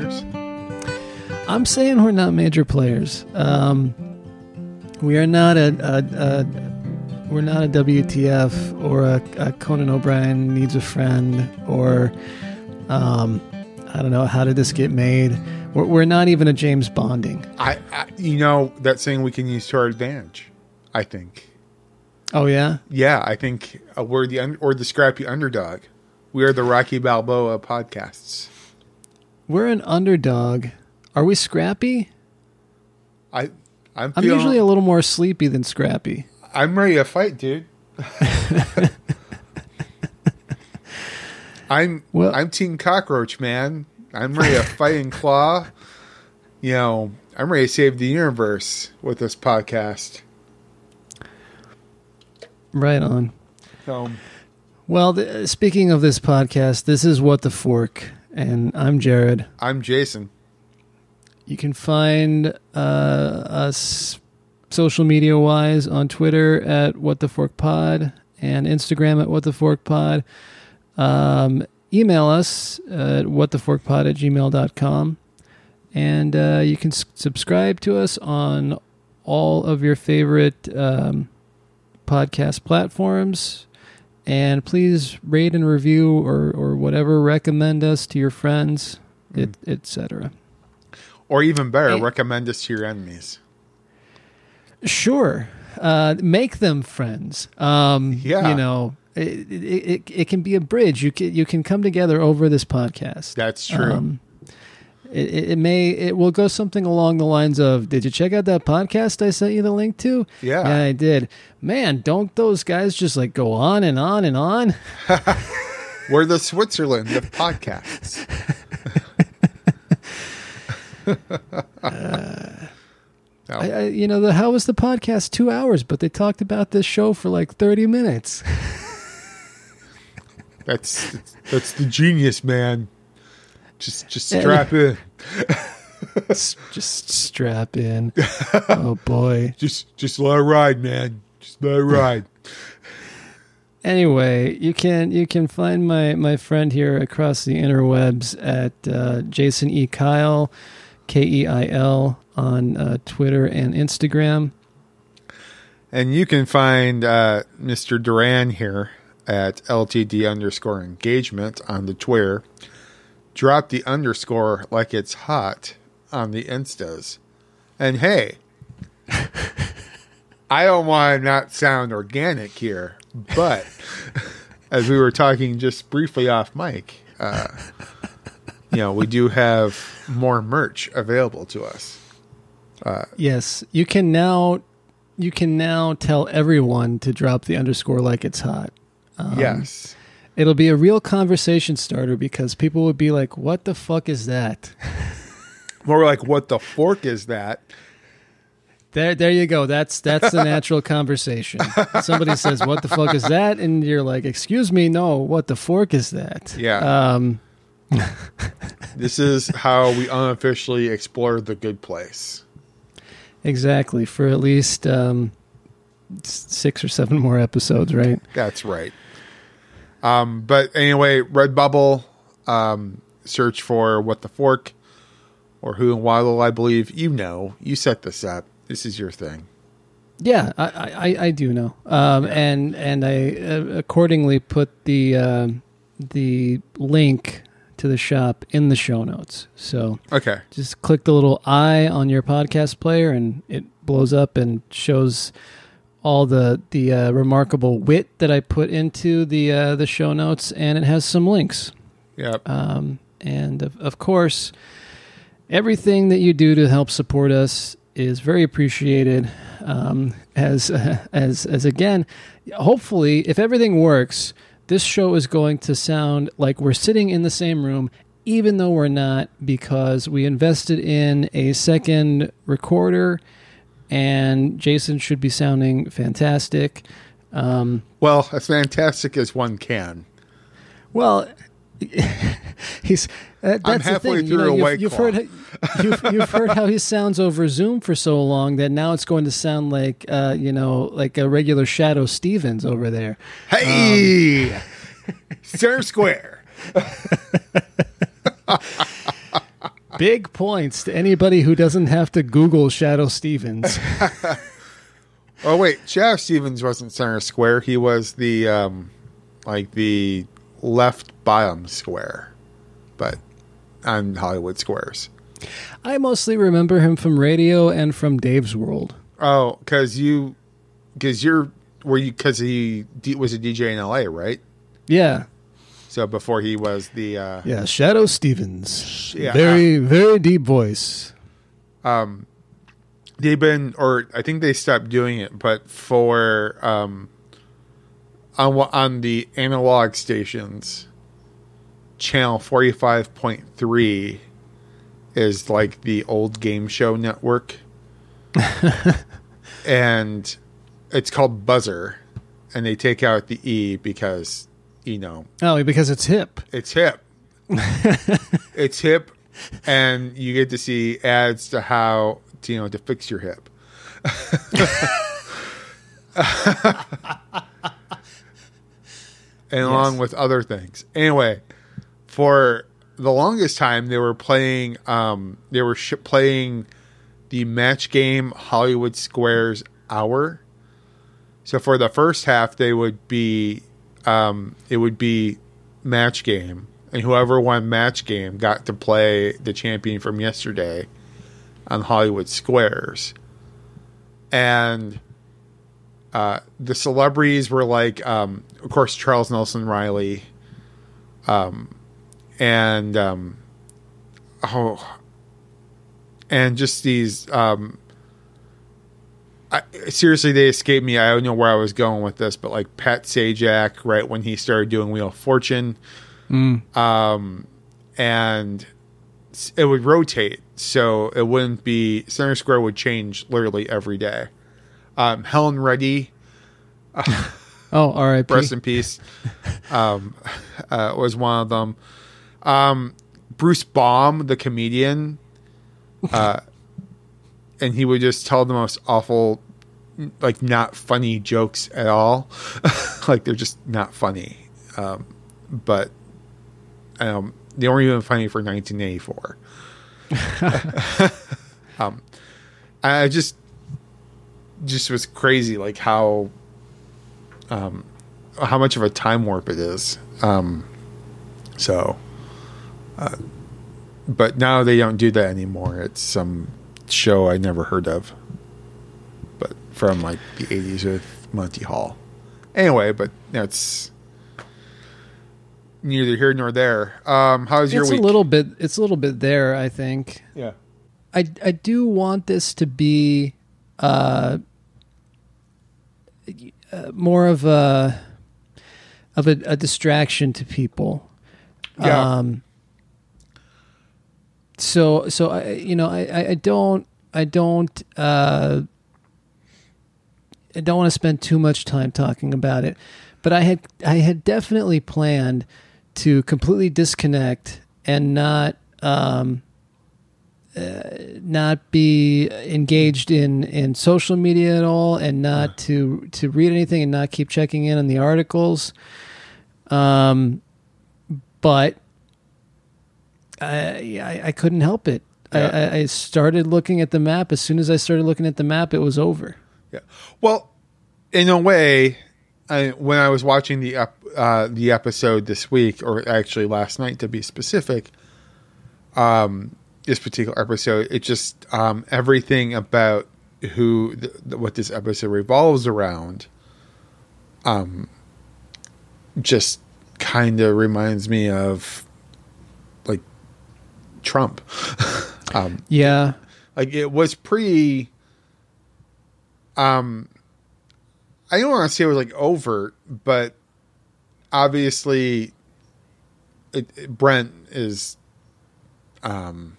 players? I'm saying we're not major players. Um, we are not a, a, a we're not a WTF or a, a, Conan O'Brien needs a friend or um, I don't know how did this get made. We're, we're not even a James Bonding. I, I, you know, that's saying we can use to our advantage. I think. Oh yeah. Yeah, I think uh, we're the un- or the scrappy underdog. We are the Rocky Balboa podcasts. We're an underdog. Are we scrappy? I I'm, I'm usually a little more sleepy than scrappy. I'm ready to fight, dude. I'm well, I'm Team Cockroach, man. I'm ready to fight and claw. You know, I'm ready to save the universe with this podcast. Right on. So, well, th- speaking of this podcast, this is What the Fork, and I'm Jared. I'm Jason. You can find uh, us social media wise on Twitter at What the Fork Pod and Instagram at What the Fork Pod. Um, email us at whattheforkpod at gmail.com. And uh, you can s- subscribe to us on all of your favorite um, podcast platforms. And please rate and review or, or whatever, recommend us to your friends, mm. etc. Or even better, recommend us to your enemies. Sure. Uh, make them friends. Um, yeah. You know, it, it, it, can be a bridge. You can, you can come together over this podcast. That's true. Um, it, it, may it will go something along the lines of did you check out that podcast i sent you the link to yeah, yeah i did man don't those guys just like go on and on and on we're the switzerland of podcasts uh, I, I, you know the how was the podcast two hours but they talked about this show for like 30 minutes that's that's the genius man just just strap in. just strap in. Oh boy. Just just let it ride, man. Just let it ride. Anyway, you can you can find my my friend here across the interwebs at uh, Jason E Keil, K E I L on uh, Twitter and Instagram. And you can find uh, Mr. Duran here at LTD underscore engagement on the Twitter drop the underscore like it's hot on the instas. And hey, I don't want to not sound organic here, but as we were talking just briefly off mic, uh, you know, we do have more merch available to us. Uh, yes, you can now you can now tell everyone to drop the underscore like it's hot. Um, yes It'll be a real conversation starter because people would be like, "What the fuck is that?" More like, "What the fork is that?" There, there you go. That's that's the natural conversation. Somebody says, "What the fuck is that?" and you're like, "Excuse me, no. What the fork is that?" Yeah. Um, this is how we unofficially explore the good place. Exactly. For at least um, six or seven more episodes, right? That's right. Um, but anyway, Redbubble, um, search for What the Fork or Who and Waddle, I believe. You know, you set this up. This is your thing. Yeah, I, I, I do know. Um, yeah. and, and I uh, accordingly put the, uh, the link to the shop in the show notes. So okay, just click the little eye on your podcast player and it blows up and shows all the the uh, remarkable wit that I put into the uh, the show notes, and it has some links. Yep. Um, and of, of course, everything that you do to help support us is very appreciated. Um, as uh, as as again, hopefully, if everything works, this show is going to sound like we're sitting in the same room even though we're not, because we invested in a second recorder and Jason should be sounding fantastic. Um, well, as fantastic as one can. Well, he's. Uh, that's I'm halfway the thing. through you know, a you've, white you've heard you've, you've, heard how he sounds over Zoom for so long that now it's going to sound like uh, you know like a regular Shadoe Stevens over there. Hey, um, Sir Square. Big points to anybody who doesn't have to Google Shadoe Stevens. Oh wait, Shadoe Stevens wasn't center square. He was the um, like the left bottom square, but on Hollywood Squares. I mostly remember him from radio and from Dave's World. Oh, because you, because you're were you because he was a DJ in L.A. right? Yeah. So before he was the uh, Yeah, Shadoe Stevens. Yeah. Very, very deep voice. um, they've been or I think they stopped doing it, but for um, on on the analog stations, channel forty five point three is like the old game show network, and it's called Buzzer, and they take out the e because you know Oh, because it's hip. it's hip. it's hip, and you get to see ads to how to, you know to fix your hip. and along with other things. Anyway, for the longest time, they were playing. Um, they were sh- playing the match game Hollywood Squares hour. So for the first half, they would be um, it would be match game, and whoever won match game got to play the champion from yesterday on Hollywood Squares, and uh, the celebrities were like, um, of course, Charles Nelson Reilly, um, and um, oh, and just these um, I, seriously, they escaped me. I don't know where I was going with this, but like Pat Sajak, right when he started doing Wheel of Fortune, um, and it would rotate, so it wouldn't be center square would change literally every day. Um, Helen Reddy, Oh, R.I.P. rest in peace, um, uh, was one of them. Um, Bruce Baum, the comedian, uh, and he would just tell the most awful, like not funny jokes at all. like they're just not funny. Um, but um, they weren't even funny for 1984. um, I just just was crazy, like how um, how much of a time warp it is. Um, so, uh, but now they don't do that anymore. It's some show I never heard of, but from like the '80s with Monty Hall. Anyway, but that's neither here nor there. Um, how's your It's week? a little bit. It's a little bit there. I think. yeah. I I do want this to be uh, uh more of a of a, a distraction to people. Yeah. Um so so I you know I I- don't I don't uh I don't want to spend too much time talking about it, but I had I had definitely planned to completely disconnect and not um not be engaged in in social media at all and not to to read anything and not keep checking in on the articles. Um but i i, I couldn't help it I, Yeah. I i started looking at the map as soon as i started looking at the map it was over Yeah. Well, in a way, I, when I was watching the ep, uh, the episode this week, or actually last night to be specific, um, this particular episode, it just um, everything about who th- what this episode revolves around, um, just kind of reminds me of Trump. um, yeah like it was pretty um i don't want to say it was like overt but obviously it, it- brent is um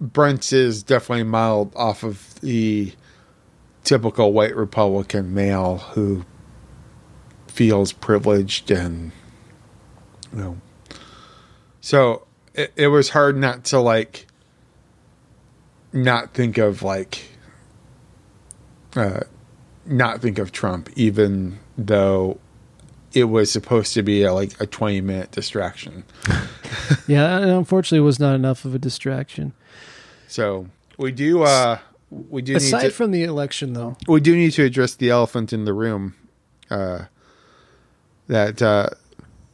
brent is definitely modeled off of the typical white republican male who feels privileged and you know so it, it was hard not to like not think of like uh not think of Trump even though it was supposed to be a, like a 20 minute distraction. yeah, it unfortunately was not enough of a distraction. So we do. Uh, we do Aside need to, from the election, though, we do need to address the elephant in the room. Uh, that uh,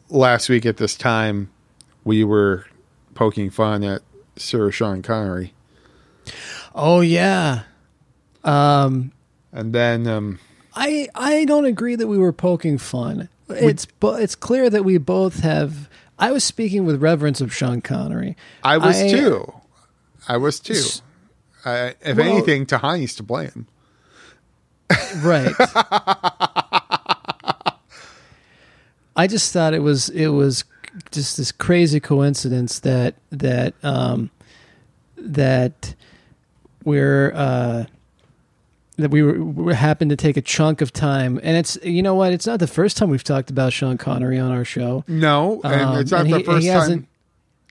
last week at this time we were poking fun at Sir Sean Connery, oh yeah, um, and then um, I I don't agree that we were poking fun. It's bo- it's clear that we both have. I was speaking with reverence of Sean Connery. I was I- too. I was too. If Well- anything, Tahani's to blame. Right. I just thought it was it was just this crazy coincidence that that um that we're uh that we were we happened to take a chunk of time and it's you know what it's not the first time we've talked about Sean Connery on our show. No, and Um, it's not and the he- first he time. hasn't-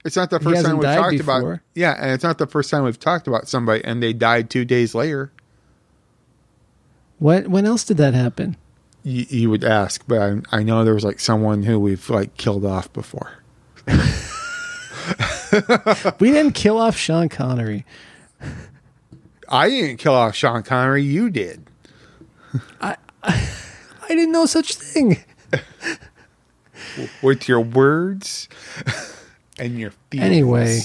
It's not the first time we've talked about. before. Yeah, and it's not the first time we've talked about somebody and they died two days later. What when else did that happen? You, you would ask, but I, I know there was like someone who we've like killed off before. We didn't kill off Sean Connery. I didn't kill off Sean Connery. You did. I didn't know such thing. with your words and your feelings. Anyway.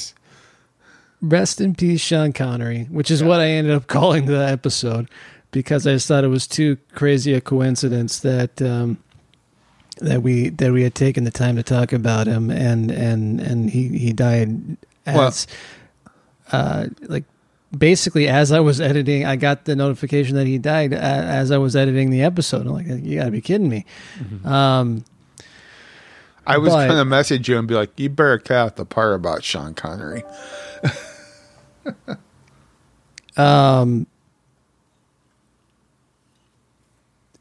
Rest in peace, Sean Connery, which is what I ended up calling the episode because I just thought it was too crazy a coincidence that um, that we that we had taken the time to talk about him and and and he he died as uh, like basically as I was editing, I got the notification that he died as I was editing the episode. I'm like, you got to be kidding me. Um, I was going to message you and be like, you better cut out the part about Sean Connery. Um.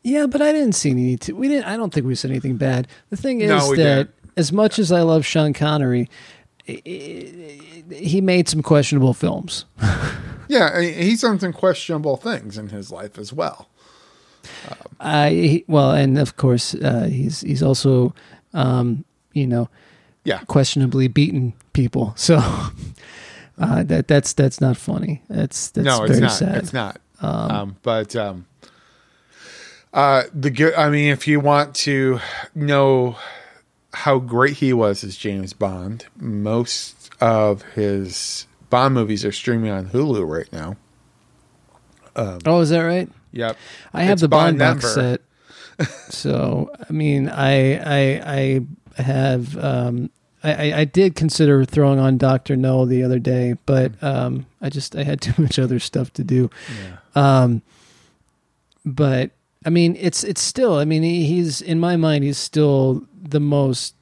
Yeah, but I didn't see any. T- we didn't. I don't think we said anything bad. The thing is No, that didn't. as much as I love Sean Connery, i- i- he made some questionable films. Yeah, I he's done some questionable things in his life as well. I he, well, and of course, uh, he's he's also, um, you know, Yeah. questionably beaten people. So uh, that that's that's not funny. That's that's no, very it's not. sad. It's not. Um, but um, uh, the. I mean, if you want to know how great he was as James Bond, most of his Bond movies are streaming on Hulu right now. Oh, is that right? Yep. I have It's the Bond, Bond box set. so I mean, I I I have um, I, I- I did consider throwing on Doctor No the other day, but um, I just I had too much other stuff to do. Yeah. Um, but I mean, it's it's still. I mean, he, he's in my mind, he's still the most.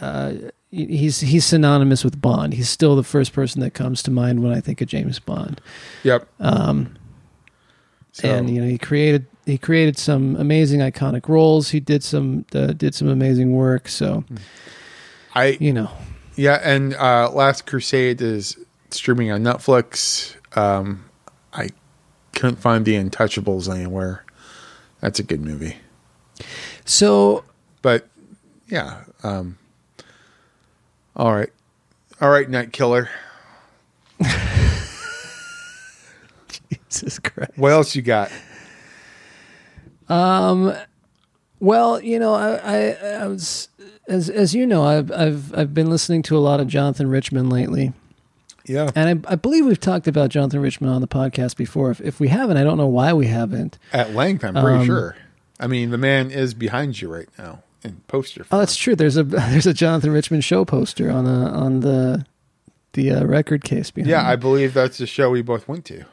Uh, he's he's synonymous with Bond. He's still the first person that comes to mind when I think of James Bond. Yep. Um, So, and you know he created he created some amazing iconic roles. He did some uh, did some amazing work. So I you know, Yeah, and uh, Last Crusade is streaming on Netflix. Um, I couldn't find The Untouchables anywhere. That's a good movie, so but yeah. Um, all right, all right, Night Killer. Jesus Christ. What else you got? Um, well, you know, I, I, I was as as you know, I've I've I've been listening to a lot of Jonathan Richman lately, Yeah, and I, I believe we've talked about Jonathan Richman on the podcast before. If if we haven't, I don't know why we haven't. at length. I'm pretty Um, sure. I mean, the man is behind you right now in poster Oh, that's true. There's a there's a Jonathan Richman show poster on the on the the uh, record case behind. yeah, me. I believe that's the show we both went to.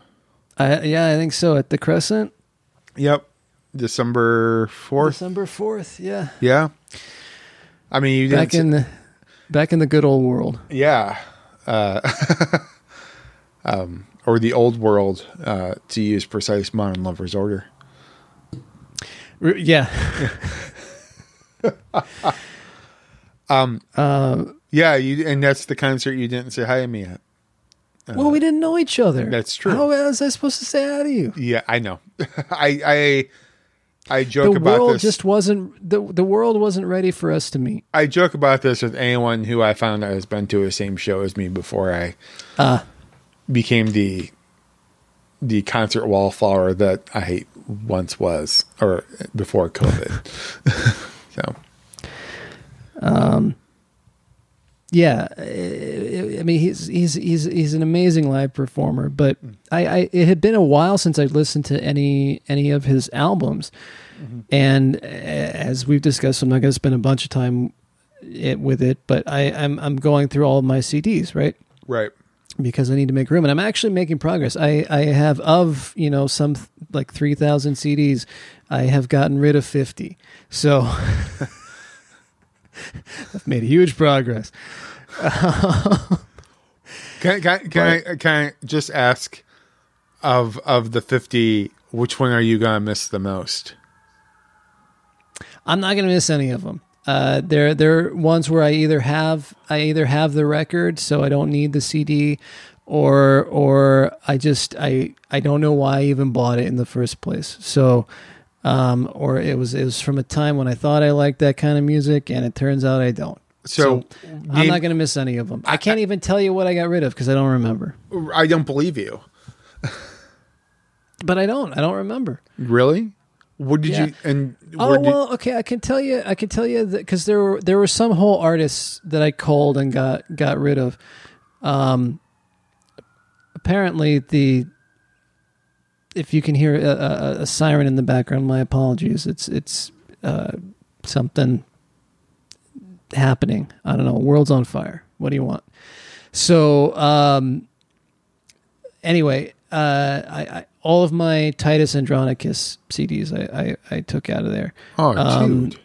I, yeah, I think so. At the Crescent, Yep, December fourth. December fourth. Yeah, Yeah, I mean, you didn't. back in the back in the good old world. Yeah. Uh, um, or the old world, uh, to use precise modern lover's order. Yeah. Um, Uh, yeah, you, and that's the concert you didn't say hi to me at. well, we didn't know each other. that's true. How was I supposed to say hi to you? Yeah, I know. I, I, I joke the about world this. just wasn't the the world wasn't ready for us to meet. I joke about this with anyone who I found out has been to the same show as me before I Uh became the the concert wallflower that I once was, or before COVID. so um yeah, I I mean he's he's he's he's an amazing live performer, but I, I it had been a while since I'd listened to any any of his albums, and uh, as we've discussed, I'm not going to spend a bunch of time it, with it, but I I'm I'm going through all of my CDs, right? right, because I need to make room, and I'm actually making progress. I I have of you know some th- like three thousand CDs, I have gotten rid of fifty. So I've made huge progress. can can can I can I just ask of of the fifty, which one are you gonna miss the most? I'm not going to miss any of them. Uh, they're they're ones where I either have I either have the record, so I don't need the CD, or or I just I I don't know why I even bought it in the first place. So, um, or it was it was from a time when I thought I liked that kind of music, and it turns out I don't. So, I'm name- not going to miss any of them. I can't even tell you what I got rid of because I don't remember. I don't believe you. But I don't. I don't remember. Really? What did Yeah. you and Oh did- well, okay. I can tell you. I can tell you that because there were there were some whole artists that I called and got got rid of. Um, apparently, the if you can hear a, a, a siren in the background, my apologies. It's it's uh, something happening. I don't know. World's on fire. What do you want? So um, anyway, uh, I, I all of my Titus Andronicus CDs I, I, I took out of there. oh, um, dude.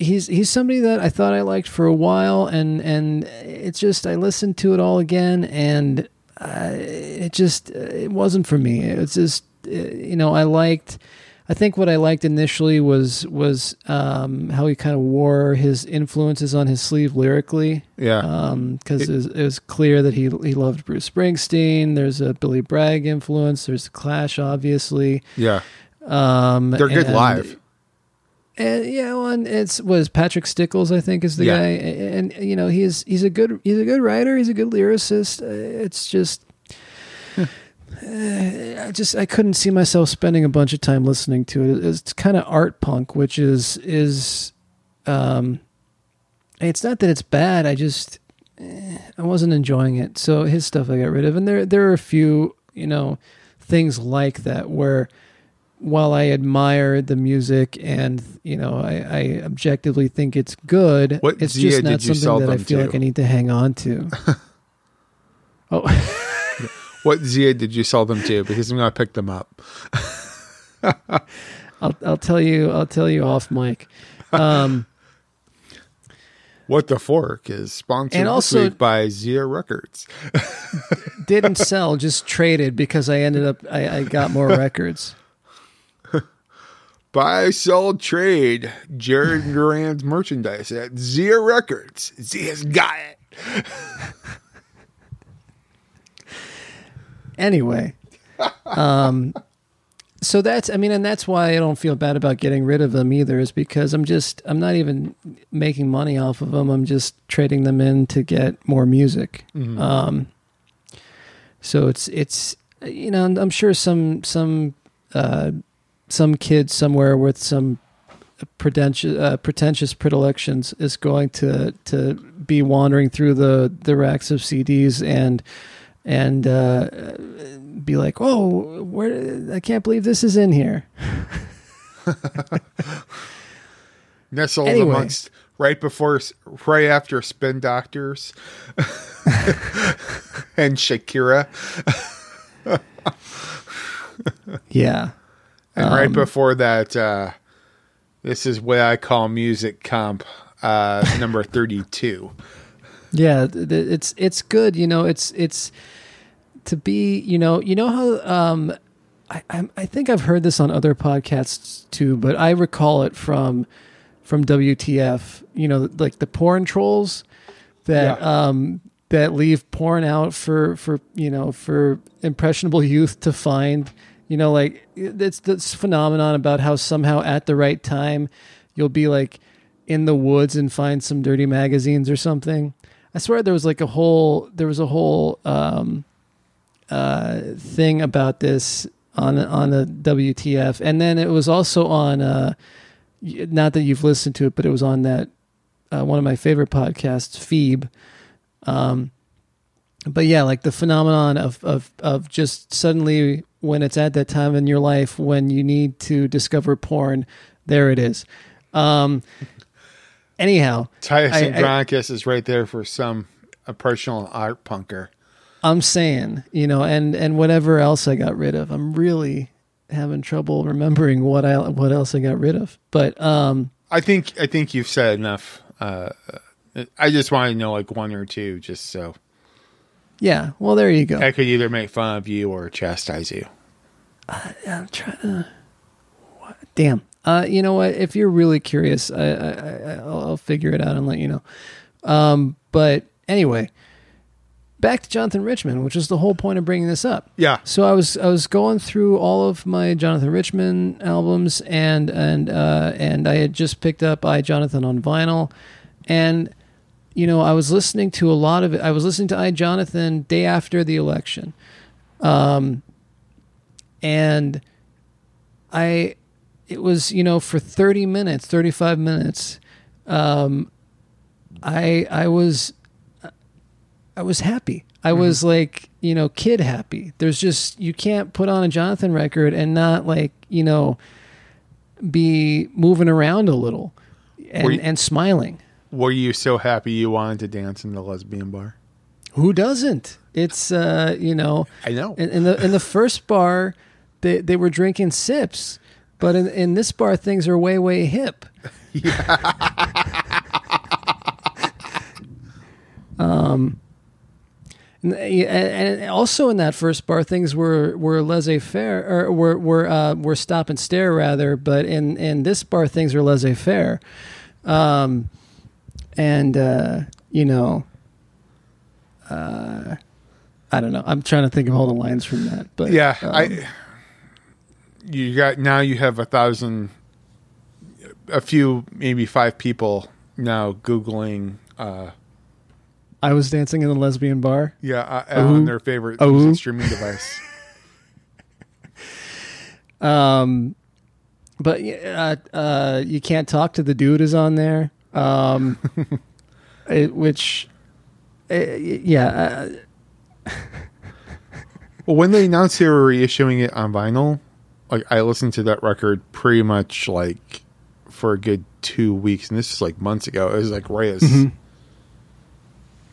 He's he's somebody that I thought I liked for a while, and and it's just I listened to it all again, and uh, it just uh, it wasn't for me. It's just uh, you know I liked. I think what I liked initially was was um, how he kind of wore his influences on his sleeve lyrically Yeah. because it, was, it was clear that he he loved Bruce Springsteen. There's a Billy Bragg influence. There's the Clash, obviously. yeah. Um, They're good and- live. And yeah, well, and it's was Patrick Stickles, I think, is the Yeah. guy, and, and you know he's he's a good he's a good writer. He's a good lyricist. Uh, it's just. Uh, I just I couldn't see myself spending a bunch of time listening to it. It's kind of art punk, which is is, um, it's not that it's bad. I just eh, I wasn't enjoying it. So his stuff I got rid of, and there there are a few you know things like that where while I admire the music and you know I, I objectively think it's good, What it's just not did you sell something that I feel to? like I need to hang on to. oh. What Zia did you sell them to? Because I'm gonna pick them up. I'll I'll tell you I'll tell you off mic. Um, What the Fork is sponsored And this also- week by Zia Records. didn't sell, just traded because I ended up I, I got more records. Buy, sell, trade Jared Duran's merchandise at Zia Records. Zia's got it. Anyway, um, so that's I mean, and that's why I don't feel bad about getting rid of them either, is because I'm just I'm not even making money off of them. I'm just trading them in to get more music. Um, so it's it's you know I'm sure some some uh, some kid somewhere with some pretentious uh, pretentious predilections is going to to be wandering through the the racks of CDs and and uh, be like, "Oh, where? I can't believe this is in here." Nestled Anyway. amongst right before, right after Spin Doctors and Shakira, Yeah, and right Um, before that, uh, this is what I call music comp uh, number thirty-two. yeah. th- th- It's it's good. You know, it's it's to be. You know, you know how. Um, I I'm- I think I've heard this on other podcasts too, but I recall it from from WTF. You know, like the porn trolls that Yeah. um that leave porn out for for you know for impressionable youth to find You know, like it's this phenomenon about how somehow at the right time you'll be like in the woods and find some dirty magazines or something. I swear there was like a whole there was a whole um, uh, thing about this on on a WTF, and then it was also on. Uh, not that you've listened to it, but it was on that uh, one of my favorite podcasts, Phoebe. Um, but yeah, like the phenomenon of of of just suddenly when it's at that time in your life when you need to discover porn, there it is. Um, anyhow, Tyson I- is right there for some a personal art punker. I'm saying, you know, and and whatever else I got rid of, I'm really having trouble remembering what I what else I got rid of. But um, I think I think you've said enough. Uh, I just want to know like one or two, just so yeah, well, there you go. I could either make fun of you or chastise you. I'm trying to. What? Damn. Uh, you know what? If you're really curious, I, I, I I'll, I'll figure it out and let you know. Um, but anyway, back to Jonathan Richman, which is the whole point of bringing this up. Yeah, So I was I was going through all of my Jonathan Richman albums and and uh, and I had just picked up I Jonathan on vinyl, and you know I was listening to a lot of it. I was listening to I Jonathan day after the election, um, and I it was you know for thirty minutes, thirty five minutes, um, I I was I was happy. I was like, you know, kid happy. There's just you can't put on a Jonathan record and not like, you know, be moving around a little and, you- and smiling. were you so happy you wanted to dance in the lesbian bar? Who doesn't? It's uh, you know, I know. in, in the in the first bar, they they were drinking sips, but in in this bar things are way way hip. um, and, and also in that first bar things were were laissez faire or were were uh, were stop and stare rather, but in in this bar things were laissez faire, um, and uh, you know. Uh, I don't know. I'm trying to think of all the lines from that, but yeah, um, I. You got now. You have a thousand, a few, maybe five people now googling. uh I was dancing in the lesbian bar. Yeah, uh, on their favorite music streaming device. Um, but uh, uh, you can't talk to the dude is on there. Um, it, which, uh, yeah, uh, Well, when they announced they were reissuing it on vinyl, like I listened to that record pretty much like for a good two weeks, and this is like months ago. It was like right as Mhm.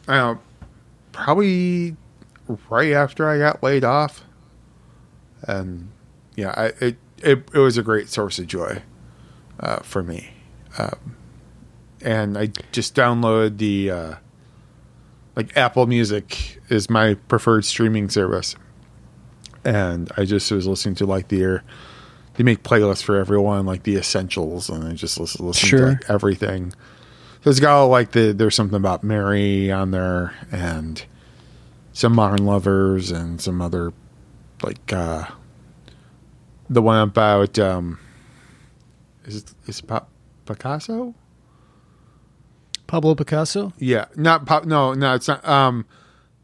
I probably right after I got laid off, and yeah, I, it it it was a great source of joy uh, for me, um, and I just downloaded the uh, like Apple Music is my preferred streaming service and I just was listening to like the they make playlists for everyone, like the essentials, and I just listen, listen Sure. to like everything. It's got all, like the there's something about Mary on there, and some modern lovers, and some other like uh the one about um is it is it Pa- Picasso? Pablo Picasso. Yeah, not pop. No, no, it's not. Um,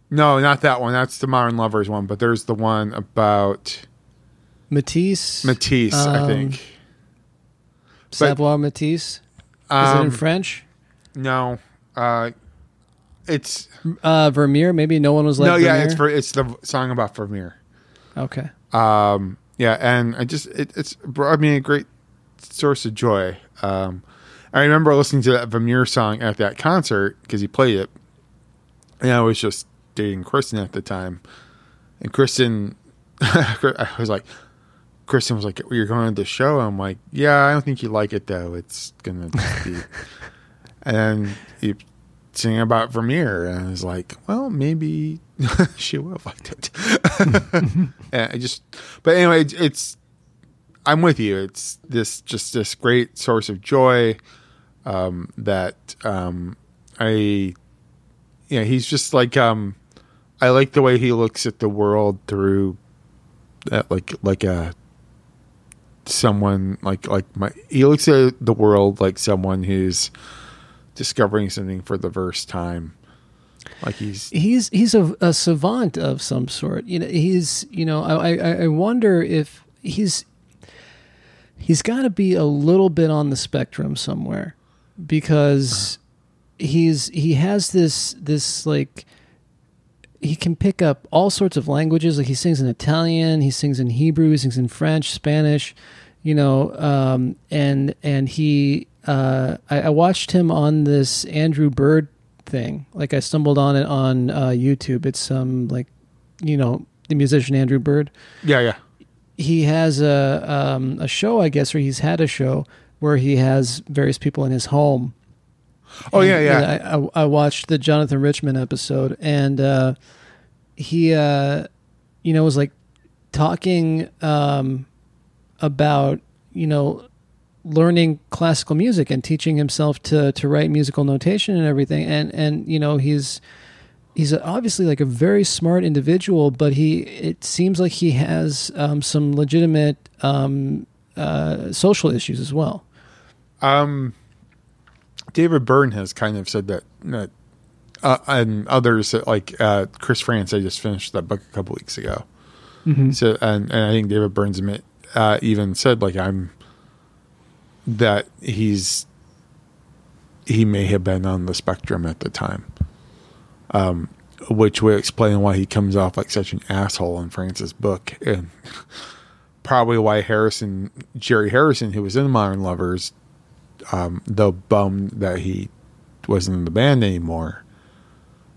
no, not that one. That's the Modern Lovers one. But there's the one about Matisse. Matisse. I Um, think. Savoir Matisse. Is it in Um, French? No, uh, it's Uh, Vermeer. Maybe no one was like no. Yeah, Vermeer? it's for it's the song about Vermeer. okay. Um, yeah, and I just it, it's brought me a great source of joy. Um, I remember listening to that Vermeer song at that concert because he played it, and I was just dating Kristen at the time, and Kristen, I was like, Kristen was like, "You're going to the show?" I'm like, "Yeah, I don't think you like it though. It's gonna be," and he singing about Vermeer, and I was like, "Well, maybe she would have liked it." I just, but anyway, it's, I'm with you. It's this just this great source of joy um, that um, I, yeah, he's just like um, I like the way he looks at the world through uh, like like a someone like like my he looks at the world like someone who's discovering something for the first time. Like he's he's he's a, a savant of some sort. You know, he's you know I I, I wonder if he's he's got to be a little bit on the spectrum somewhere because he's he has this this like he can pick up all sorts of languages like he sings in italian he sings in hebrew he sings in french spanish you know um, and and he uh, I, I watched him on this andrew bird thing like i stumbled on it on uh, youtube it's some um, like you know the musician andrew bird yeah yeah he has a um, a show, I guess, or he's had a show where he has various people in his home. Oh and, yeah, yeah. I, I, I, watched the Jonathan Richman episode, and uh, he, uh, you know, was like talking um, about you know learning classical music and teaching himself to to write musical notation and everything, and and you know he's he's obviously like a very smart individual, but he it seems like he has um, some legitimate um, uh, social issues as well. Um, David Byrne has kind of said that, that uh, and others like uh, Chris Frantz. I just finished that book a couple weeks ago. Mm-hmm. So, and, and I think David Byrne's admit, uh, even said like I'm that he's he may have been on the spectrum at the time um, which would explain why he comes off like such an asshole in Frantz's book, and probably why Harrison, Jerry Harrison, who was in Modern Lovers, um, though bummed that he wasn't in the band anymore,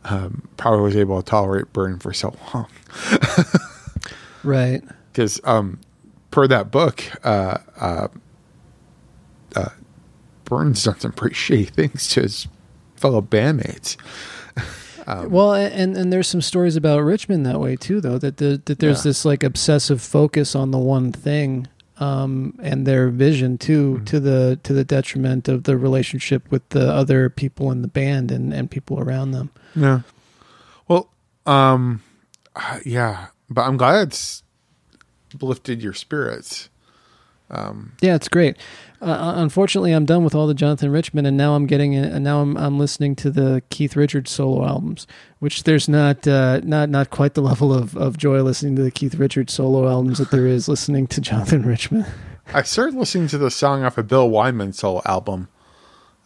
um, probably was able to tolerate Byrne for so long. right. Because um, per that book, uh, uh, uh, Byrne's done some pretty shitty things to his fellow bandmates. Um, well, and and there's some stories about Richman that way too, though that the, that there's yeah. this like obsessive focus on the one thing, um, and their vision too, mm-hmm. to the to the detriment of the relationship with the other people in the band and and people around them. Yeah. Well, um, yeah, but I'm glad it's lifted your spirits. Um, yeah, it's great. Uh, uh, unfortunately, I'm done with all the Jonathan Richman, and now I'm getting and now I'm I'm listening to the Keith Richards solo albums, which there's not uh, not not quite the level of, of joy listening to the Keith Richards solo albums that there is listening to Jonathan Richman. I started listening to the song off a of Bill Wyman solo album.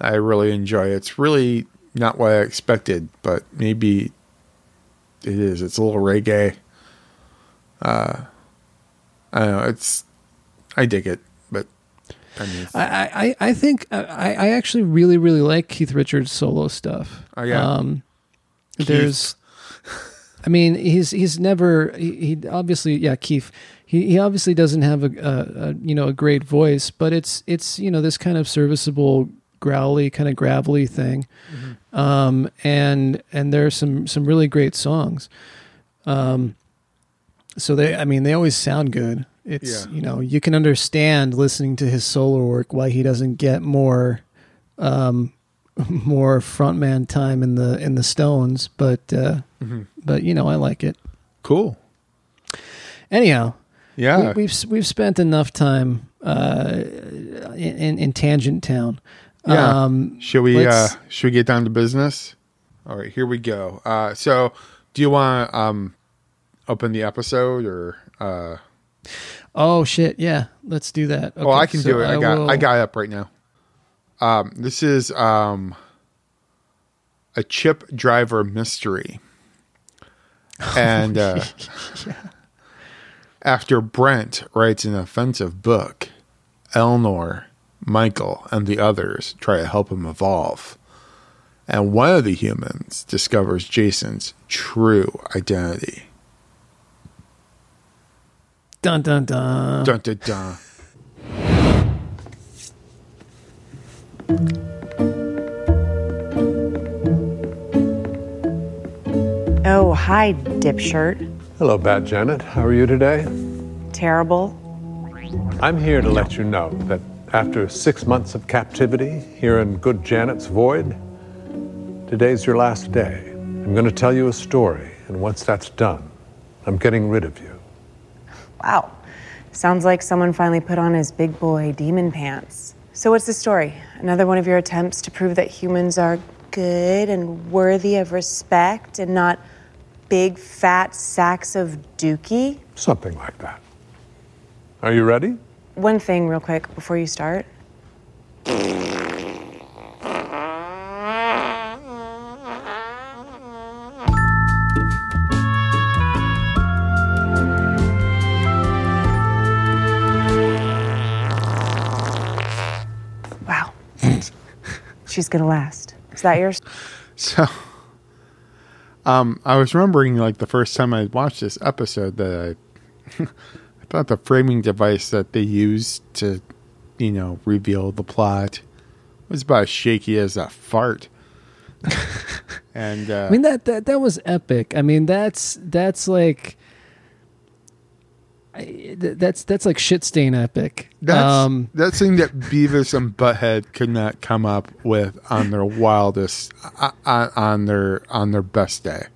I really enjoy. It. It's really not what I expected, but maybe it is. It's a little reggae. Uh, I don't know. It's I dig it. I I, I, think I, I actually really really like Keith Richards solo stuff. Oh yeah. Um, there's, I mean, he's he's never he, he, obviously yeah Keith he, he obviously doesn't have a, a, a, you know a great voice, but it's it's you know this kind of serviceable growly kind of gravelly thing, mm-hmm. um, and and there's some some really great songs. Um, so they I mean they always sound good. It's yeah. you know you can understand listening to his solo work why he doesn't get more um, more frontman time in the in the Stones, but uh, mm-hmm. but you know I like it. Cool. Anyhow, yeah, we, have we've, we've spent enough time uh, in, in Tangent Town. Yeah. Um, should we uh, should we get down to business? All right, here we go. Uh, so, do you want to um, open the episode or? Uh... Oh shit! Yeah, let's do that. Okay, well, I can so do it. I, I got will... I got up right now. Um, this is um, a chip driver mystery, and uh, yeah. after Brent writes an offensive book, Eleanor, Michael, and the others try to help him evolve. And one of the humans discovers Jason's true identity. Dun dun dun. Dun dun dun. Oh, hi, dipshirt. Hello, Bad Janet. How are you today? Terrible. I'm here to let you know that after six months of captivity here in good Janet's void, today's your last day. I'm going to tell you a story, and once that's done, I'm getting rid of you. Wow. Sounds like someone finally put on his big boy demon pants. So, what's the story? Another one of your attempts to prove that humans are good and worthy of respect and not big fat sacks of dookie? Something like that. Are you ready? One thing, real quick, before you start. She's gonna last. Is that yours? So, um, I was remembering like the first time I watched this episode that I, I thought the framing device that they used to, you know, reveal the plot was about as shaky as a fart. and uh, I mean that that that was epic. I mean that's that's like I, that's that's like shit stain epic. that's um, that thing that Beavis and Butthead could not come up with on their wildest, uh, on, on their on their best day.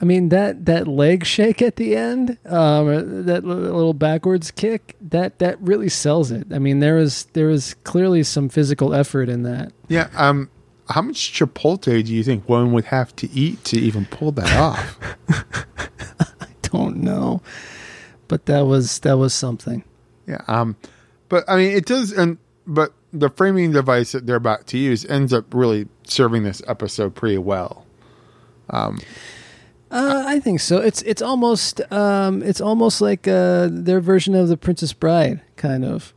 I mean that that leg shake at the end, um, that little backwards kick, that that really sells it. I mean there was there was clearly some physical effort in that. Yeah. Um. How much Chipotle do you think one would have to eat to even pull that off? I don't know, but that was that was something. yeah. Um. But I mean, it does, and but the framing device that they're about to use ends up really serving this episode pretty well. Uh, I think so. It's it's almost um, it's almost like uh, their version of the Princess Bride, kind of,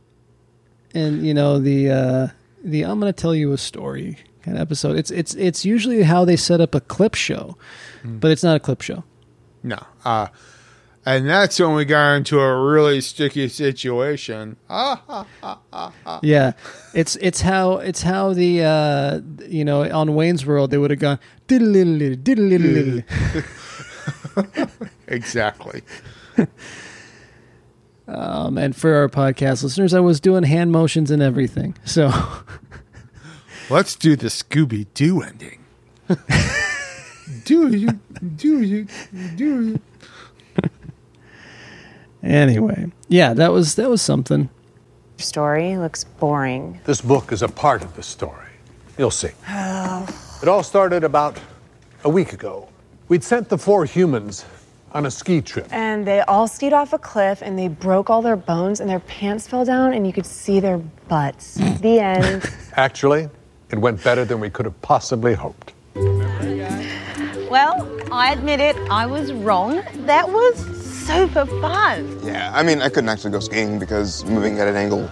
and you know the uh, the I'm going to tell you a story kind of episode. It's it's it's usually how they set up a clip show, but it's not a clip show. No. And that's when we got into a really sticky situation. Ah, Yeah, it's it's how it's how the uh, you know on Wayne's World they would have gone diddle-diddle, diddle-diddle. exactly. um, and for our podcast listeners, I was doing hand motions and everything. So Let's do the Scooby Doo ending. do you? Do you? Do you? Anyway, yeah, that was that was something. Story looks boring. This book is a part of the story. You'll see. It all started about a week ago. We'd sent the four humans on a ski trip. And they all skied off a cliff and they broke all their bones and their pants fell down and you could see their butts. the end. Actually, it went better than we could have possibly hoped. Well, I admit it, I was wrong. That was super fun. Yeah, I mean, I couldn't actually go skiing because moving at an angle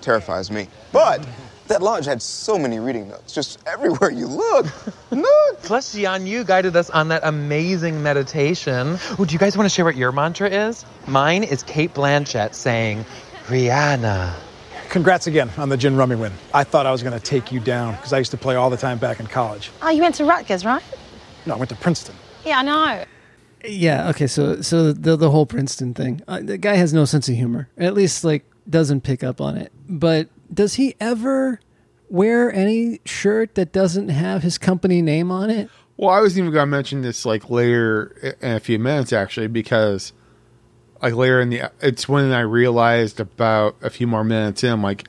terrifies me. But that lodge had so many reading notes, just everywhere you look. Look! Plus, Jan, you guided us on that amazing meditation. Oh, do you guys want to share what your mantra is? Mine is Cate Blanchett saying, Rihanna. Congrats again on the gin rummy win. I thought I was going to take you down because I used to play all the time back in college. Oh, you went to Rutgers, right? No, I went to Princeton. Yeah, I know. Yeah. Okay. So so the the whole Princeton thing. Uh, the guy has no sense of humor. At least like doesn't pick up on it. But does he ever wear any shirt that doesn't have his company name on it? Well, I was even going to mention this like later in a few minutes, actually, because like later in the, it's when I realized about a few more minutes in, I'm like,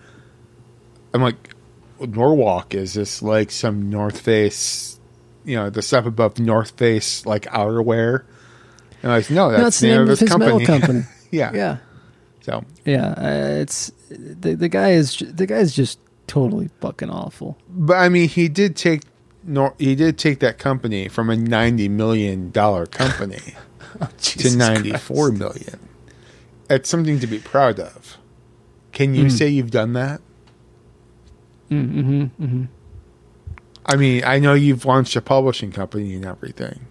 I'm like, Norwalk is this like some North Face, you know, the stuff above North Face like outerwear, and I was no, that's no, it's the name of his, metal company. company. yeah, yeah. So Yeah. Uh, it's the the guy is the guy's just totally fucking awful. But I mean, he did take nor he did take that company from a ninety million dollar company to ninety four million. ninety four Christ. million. It's something to be proud of. Can you say you've done that? Mm-hmm, mm-hmm. I mean, I know you've launched a publishing company and everything,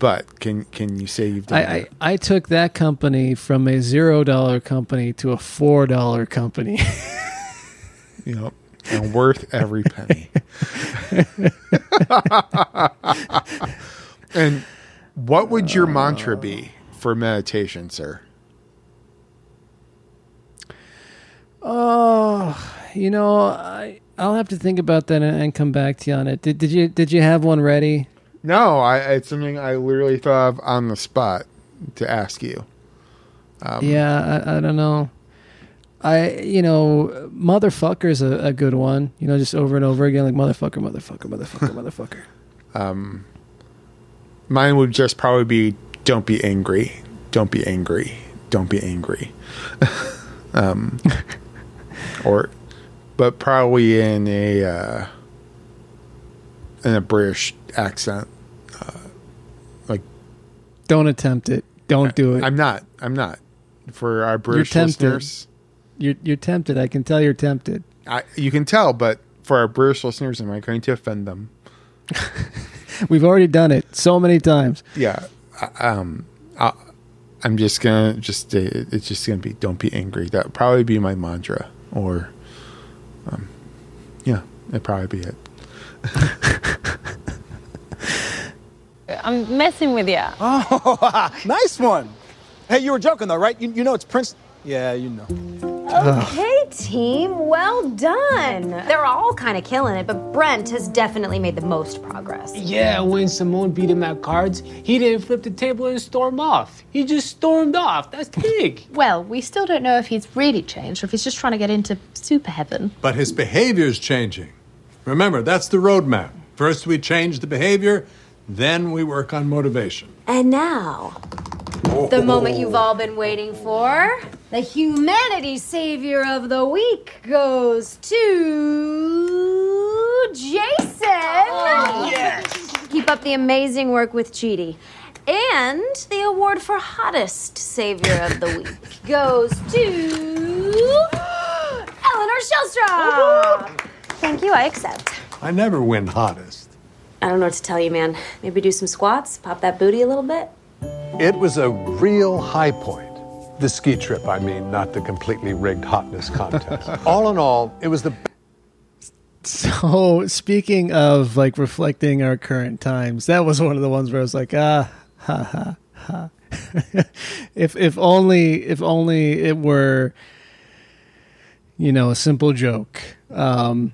but can can you say you've done I, I that? I took that company from a zero dollar company to a four dollar company. You know, and worth every penny. and what would your mantra be uh. for meditation, sir? Oh, you know, I I'll have to think about that and, and come back to you on it. Did, did you did you have one ready? No, I it's something I literally thought of on the spot to ask you. Um, yeah, I, I don't know. I you know, motherfucker's a, a good one. You know, just over and over again, like motherfucker, motherfucker, motherfucker, motherfucker. Um, mine would just probably be don't be angry, don't be angry, don't be angry. um, or, but probably in a uh, in a British accent. Uh, like, Don't attempt it. Don't do it. I'm not. I'm not. For our British tempted. listeners, You're you're tempted. I can tell you're tempted. I, you can tell, but for our British listeners, am I going to offend them? We've already done it so many times. yeah I- um I, i'm just gonna just uh, it's just gonna be don't be angry that would probably be my mantra or um yeah it'd probably be it I'm messing with you. Oh, nice one. Hey, you were joking though, right? You, you know it's Prince. Yeah, you know. Okay, team, well done. They're all kind of killing it, but Brent has definitely made the most progress. Yeah, when Simone beat him at cards, he didn't flip the table and storm off. He just stormed off. That's big. Well, we still don't know if he's really changed or if he's just trying to get into super heaven. But his behavior's changing. Remember, that's the roadmap. First, we change the behavior, then we work on motivation. And now, the oh. moment you've all been waiting for. The humanity savior of the week goes to Jason. Oh, yes. Keep up the amazing work with Chidi. And the award for hottest savior of the week goes to Eleanor Shellstrop. Thank you, I accept. I never win hottest. I don't know what to tell you, man. Maybe do some squats, pop that booty a little bit. It was a real high point. The ski trip, I mean, not the completely rigged hotness contest. all in all, it was the So speaking of like reflecting our current times, that was one of the ones where I was like, ah, ha ha ha. if if only if only it were, you know, a simple joke. Um,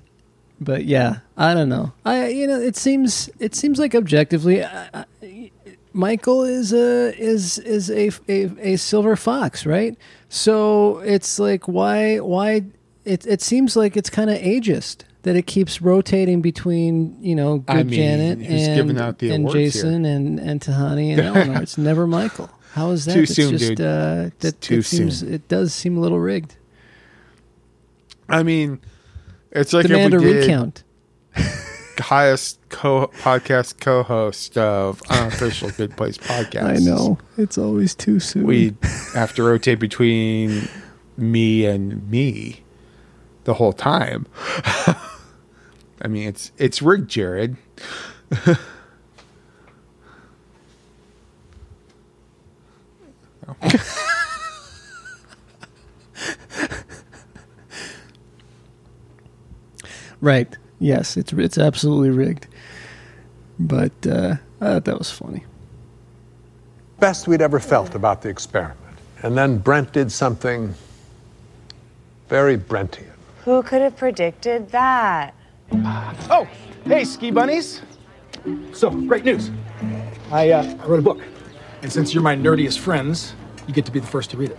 but yeah, I don't know. I you know, it seems it seems like objectively, I, I, Michael is a is is a, a a silver fox, right? So it's like why why it it seems like it's kind of ageist that it keeps rotating between you know good I mean, Janet and giving out the and Jason and and Tahani and Eleanor. It's never Michael. How is that? Too It's soon, just, dude. Uh, that too it seems soon. it does seem a little rigged. i mean it's like Demand a if we did recount. highest co- podcast co-host of unofficial good place podcast I know it's always too soon. we have to rotate between me and me the whole time. I mean, it's it's rigged, Jared. Right. Yes, it's it's absolutely rigged. But uh, I thought that was funny. best we'd ever felt about the experiment. And then Brent did something very Brentian. Who could have predicted that? Oh, hey, ski bunnies. So, great news. I, uh, I wrote a book. And since you're my nerdiest friends, you get to be the first to read it.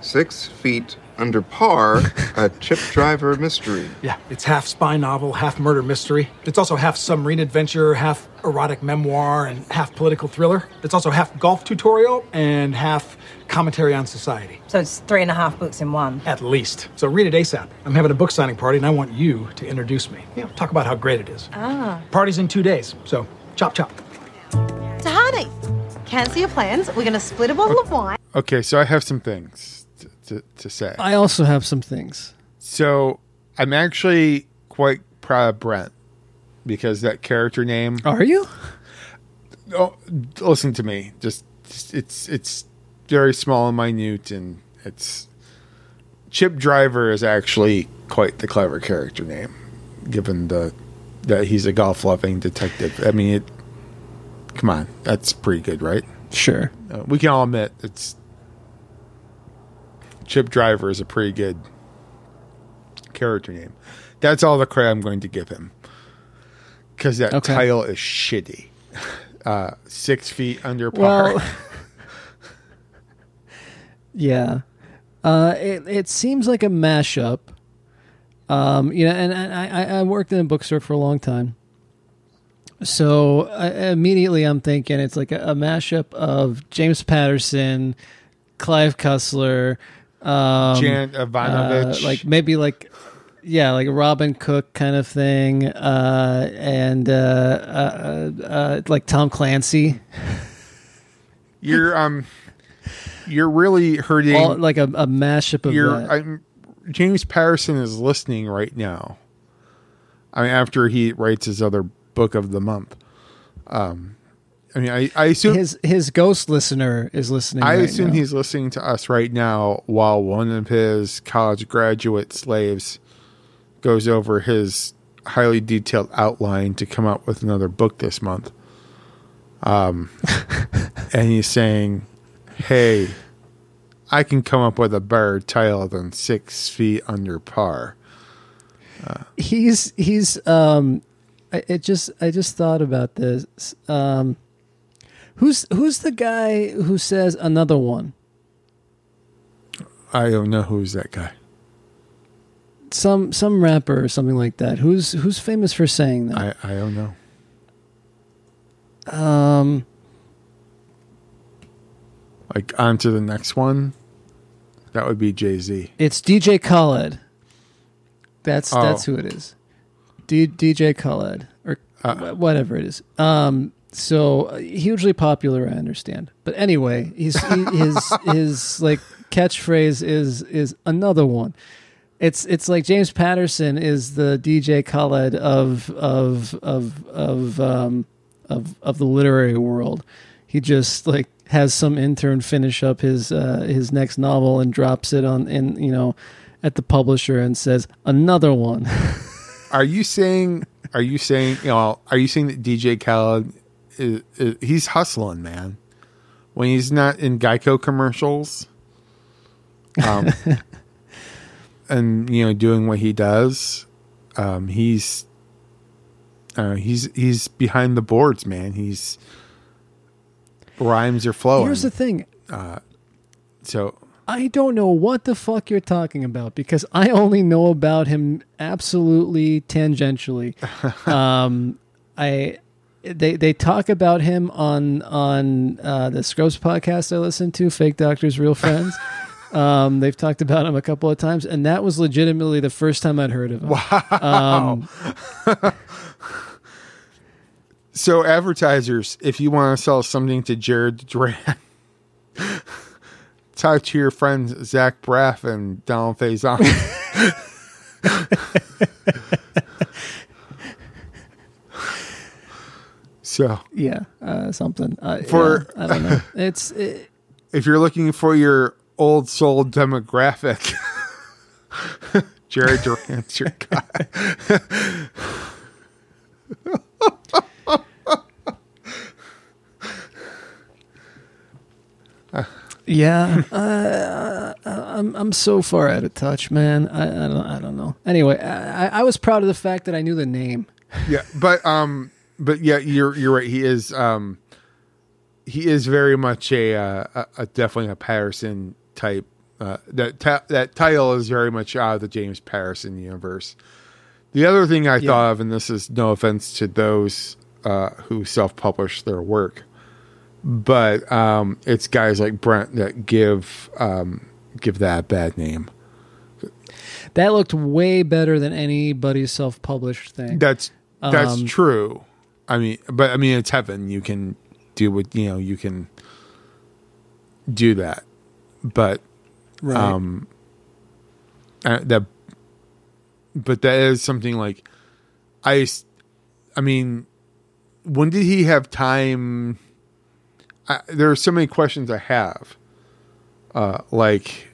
Six feet under par, a chip driver mystery. Yeah, it's half spy novel, half murder mystery. It's also half submarine adventure, half erotic memoir, and half political thriller. It's also half golf tutorial and half commentary on society. So it's three and a half books in one. At least. So read it ASAP. I'm having a book signing party and I want you to introduce me. You know, talk about how great it is. Ah. Party's in two days, so chop chop. Tahani, cancel your plans. We're going to split a bottle of wine. Okay, so I have some things to, to, say. I also have some things. So I'm actually quite proud of Brent because that character name. Are you? Oh, listen to me. Just, just it's it's very small and minute, and it's Chip Driver is actually quite the clever character name, given the that he's a golf loving detective. I mean, it. Come on, that's pretty good, right? Sure. Uh, we can all admit it's Chip Driver is a pretty good character name. That's all the credit I'm going to give him because that Okay. title is shitty. Uh, six feet under par. Well, Yeah. Uh, it it seems like a mashup. Um, you know, and, and I, I worked in a bookstore for a long time. So I, immediately I'm thinking it's like a, a mashup of James Patterson, Clive Cussler, um, Jan Evanovich. uh, like maybe like yeah, like a Robin Cook kind of thing, uh, and uh, uh, uh, uh, like Tom Clancy. You're um, you're really hurting. All, like a, a mashup of you're, that. I'm, James Patterson is listening right now. I mean, after he writes his other book of the month. Um, I mean, I, I assume his his ghost listener is listening. I right assume now. he's listening to us right now while one of his college graduate slaves goes over his highly detailed outline to come up with another book this month. Um, and he's saying, "Hey, I can come up with a better title than Six Feet Under Par." he's he's um I, it just I just thought about this um who's who's the guy who says another one I don't know who's that guy. some some rapper or something like that who's who's famous for saying that I I don't know. um Like on to the next one. That would be Jay Z. it's DJ Khaled that's Oh. that's who it is D, DJ Khaled or Uh, whatever it is um so uh, hugely popular I understand but anyway he's he, his his like catchphrase is is another one it's it's like James Patterson is the DJ Khaled of of of of um of of the literary world. He just like has some intern finish up his uh, his next novel and drops it on in you know at the publisher and says another one. Are you saying? Are you saying? You know? Are you saying that DJ Khaled is, is he's hustling, man? When he's not in Geico commercials, um, and you know doing what he does, um, he's uh, he's he's behind the boards, man. He's rhymes are flowing. Here's the thing. Uh, so I don't know what the fuck you're talking about because I only know about him absolutely tangentially. um, I they they talk about him on on uh, the Scrubs podcast I listen to, Fake Doctors, Real Friends. um, they've talked about him a couple of times, and that was legitimately the first time I'd heard of him. Wow. Um, So, advertisers, if you want to sell something to Jared Duran, talk to your friends Zach Braff and Donald Faison. So, yeah, uh, something uh, For- yeah, I don't know. It's it, if you're looking for your old soul demographic, Jerry Duran's your guy. Yeah, uh, I'm I'm so far out of touch, man. I, I don't I don't know. Anyway, I, I was proud of the fact that I knew the name. yeah, but um, but yeah, you're you're right. He is um, he is very much a uh, a, a definitely a Patterson type. Uh, that ta- that title is very much out of the James Patterson universe. The other thing I Yeah. thought of, and this is no offense to those uh, who self-publish their work, but um, it's guys like Brent that give um, give that a bad name. That looked way better than anybody's self-published thing. That's that's Um, true. I mean, but I mean, it's heaven. You can do what you know. You can do that, but Right. um, that, but that is something like I. I mean, when did he have time? I, there are so many questions I have. Uh, like,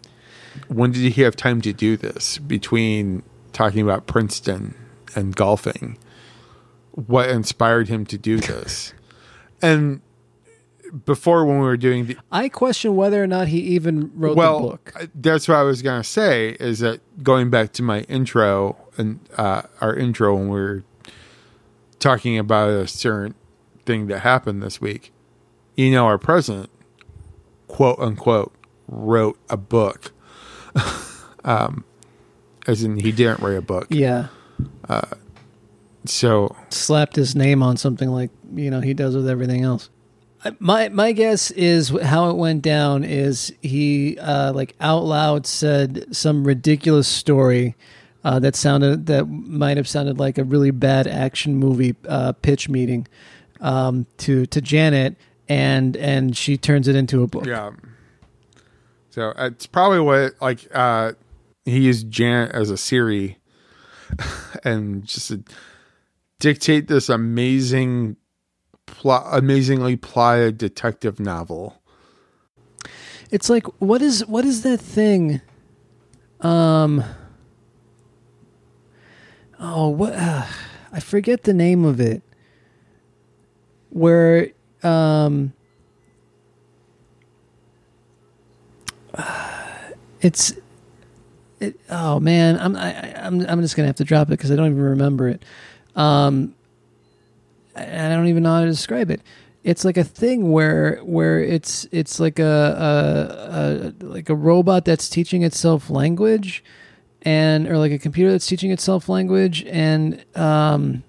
when did he have time to do this between talking about Princeton and golfing? What inspired him to do this? and before, when we were doing the I question whether or not he even wrote well, the book. that's what I was gonna say. Is that going back to my intro and uh, our intro when we were talking about a certain thing that happened this week? You know, our president, quote unquote, wrote a book. um, as in, he didn't write a book. Yeah. Uh, so slapped his name on something like you know he does with everything else. My my guess is how it went down is he uh, like out loud said some ridiculous story uh, that sounded that might have sounded like a really bad action movie uh, pitch meeting um, to to Janet and and she turns it into a book. Yeah. So it's probably what like uh he used Janet as a Siri and just to dictate this amazing plot amazingly plotted detective novel. It's like what is what is that thing? Um. Oh, what? Uh, I forget the name of it. Where um. It's. It, oh man, I'm I, I'm I'm just gonna have to drop it because I don't even remember it. Um, I don't even know how to describe it. It's like a thing where where it's it's like a, a, a like a robot that's teaching itself language, and or like a computer that's teaching itself language, and um,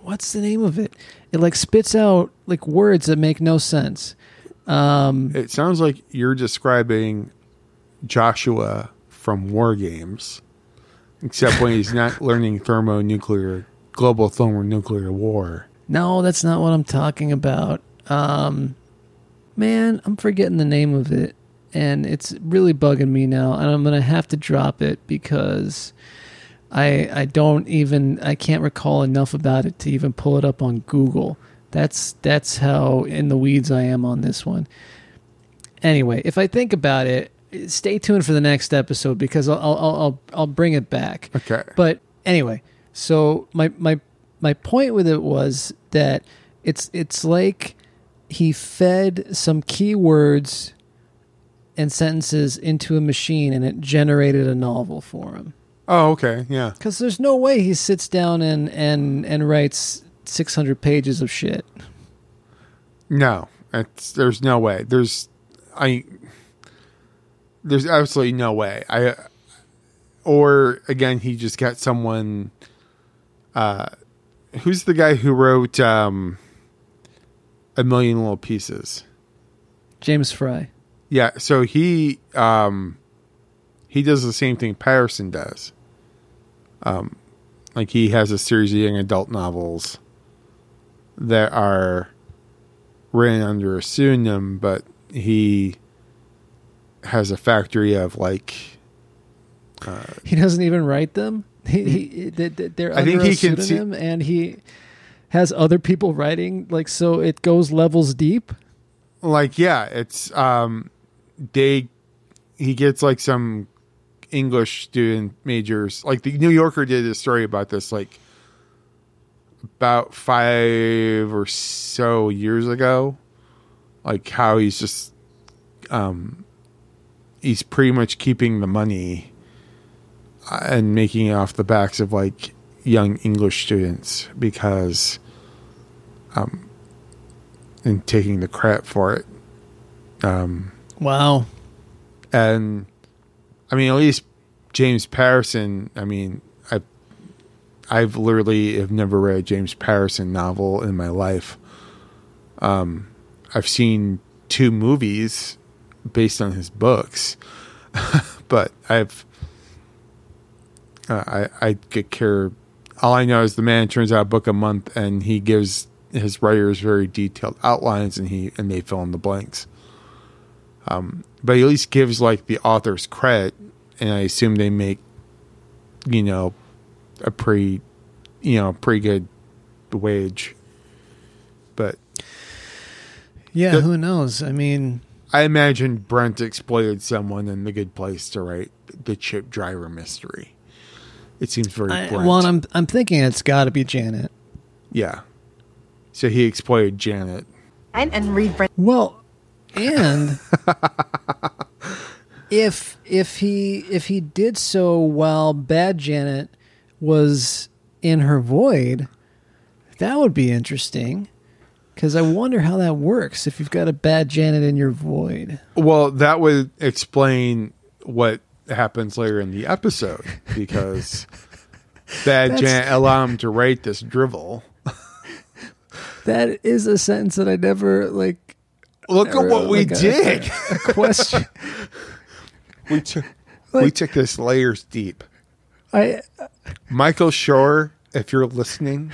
what's the name of it? It like spits out like words that make no sense. Um, It sounds like you're describing Joshua from War Games, except when he's not learning thermonuclear global thermonuclear war. No, that's not what I'm talking about. Um, man, I'm forgetting the name of it, and it's really bugging me now. And I'm gonna have to drop it because I I don't even I can't recall enough about it to even pull it up on Google. That's that's how in the weeds I am on this one. Anyway, if I think about it, stay tuned for the next episode because I'll I'll I'll, I'll bring it back. Okay. But anyway, so my my my point with it was that it's it's like he fed some keywords and sentences into a machine and it generated a novel for him. Oh, okay, yeah. Because there's no way he sits down and and and writes 600 pages of shit. No, it's, there's no way. There's, I, there's absolutely no way. I, or again, he just got someone. Uh, who's the guy who wrote um, a million little pieces? James Frey. Yeah, so he um, he does the same thing Patterson does. Um, like he has a series of young adult novels that are written under a pseudonym, but he has a factory of like. Uh, He doesn't even write them. He, he they- they- they're I think he can see- and he has other people writing. Like so, it goes levels deep. like yeah it's um they he gets like some english student majors like the new yorker did a story about this like about five or so years ago like how he's just um he's pretty much keeping the money and making it off the backs of like young english students because um and taking the credit for it um Wow. and I mean, at least James Patterson. I mean, I, I've literally have never read a James Patterson novel in my life. Um, I've seen two movies based on his books, but I've, uh, I, I get care. All I know is the man turns out a book a month, and he gives his writers very detailed outlines, and he and they fill in the blanks um, but he at least gives like the authors credit, and I assume they make, you know, a pretty, you know, pretty good wage. But Yeah, The- who knows? I mean, I imagine Brent exploited someone in the good place to write the chip driver mystery. It seems very I, Brent. well, I'm I'm thinking it's got to be Janet. yeah. So he exploited Janet. And, and read Brent. Well, and if if he if he did so while Bad Janet was in her void, that would be interesting. Because I wonder how that works if you've got a bad Janet in your void. Well, that would explain what happens later in the episode because bad That's- Janet allow him to write this drivel. That is a sentence that I never like. Look at ever, what we a- did. A, question. we took we took this layers deep. I Michael Schur, if you're listening,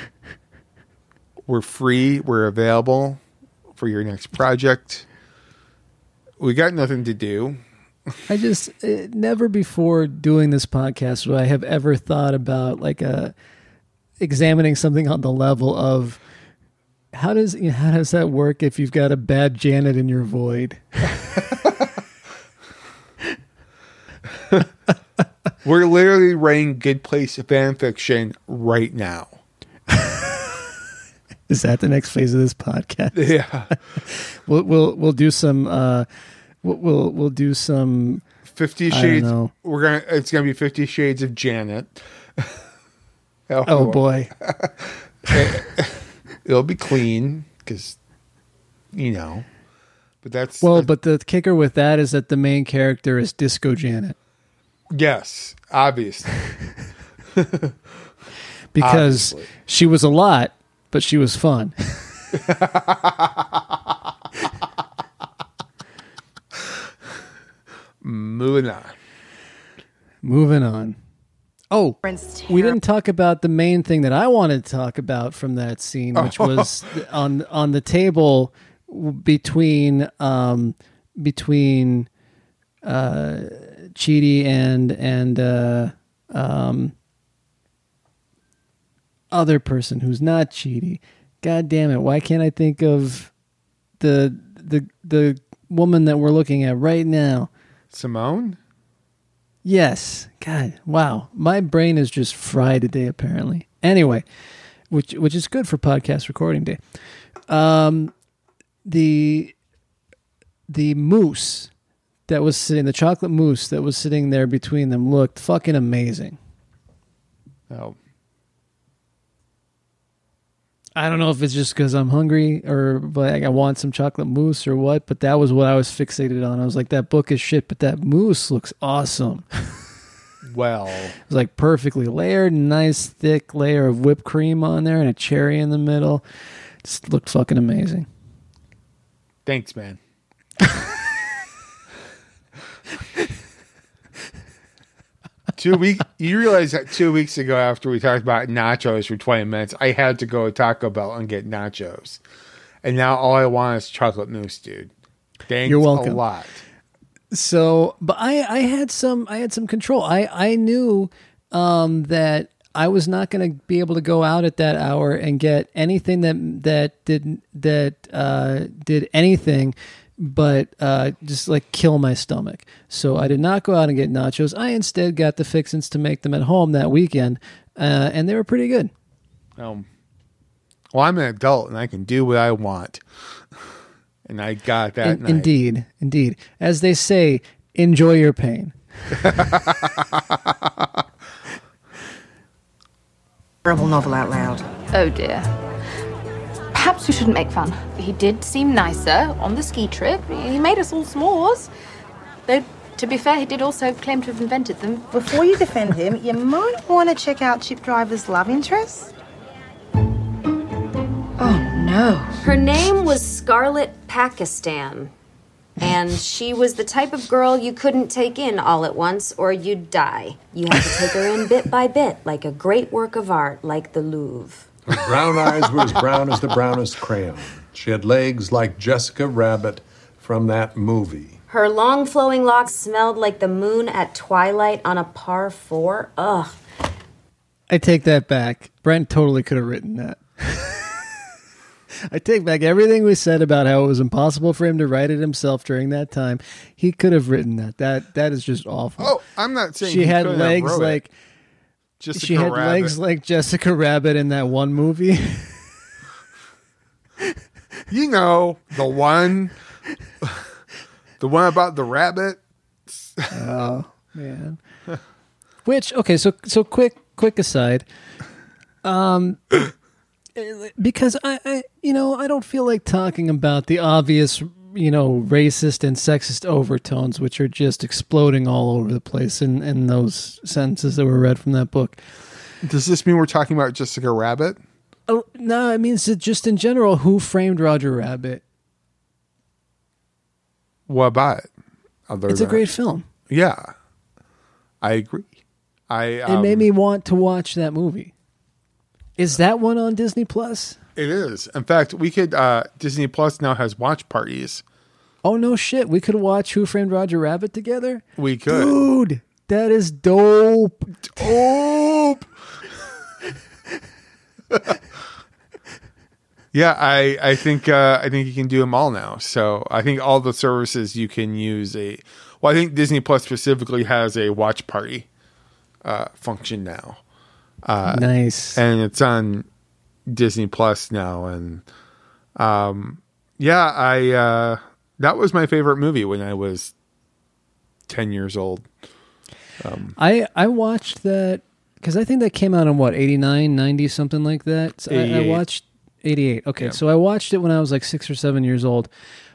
we're free. We're available for your next project. We got nothing to do. I just uh, never before doing this podcast would I have ever thought about like a examining something on the level of how does you know, how does that work if you've got a bad Janet in your void? We're literally writing good place fan fiction right now. Is that the next phase of this podcast? Yeah. we'll we'll we'll do some uh we'll we'll, we'll do some Fifty Shades. We're gonna. It's gonna be Fifty Shades of Janet. Oh, oh, boy. It'll be clean because you know. But that's Well, but the kicker with that is that the main character is Disco Janet yes, obviously. because Obviously. she was a lot, but she was fun. Moving on. Moving on. Oh, we didn't talk about the main thing that I wanted to talk about from that scene, which was on on the table between um between uh Chidi and and uh um other person who's not Chidi. God damn it! Why can't I think of the the the woman that we're looking at right now? Simone. Yes. God. Wow. My brain is just fried today. Apparently. Anyway, which which is good for podcast recording day. Um, the the moose that was sitting, the chocolate mousse that was sitting there between them, looked fucking amazing. Oh, I don't know if it's just because I'm hungry or like I want some chocolate mousse or what, but that was what I was fixated on. I was like, that book is shit, but that mousse looks awesome. well. It was like perfectly layered, nice thick layer of whipped cream on there and a cherry in the middle. Just looked fucking amazing. Thanks, man. two week you realize that two weeks ago after we talked about nachos for 20 minutes i had to go to taco bell and get nachos and now all i want is chocolate mousse dude thanks You're welcome. a lot So, but I I had some I had some control. I I knew um that I was not going to be able to go out at that hour and get anything that that did that uh did anything but uh, just like kill my stomach. So I did not go out and get nachos. I instead got the fixins to make them at home that weekend, uh, and they were pretty good. um, well i'm an adult and i can do what i want and i got that In- night. indeed, indeed. As they say, enjoy your pain. Terrible novel out loud. Oh dear. Perhaps we shouldn't make fun. He did seem nicer on the ski trip. He made us all s'mores. Though, to be fair, he did also claim to have invented them. Before you defend him, you might want to check out Chip Driver's love interest. Oh no. Her name was Scarlet Pakistan. And she was the type of girl you couldn't take in all at once or you'd die. You had to take her in bit by bit, like a great work of art, like the Louvre. Her brown eyes were as brown as the brownest crayon. She had legs like Jessica Rabbit from that movie. Her long flowing locks smelled like the moon at twilight on a par four. Ugh. I take that back. Brent totally could have written that. I take back everything we said about how it was impossible for him to write it himself during that time. He could have written that. That that is just awful. oh i'm not saying she he had couldn't have legs like it. Jessica she had Rabbit. legs like Jessica Rabbit in that one movie. you know the one the one about the rabbit oh man. Which okay, so so quick quick aside. Um because I, I, you know, I don't feel like talking about the obvious, you know, racist and sexist overtones, which are just exploding all over the place in, in those sentences that were read from that book. Does this mean we're talking about Jessica Rabbit? Oh, no, it means that just in general, who framed Roger Rabbit? What about it? Other It's a great film. Yeah, I agree. I It um, made me want to watch that movie. Is that one on Disney Plus? It is. In fact, we could. Uh, Disney Plus now has watch parties. Oh no shit! We could watch Who Framed Roger Rabbit together. We could. Dude, that is dope. Dope. Yeah, I I think uh, I think you can do them all now. So I think all the services you can use a. Well, I think Disney Plus specifically has a watch party uh, function now. Uh, Nice. and it's on Disney Plus now, and um, yeah, I uh, that was my favorite movie when I was ten years old. Um, I I watched that because I think that came out in what 89, 90, something like that. So I, I watched eighty eight. Okay, Yeah. so I watched it when I was like six or seven years old.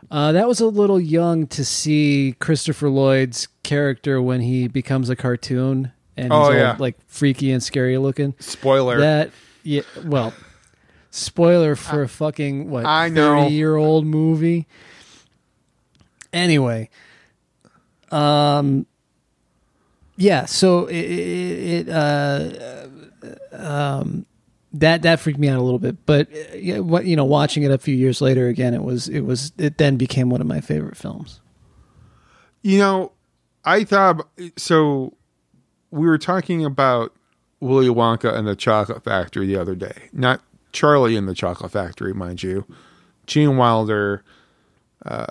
Uh, that was a little young to see Christopher Lloyd's character when he becomes a cartoon and he's Oh, all yeah. like freaky and scary looking. Spoiler. That yeah, well, spoiler for a fucking what I know. thirty year old movie. Anyway, um, yeah. So it, it, it uh, um, that that freaked me out a little bit, but uh, yeah, what you know, watching it a few years later again, it was it was it then became one of my favorite films. You know, I thought so. We were talking about Willy Wonka and the Chocolate Factory the other day. Not Charlie in the Chocolate Factory, mind you. Gene Wilder. Uh,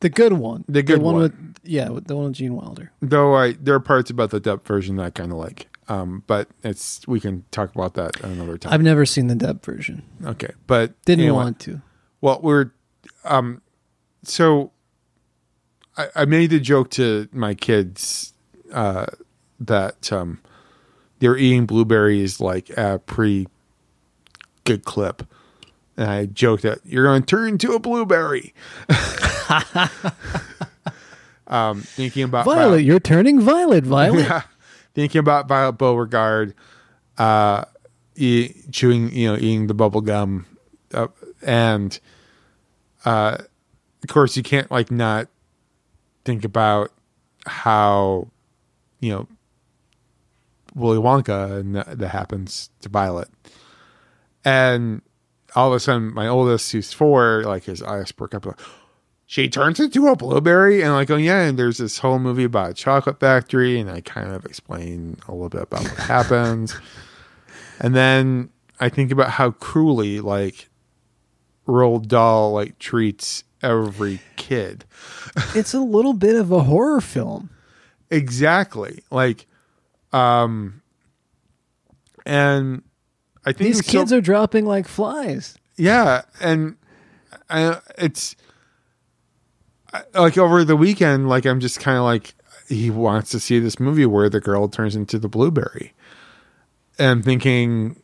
The good one, The good one. with yeah, the one with Gene Wilder. Though I there are parts about the Depp version that I kind of like. Um, but it's we can talk about that another time. I've never seen the Depp version. Okay, but Didn't anyway. want to. Well, we're um, so I, I made the joke to my kids uh, that um, they're eating blueberries like a pretty good clip, and I joked that you're going to turn into a blueberry. um, thinking about Violet, you're turning violet, Violet. yeah. Thinking about Violet Beauregarde, uh, e- chewing, you know, eating the bubble gum, uh, and uh, of course, you can't like not think about how, you know, Willy Wonka and that, that happens to Violet, and all of a sudden, my oldest, who's four, like his eyes perk up. Like, she turns into a blueberry and like oh yeah and there's this whole movie about a chocolate factory and i kind of explain a little bit about what happens and then i think about how cruelly like Roald Dahl like treats every kid it's a little bit of a horror film. exactly like um and i think These it's so- kids are dropping like flies. Yeah, and I, it's I- like over the weekend. Like I'm just kind of like he wants to see this movie where the girl turns into the blueberry, and I'm thinking,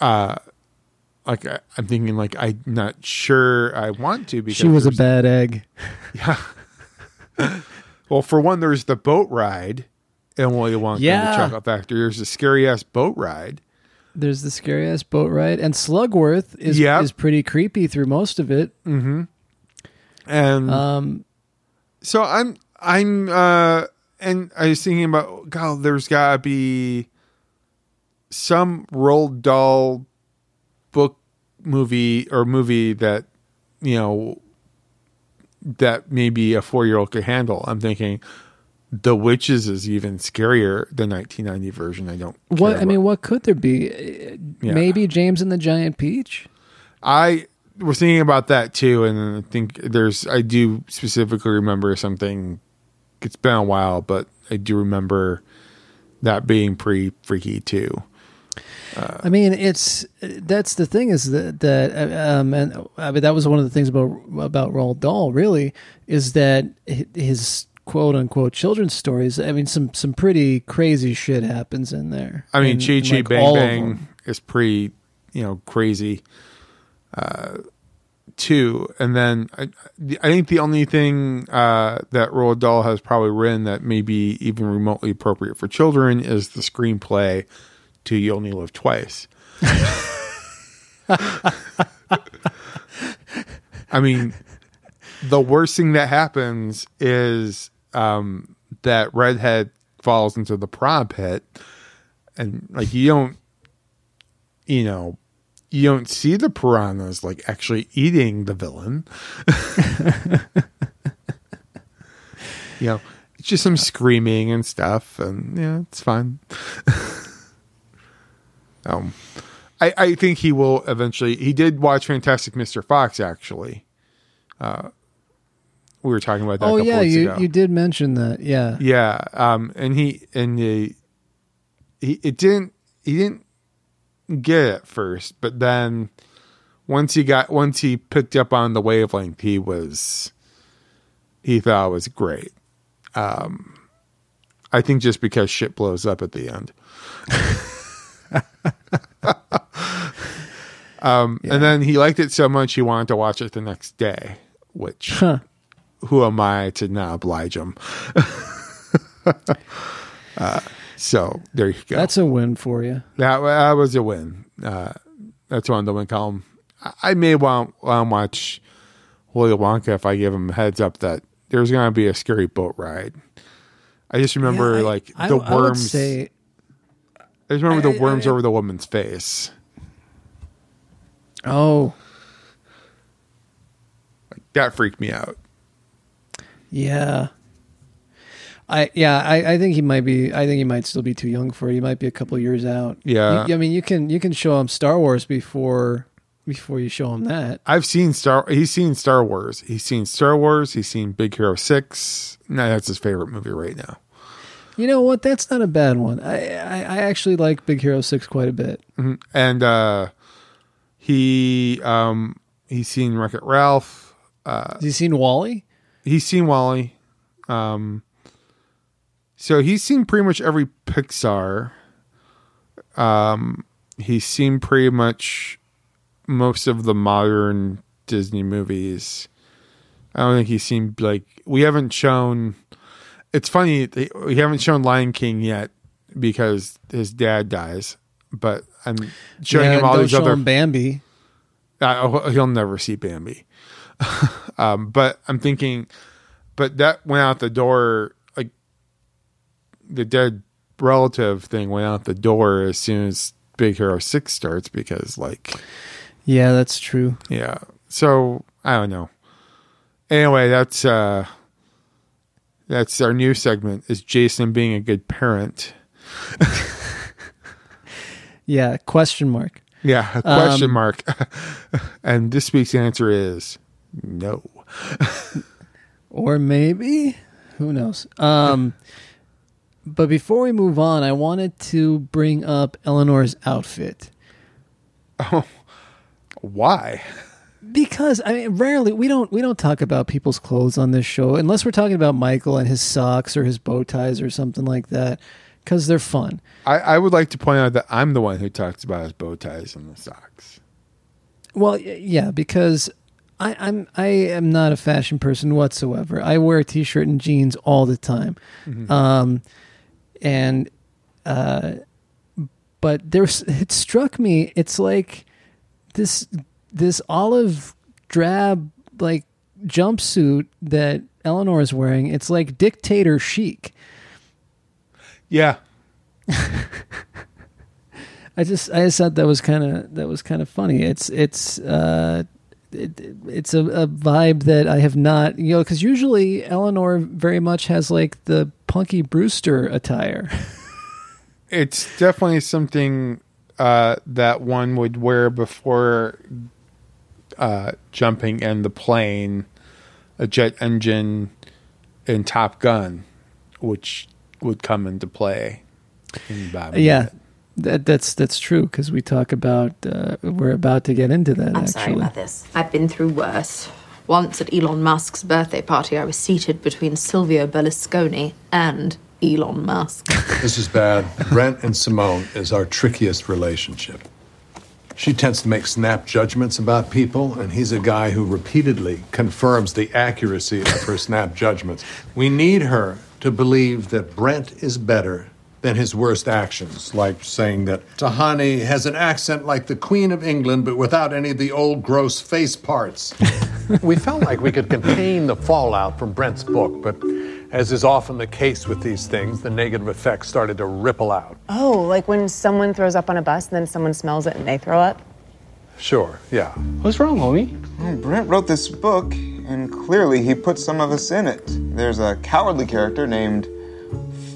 uh, like I- I'm thinking like I'm not sure I want to because She was a bad egg. Yeah. well, for one, there's the boat ride in Willy Wonka and Yeah. the Chocolate Factory. There's a scary ass boat ride. There's the scary ass boat ride, and Slugworth is Yep. is pretty creepy through most of it. Mm-hmm. And um, so I'm I'm uh and I was thinking about God, there's gotta be some Roald Dahl book movie or movie that you know that maybe a four year old could handle. I'm thinking The Witches is even scarier than 1990 version. I don't What I mean, what could there be? Uh, Yeah. Maybe James and the Giant Peach. I was thinking about that too, and I think there's I do specifically remember something. It's been a while, but I do remember that being pretty freaky too. Uh, I mean, it's that's the thing is that that um and I mean that was one of the things about about Roald Dahl really is that his quote unquote children's stories. I mean, some some pretty crazy shit happens in there. I mean, Chi Chi like Bang Bang is pretty, you know, crazy. Uh, too, and then I, I think the only thing uh, that Roald Dahl has probably written that may be even remotely appropriate for children is the screenplay to "You Only Live Twice." I mean, the worst thing that happens is um, that redhead falls into the prom pit, and like you don't, you know, you don't see the piranhas like actually eating the villain. you know, it's just some screaming and stuff, and yeah, it's fine. um, I, I think he will eventually. He did watch Fantastic Mr. Fox actually. Uh, we were talking about that. Oh yeah, you ago. you did mention that. Yeah. Yeah, um, and he and he, he it didn't he didn't get it at first, but then once he got once he picked up on the wavelength, he was he thought it was great. Um, I think just because shit blows up at the end. um, and then he liked it so much he wanted to watch it the next day, which Huh. Who am I to not oblige him? uh, so there you go. That's a win for you. That, that was a win. Uh, that's on the win column. I, I may want, to watch Willy Wonka if I give him a heads up that there's going to be a scary boat ride. I just remember Yeah, I- like I- the worms. say- I just remember the worms over the woman's face. Oh That freaked me out. Yeah. I yeah I, I think he might be I think he might still be too young for it. He might be a couple years out. Yeah. You- I mean you can you can show him Star Wars before before you show him that. I've seen Star. He's seen Star Wars. He's seen Star Wars. He's seen Big Hero Six. No, that's his favorite movie right now. You know what? That's not a bad one. I I, I actually like Big Hero Six quite a bit. Mhm. And uh, he um, he's seen Wreck It Ralph. Uh, Has he seen Wally? He's seen Wally. Um, so he's seen pretty much every Pixar. Um, he's seen pretty much most of the modern Disney movies. I don't think he's seen like we haven't shown. It's funny we haven't shown Lion King yet because his dad dies, but I'm showing Yeah, him all these show other. Bambi. Uh, he'll never see Bambi. um, but I'm thinking, but that went out the door. Like the dead relative thing went out the door as soon as Big Hero Six starts because, like, Yeah, that's true. yeah. So I don't know. Anyway, that's uh that's our new segment. Is Jason being a good parent? Yeah, question mark. Yeah, a question Um, mark. and this week's answer is no. or maybe? Who knows? Um but before we move on i wanted to bring up eleanor's outfit. Oh why? Because i mean rarely we don't we don't talk about people's clothes on this show unless we're talking about michael and his socks or his bow ties or something like that because they're fun. I, I would like to point out that I'm the one who talks about his bow ties and the socks. Well, yeah, because I, I'm I am not a fashion person whatsoever. I wear a t-shirt and jeans all the time, Mhm. um, and uh, but there's it struck me. It's like this this olive drab like jumpsuit that Eleanor is wearing. It's like dictator chic. Yeah. I just I just thought that was kind of that was kind of funny. It's it's uh it, it's a, a vibe that I have not you know because usually Eleanor very much has like the punky Brewster attire. It's definitely something uh, that one would wear before uh, jumping in the plane, a jet engine in Top Gun, which would come into play in yeah, minute. That that's that's true because we talk about uh, we're about to get into that I'm actually. sorry about this. I've been through worse. Once at Elon Musk's birthday party, I was seated between Silvio Berlusconi and Elon Musk. This is bad. Brent and Simone is our trickiest relationship. She tends to make snap judgments about people, and he's a guy who repeatedly confirms the accuracy of her snap judgments. We need her to believe that Brent is better than his worst actions, like saying that Tahani has an accent like the Queen of England, but without any of the old gross face parts. we felt like we could contain the fallout from Brent's book, but as is often the case with these things, the negative effects started to ripple out. Oh, like when someone throws up on a bus and then someone smells it and they throw up? Sure, yeah. What's wrong, homie? Well, Brent wrote this book, and clearly he put some of us in it. There's a cowardly character named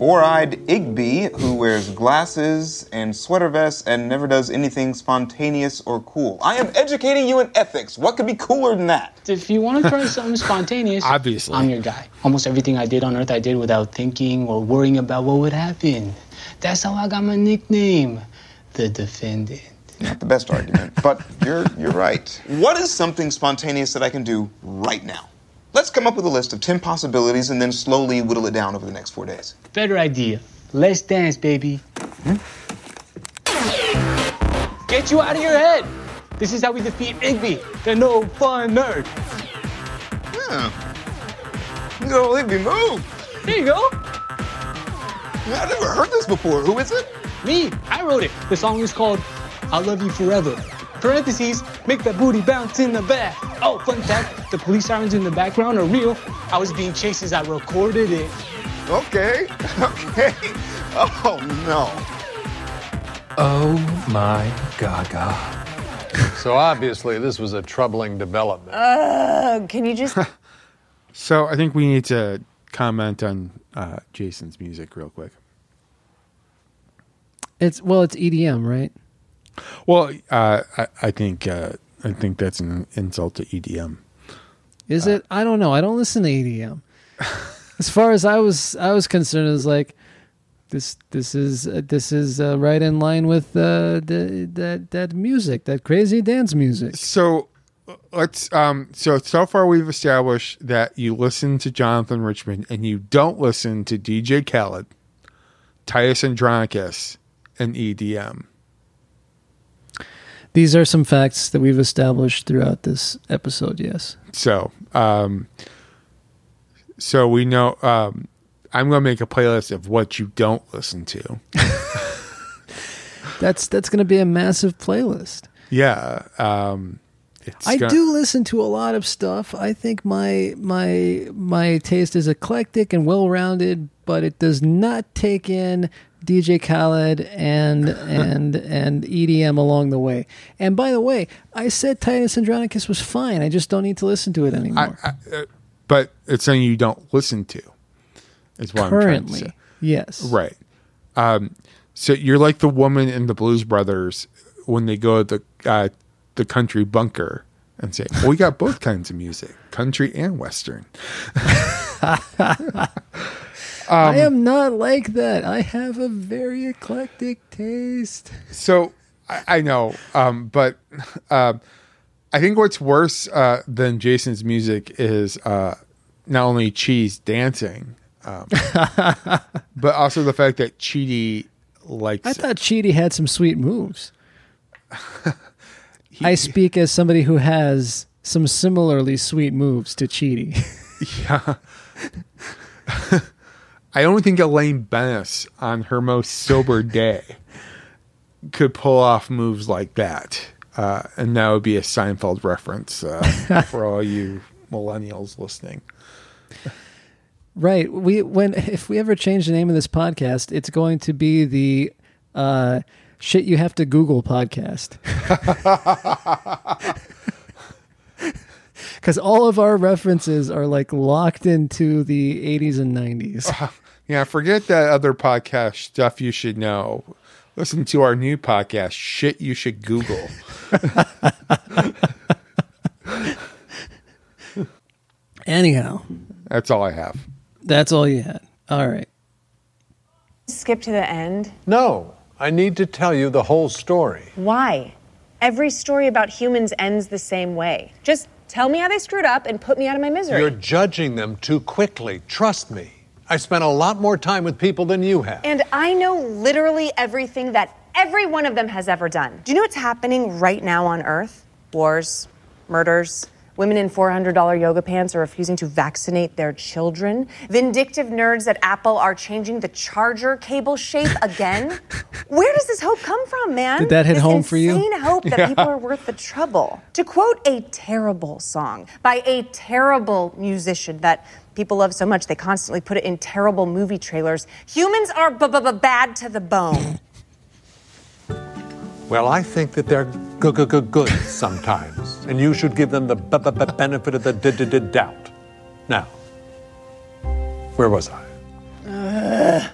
Four Eyed Igby who wears glasses and sweater vests and never does anything spontaneous or cool. I am educating you in ethics. What could be cooler than that? If you want to try something spontaneous, Obviously. I'm your guy. Almost everything I did on Earth, I did without thinking or worrying about what would happen. That's how I got my nickname, the Defendant. Not the best argument, but you're you're right. What is something spontaneous that I can do right now? Let's come up with a list of 10 possibilities and then slowly whittle it down over the next four days. Better idea. Let's dance, baby. Hmm? Get you out of your head. This is how we defeat Igby, the no fun nerd. Yeah. Good old Igby move. There you go. I've never heard this before. Who is it? Me, I wrote it. The song is called I Love You Forever. Parentheses, make that booty bounce in the back. Oh, fun fact, the police sirens in the background are real. I was being chased as I recorded it. Okay, okay. Oh no. Oh my gaga. So obviously, this was a troubling development. Uh, can you just. So I think we need to comment on uh, Jason's music real quick. It's well, it's EDM, right? Well, uh, I, I think uh, I think that's an insult to EDM. Is it? I don't know. I don't listen to EDM. as far as I was, I was concerned, it was like this. This is uh, this is uh, right in line with uh, the, that that music, that crazy dance music. So let's um so so far we've established that you listen to Jonathan Richman and you don't listen to DJ Khaled, Titus Andronicus, and EDM. These are some facts that we've established throughout this episode. Yes. So um so we know um I'm gonna make a playlist of what you don't listen to. That's that's going to be a massive playlist. Yeah. Um it's I gonna- do listen to a lot of stuff. I think my my my taste is eclectic and well rounded, but it does not take in DJ Khaled and and and EDM along the way. And by the way, I said Titus Andronicus was fine. I just don't need to listen to it anymore. I, uh, but it's something you don't listen to. Is what I'm Currently, to yes. Right. Um, so you're like the woman in the Blues Brothers when they go to the uh, the country bunker and say, well, "We got both kinds of music, country and western." I am not like that. I have a very eclectic taste. So I, I know, um, but uh, I think what's worse uh, than Jason's music is uh, not only Chidi's dancing, um, but also the fact that Chidi likes. I thought Chidi had some sweet moves. I speak as somebody who has some similarly sweet moves to Chidi. Yeah. I don't think Elaine Benes on her most sober day could pull off moves like that. Uh, and that would be a Seinfeld reference uh, for all you millennials listening. Right. We when if we ever change the name of this podcast, it's going to be the uh, shit you have to Google podcast. Because all of our references are like locked into the 80s and 90s. Yeah, forget that other podcast stuff you should know. Listen to our new podcast, Shit You Should Google. Anyhow, That's all I have. that's all you had. All right. Skip to the end. No, I need to tell you the whole story. Why? Every story about humans ends the same way. Just tell me how they screwed up and put me out of my misery. You're judging them too quickly. Trust me. I spent a lot more time with people than you have. And I know literally everything that every one of them has ever done. Do you know what's happening right now on Earth? Wars, murders. Women in $400 yoga pants are refusing to vaccinate their children. Vindictive nerds at Apple are changing the charger cable shape again. Where does this hope come from, man? Did that hit This home for you? Insane hope that Yeah. people are worth the trouble. To quote a terrible song by a terrible musician that people love so much they constantly put it in terrible movie trailers, humans are b- b- b- bad to the bone. Well, I think that they're good, good, good, good sometimes, and you should give them the b- b- b- benefit of the d- d- d- doubt. Now, where was I?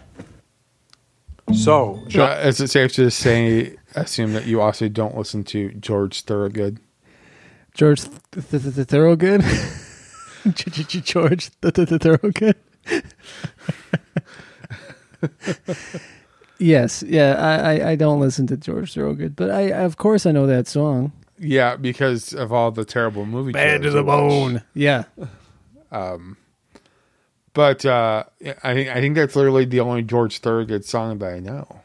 So, So, uh, is it safe to say, assume that you also don't listen to George Thorogood? George Th- Th- Th- Thorogood. George Th- Th- Th- Thorogood. yes, yeah, I, I, I don't listen to George Thorogood, but I of course I know that song. Yeah, because of all the terrible movie. Bad to trailers the I watch. bone. Yeah. Um, but uh, I think I think that's literally the only George Thorogood song that I know.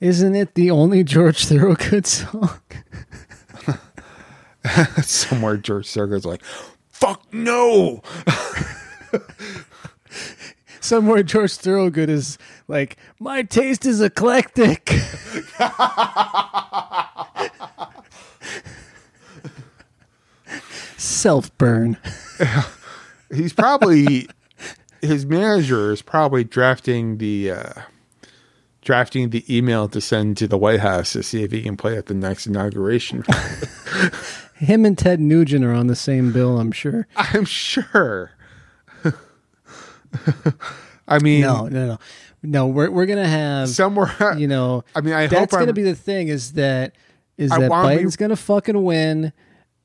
Isn't it the only George Thorogood song? Somewhere George Thorogood's like, "Fuck no." Somewhere George Thorogood is like, my taste is eclectic. Self burn. He's probably his manager is probably drafting the uh, drafting the email to send to the White House to see if he can play at the next inauguration. Him and Ted Nugent are on the same bill, I'm sure. I'm sure. I mean, no, no, no, no. We're we're gonna have somewhere. You know, I mean, I hope that's gonna I'm- be the thing is that is I that wanna be- Biden's gonna fucking win,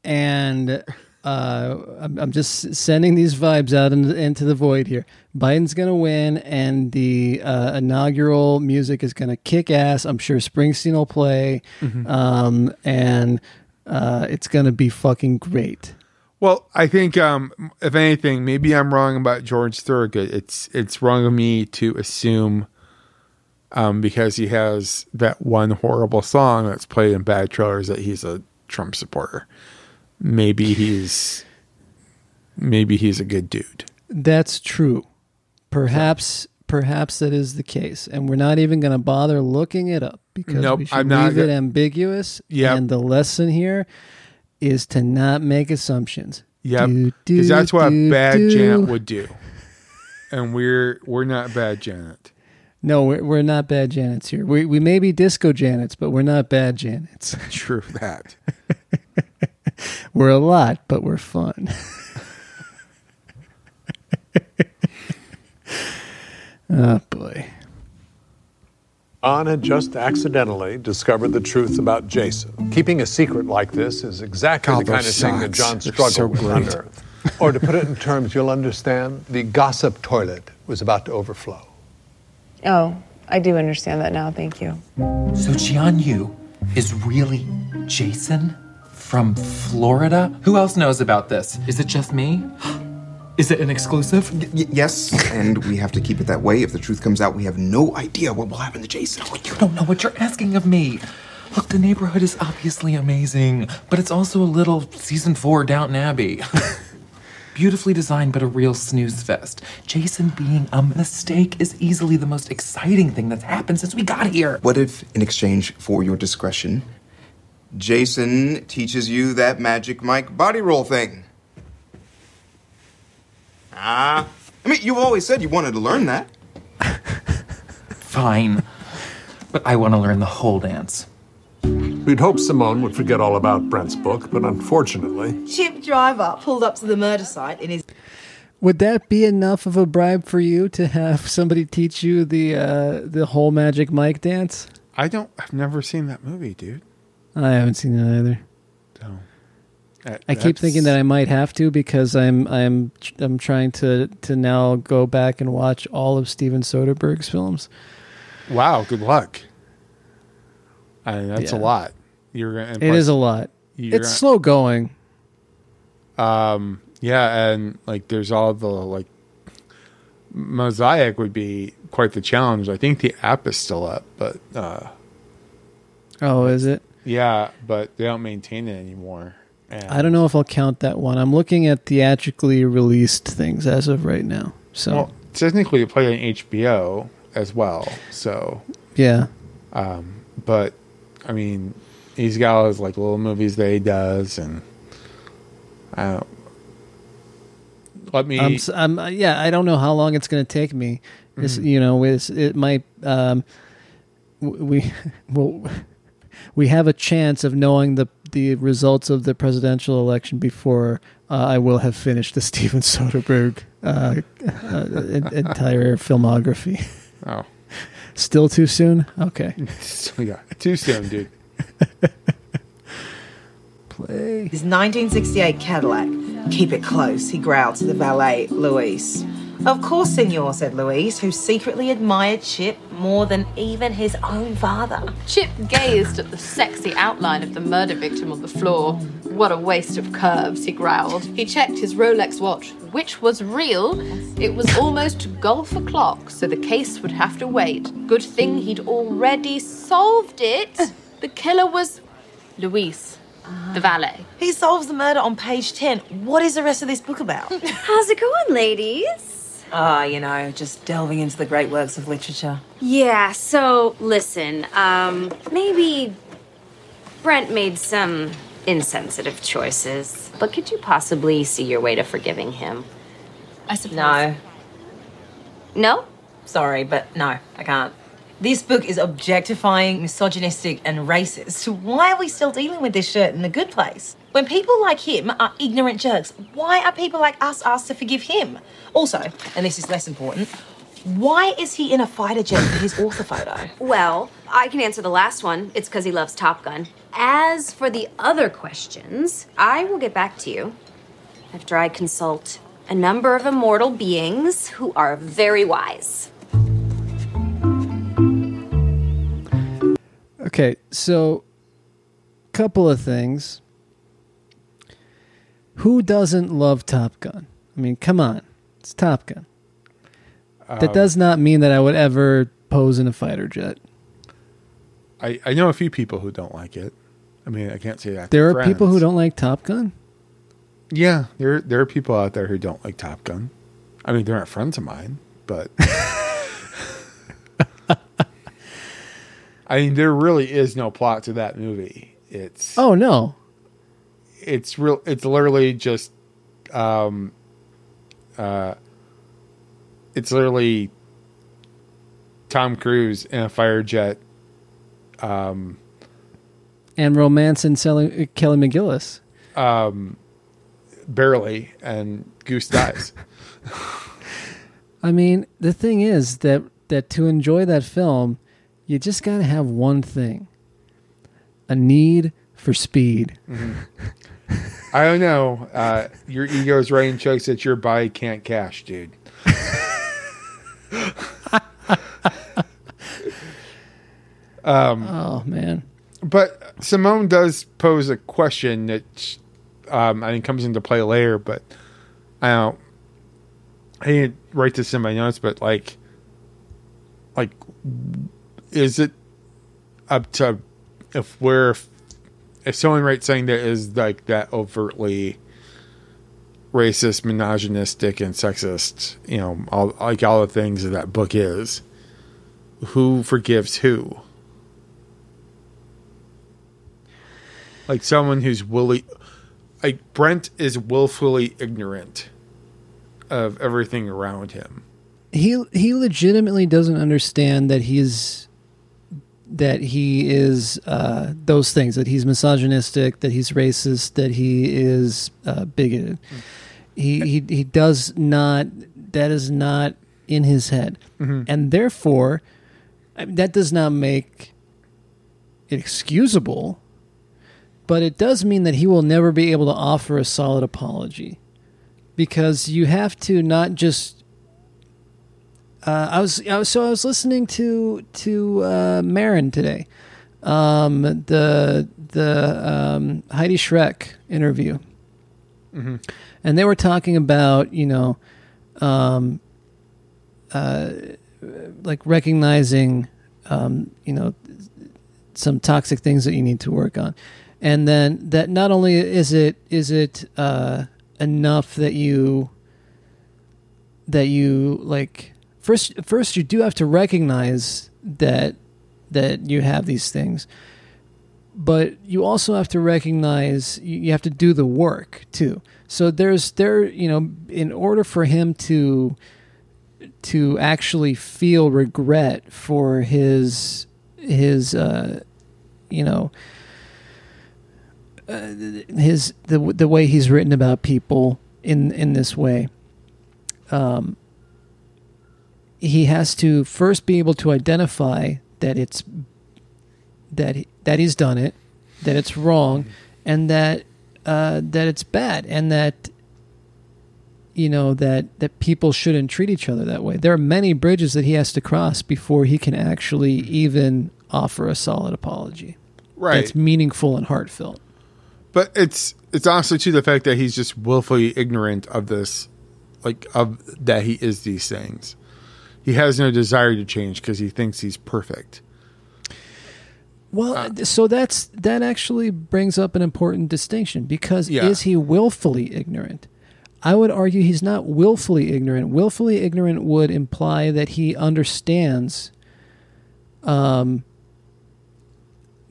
and uh, I'm, I'm just sending these vibes out into, into the void here. Biden's gonna win, and the uh, inaugural music is gonna kick ass. I'm sure Springsteen will play, Mhm. um, and uh, it's gonna be fucking great. Well, I think um, if anything, maybe I'm wrong about George Thorogood. It's it's wrong of me to assume um, because he has that one horrible song that's played in bad trailers that he's a Trump supporter. Maybe he's maybe he's a good dude. That's true. Perhaps perhaps that is the case, and we're not even going to bother looking it up because Nope, we should I'm not leave it ambiguous. Yep. And the lesson here is to not make assumptions. Yep, Do, because that's what a bad do. Janet would do, and we're we're not bad Janet. No, we're, we're not bad Janets here. We we may be disco Janets, but we're not bad Janets. True that. we're a lot, but we're fun. oh boy. Anna just accidentally discovered the truth about Jason. Keeping a secret like this is exactly God, the kind of those thing that John they're struggled so with great. on Earth. Or to put it in terms you'll understand, the gossip toilet was about to overflow. Oh, I do understand that now. Thank you. So Jian Yu is really Jason from Florida? Who else knows about this? Is it just me? Is it an exclusive? Y- yes, and we have to keep it that way. If the truth comes out, we have no idea what will happen to Jason. Oh, you don't know what you're asking of me. Look, the neighborhood is obviously amazing, but it's also a little season four Downton Abbey. Beautifully designed, but a real snooze fest. Jason being a mistake is easily the most exciting thing that's happened since we got here. What if, in exchange for your discretion, Jason teaches you that magic Mike body roll thing? Ah. I mean, you've always said you wanted to learn that. Fine. But I want to learn the whole dance. We'd hoped Simone would forget all about Brent's book, but unfortunately, Chip Driver pulled up to the murder site in his. Would that be enough of a bribe for you to have somebody teach you the uh, the whole Magic Mike dance? I don't. I've never seen that movie, dude. I haven't seen it either. That- I keep thinking that I might have to because I'm I'm I'm trying to to now go back and watch all of Steven Soderbergh's films. Wow, good luck. I mean, that's a lot. You're gonna. It plus is a lot. It's gonna- slow going. Um. Yeah, and like, there's all the like, Mosaic would be quite the challenge. I think the app is still up, but uh, Oh, is it? yeah, but they don't maintain it anymore. And I don't know if I'll count that one. I'm looking at theatrically released things as of right now. So Well, technically, it played on HBO as well. So yeah, um, but I mean, he's got all his like little movies that he does, and I don't. Let me. I'm, I'm, uh, yeah, I don't know how long it's going to take me. Mhm. You know, it might. Um, we well, we have a chance of knowing the the results of the presidential election before uh, I will have finished the Steven Soderbergh uh, uh, entire filmography. Oh. Still too soon? Okay. yeah, too soon, dude. Play. His 1968 Cadillac. Keep it close, he growled to the valet, Luis. Of course, senor, said Luis, who secretly admired Chip more than even his own father. Chip gazed at the sexy outline of the murder victim on the floor. What a waste of curves, he growled. He checked his Rolex watch, which was real. It was almost golf o'clock, so the case would have to wait. Good thing he'd already solved it. The killer was Luis, the valet. He solves the murder on page 10. What is the rest of this book about? How's it going, ladies? Ah, you know, just delving into the great works of literature. Yeah, so listen, um, maybe Brent made some insensitive choices, but could you possibly see your way to forgiving him? I suppose. No. No? Sorry, but no, I can't. This book is objectifying, misogynistic, and racist. Why are we still dealing with this shirt in the good place? When people like him are ignorant jerks, why are people like us asked to forgive him? Also, and this is less important, why is he in a fighter jet for his author photo? Well, I can answer the last one. It's because he loves Top Gun. As for the other questions, I will get back to you after I consult a number of immortal beings who are very wise. Okay, so couple of things. Who doesn't love Top Gun? I mean, come on. It's Top Gun. that Um, does not mean that I would ever pose in a fighter jet. I, I know a few people who don't like it. I mean, I can't say that. There are people who don't like Top Gun. Yeah, there there are people out there who don't like Top Gun. I mean, they're not friends of mine, but I mean, there really is no plot to that movie. It's Oh no. It's real. It's literally just, um, uh, it's literally Tom Cruise in a fire jet. Um, And romance and selling Kelly McGillis. um, barely, and Goose dies. I mean, the thing is that that to enjoy that film, you just got to have one thing: a need for speed. I don't know. Uh, your is writing checks that your body can't cash, dude. um, Oh man. But Simone does pose a question that um, I think comes into play later. But I don't. I didn't write this in my notes, but like, like, is it up to if we're if someone writes something that is like that overtly racist, misogynistic, and sexist, you know, all like all the things that that book is, who forgives who? like someone who's willy like Brent is willfully ignorant of everything around him. He he legitimately doesn't understand that he's that he is uh, those things that he's misogynistic, that he's racist, that he is uh, bigoted. He he he does not. That is not in his head, Mhm. and therefore, I mean, that does not make it excusable. But it does mean that he will never be able to offer a solid apology, because you have to not just uh, I was, I was so I was listening to to uh, Maron today, um, the the um, Heidi Schreck interview, Mhm. and they were talking about you know, um, uh, like recognizing, um, you know, some toxic things that you need to work on, and then that not only is it is it uh, enough that you that you like first first you do have to recognize that that you have these things but you also have to recognize you have to do the work too. So there's there you know in order for him to to actually feel regret for his his uh you know uh, his the the way he's written about people in in this way um he has to first be able to identify that it's that he, that he's done it, that it's wrong, and that uh, that it's bad, and that you know that that people shouldn't treat each other that way. There are many bridges that he has to cross before he can actually even offer a solid apology. Right. That's meaningful and heartfelt. But it's it's also to the fact that he's just willfully ignorant of this, like of that he is these things. He has no desire to change because he thinks he's perfect. Well, so that's that actually brings up an important distinction because Yeah. is he willfully ignorant? I would argue he's not willfully ignorant. Willfully ignorant would imply that he understands um,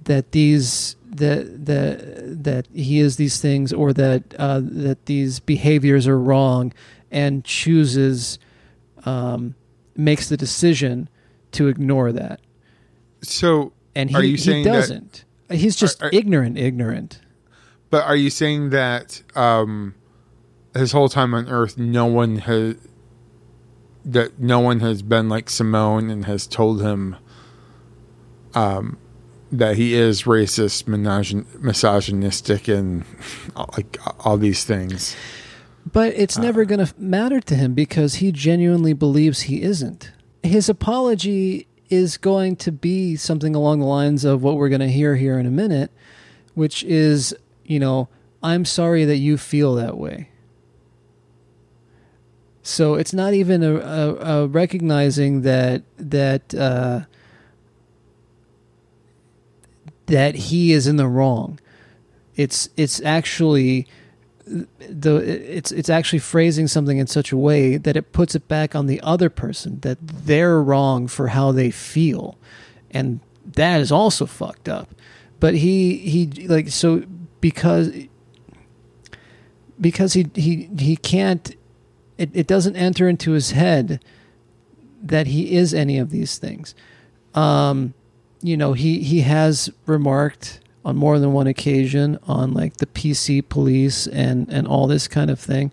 that these that that that he is these things or that uh, that these behaviors are wrong and chooses um, makes the decision to ignore that. So, and he, are you he saying doesn't. He's just Are- are- ignorant, ignorant. But are you saying that um, his whole time on Earth, no one has that no one has been like Simone and has told him um, that he is racist, misogyn- misogynistic, and like all these things? But it's never going to matter to him because he genuinely believes he isn't. His apology is going to be something along the lines of what we're going to hear here in a minute, which is, you know, I'm sorry that you feel that way. So it's not even a, a, a recognizing that that uh, that he is in the wrong. It's it's actually the it's it's actually phrasing something in such a way that it puts it back on the other person that they're wrong for how they feel, and that is also fucked up. But he he like so because because he he he can't it, it doesn't enter into his head that he is any of these things. Um, you know, he he has remarked on more than one occasion on like the PC police and and all this kind of thing.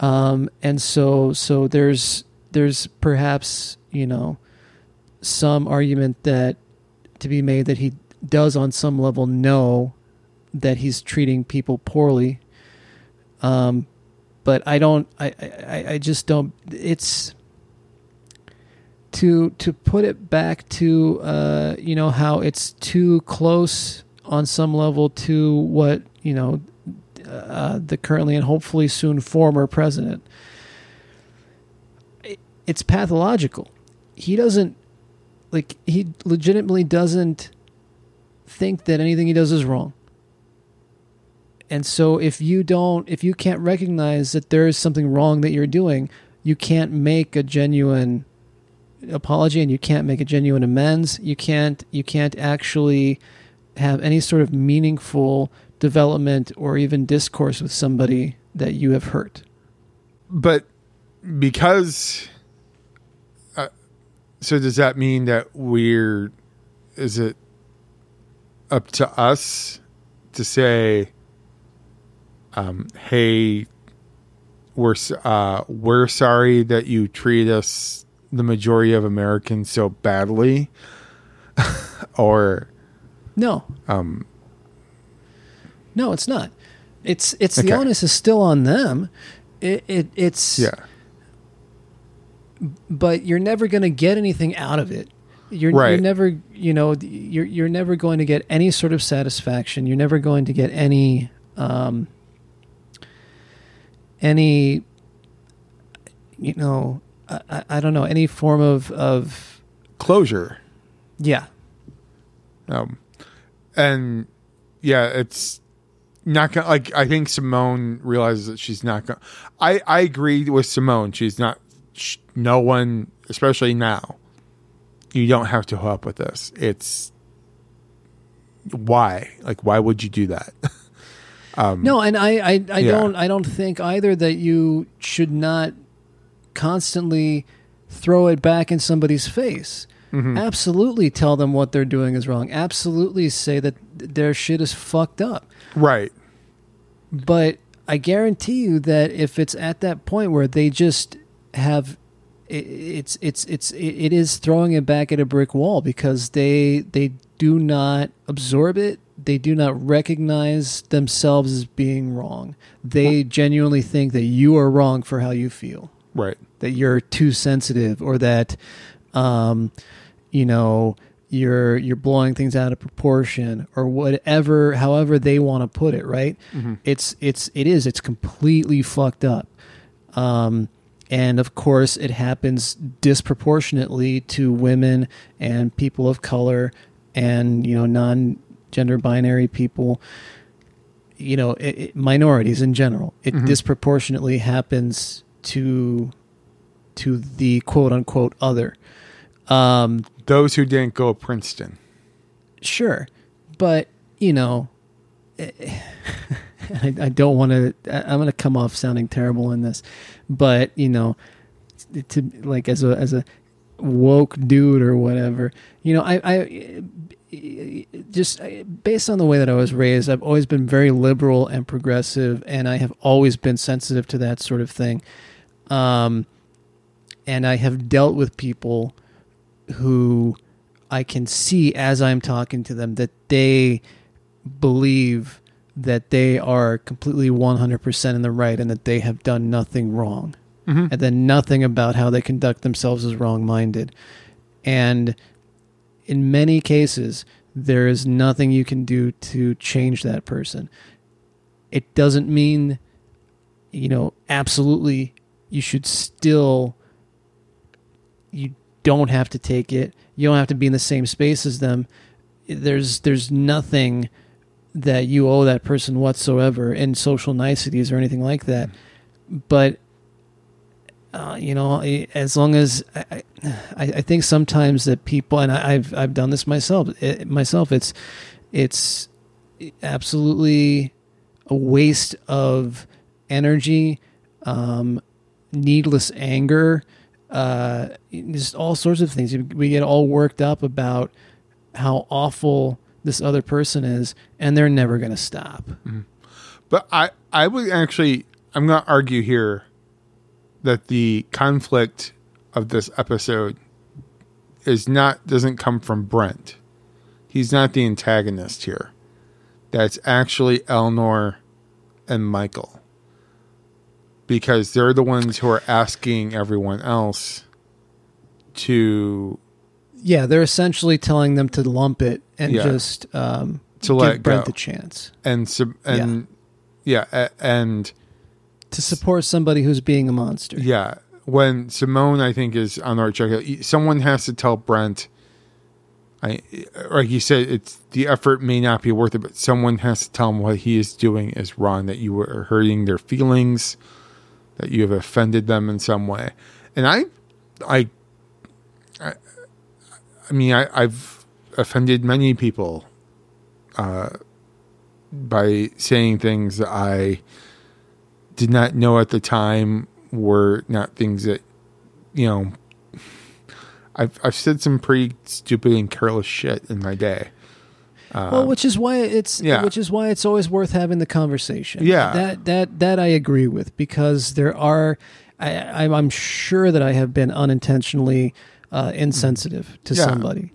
Um, and so so there's there's perhaps you know some argument that to be made that he does on some level know that he's treating people poorly. Um, but I don't. I, I I just don't. It's to to put it back to uh, you know how it's too close on some level to what you know uh, the currently and hopefully soon former president. It- It's pathological. He doesn't like he legitimately doesn't think that anything he does is wrong. And so if you don't if you can't recognize that there is something wrong that you're doing, you can't make a genuine apology and you can't make a genuine amends. You can't you can't actually have any sort of meaningful development or even discourse with somebody that you have hurt. But because, uh, so does that mean that we're? Is it up to us to say, um, "Hey, we're uh, we're sorry that you treat us, the majority of Americans, so badly," or No. um, No, it's not. It's it's the onus is still on them. It, it it's yeah. but you're never going to get anything out of it. You're, you're never, you know, you're you're never going to get any sort of satisfaction. You're never going to get any um, any you know I, I, don't know any form of of closure. Yeah. Um, and yeah, it's not gonna like. I think Simone realizes that she's not gonna. I I agree with Simone. She's not. Sh- no one, especially now. You don't have to hook up with this. It's why. Like, why would you do that? um, No, and I, I, I Yeah. don't I don't think either that you should not constantly throw it back in somebody's face. Mhm. Absolutely tell them what they're doing is wrong. Absolutely say that their shit is fucked up. Right. But I guarantee you that if it's at that point where they just have it's it's it's it is throwing it back at a brick wall because they they do not absorb it they do not recognize themselves as being wrong they genuinely think that you are wrong for how you feel Right. that you're too sensitive or that um you know you're you're blowing things out of proportion or whatever however they want to put it right Mhm. it's it's it is it's completely fucked up um and of course it happens disproportionately to women and people of color and you know non gender binary people you know it, it- minorities in general it Mhm. disproportionately happens to to the quote unquote other um Those who didn't go to Princeton. sure but you know eh, I, I don't want to i'm going to come off sounding terrible in this but you know to like as a as a woke dude or whatever you know i i just based on the way that i was raised i've always been very liberal and progressive and i have always been sensitive to that sort of thing um and i have dealt with people who I can see as I'm talking to them that they believe that they are completely 100% in the right and that they have done nothing wrong. Mhm. And then nothing about how they conduct themselves is wrong minded. And in many cases, there is nothing you can do to change that person. It doesn't mean, you know, absolutely you should still you don't have to take it. You don't have to be in the same space as them. There's there's nothing that you owe that person whatsoever in social niceties or anything like that. But uh, you know, as long as I, I, I think sometimes that people and I, I've I've done this myself. It, myself, it's it's absolutely a waste of energy, um, needless anger, uh, just all sorts of things. We get all worked up about how awful this other person is, and they're never going to stop. But I, I would actually, I'm going to argue here that the conflict of this episode is not, doesn't come from Brent. He's not the antagonist here. That's actually Eleanor and Michael. Because they're the ones who are asking everyone else to Yeah, they're essentially telling them to lump it and Yeah. just um, to give let Brent go. a chance and sub- and yeah, a- and to support somebody who's being a monster. yeah when Simone I think is on the right track someone has to tell Brent I like you said it's the effort may not be worth it but someone has to tell him what he is doing is wrong that you are hurting their feelings that you have offended them in some way and I I I, I mean I, I've offended many people uh, by saying things that I did not know at the time were not things that you know I've I've said some pretty stupid and careless shit in my day. Um, well, which is why it's yeah. which is why it's always worth having the conversation. Yeah. that that that I agree with because there are. I, I'm- sure that I have been unintentionally uh, insensitive to Yeah. somebody,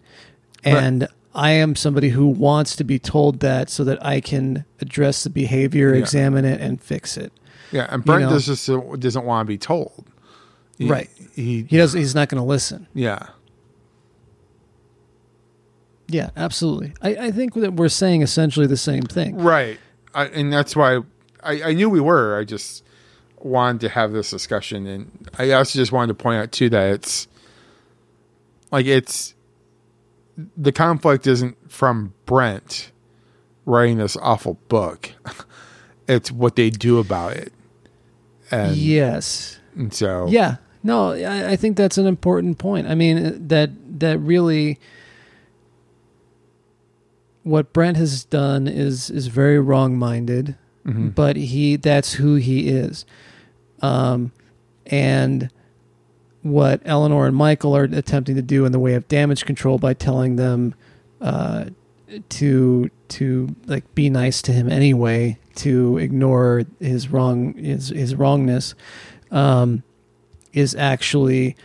But- and I am somebody who wants to be told that so that I can address the behavior, Yeah. examine it, and fix it. yeah, and You Brent know? does just doesn't want to be told. He- right. He he does. He's not going to listen. yeah. Yeah, absolutely. I, I think that we're saying essentially the same thing. Right. I, and that's why I, I knew we were. I just wanted to have this discussion, and I also just wanted to point out too that it's like it's the conflict isn't from Brent writing this awful book. it's what they do about it. And yes. and so Yeah. No, I, I think that's an important point. I mean uh, that that really what Brent has done is is very wrong minded, Mhm. but he that's who he is. Um and what Eleanor and Michael are attempting to do in the way of damage control by telling them uh, to to like be nice to him anyway, to ignore his wrong his his wrongness, um, is actually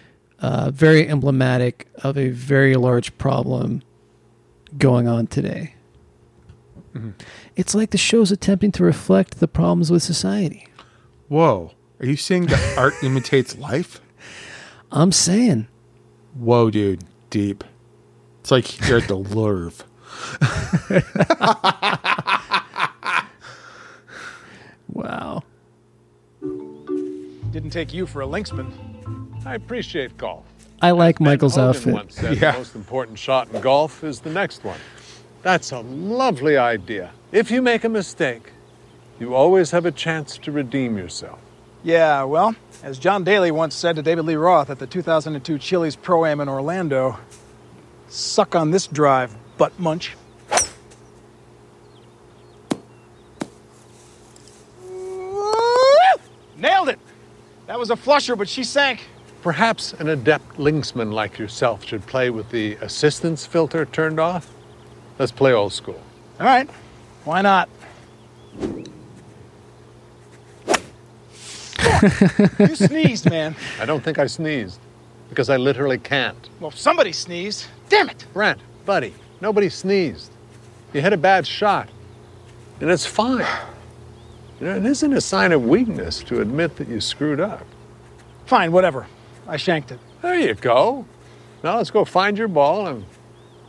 uh, very emblematic of a very large problem going on today. Mhm. It's like the show's attempting to reflect the problems with society. Whoa. Are you saying that art imitates life? I'm saying. Whoa, dude. Deep. It's like you're at the Louvre. Wow. Didn't take you for a linksman. I appreciate golf. I like Michael's Hogan outfit. once said the most important shot in golf is the next one. That's a lovely idea. If you make a mistake, you always have a chance to redeem yourself. Yeah, well, as John Daly once said to David Lee Roth at the 2002 Chili's Pro Am in Orlando, suck on this drive, butt munch. Nailed it! That was a flusher, but she sank. Perhaps an adept linksman like yourself should play with the assistance filter turned off. Let's play old school. All right, why not? you sneezed, man. I don't think I sneezed because I literally can't. Well, somebody sneezed. Damn it! Brent, buddy, nobody sneezed. You hit a bad shot, and it's fine. You know, it isn't a sign of weakness to admit that you screwed up. Fine, whatever. I shanked it. There you go. Now let's go find your ball and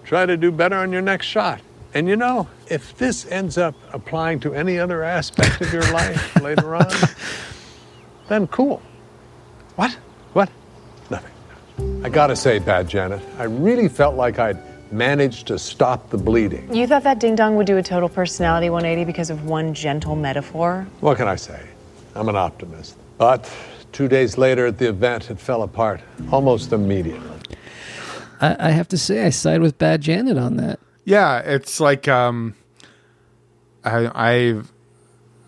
try to do better on your next shot. And you know, if this ends up applying to any other aspect of your life later on, then cool. What? What? Nothing. I gotta say, Bad Janet, I really felt like I'd managed to stop the bleeding. You thought that ding dong would do a total personality 180 because of one gentle metaphor? What can I say? I'm an optimist. But two days later at the event, it fell apart almost immediately. I, I have to say, I side with Bad Janet on that. Yeah, it's like um, I I've,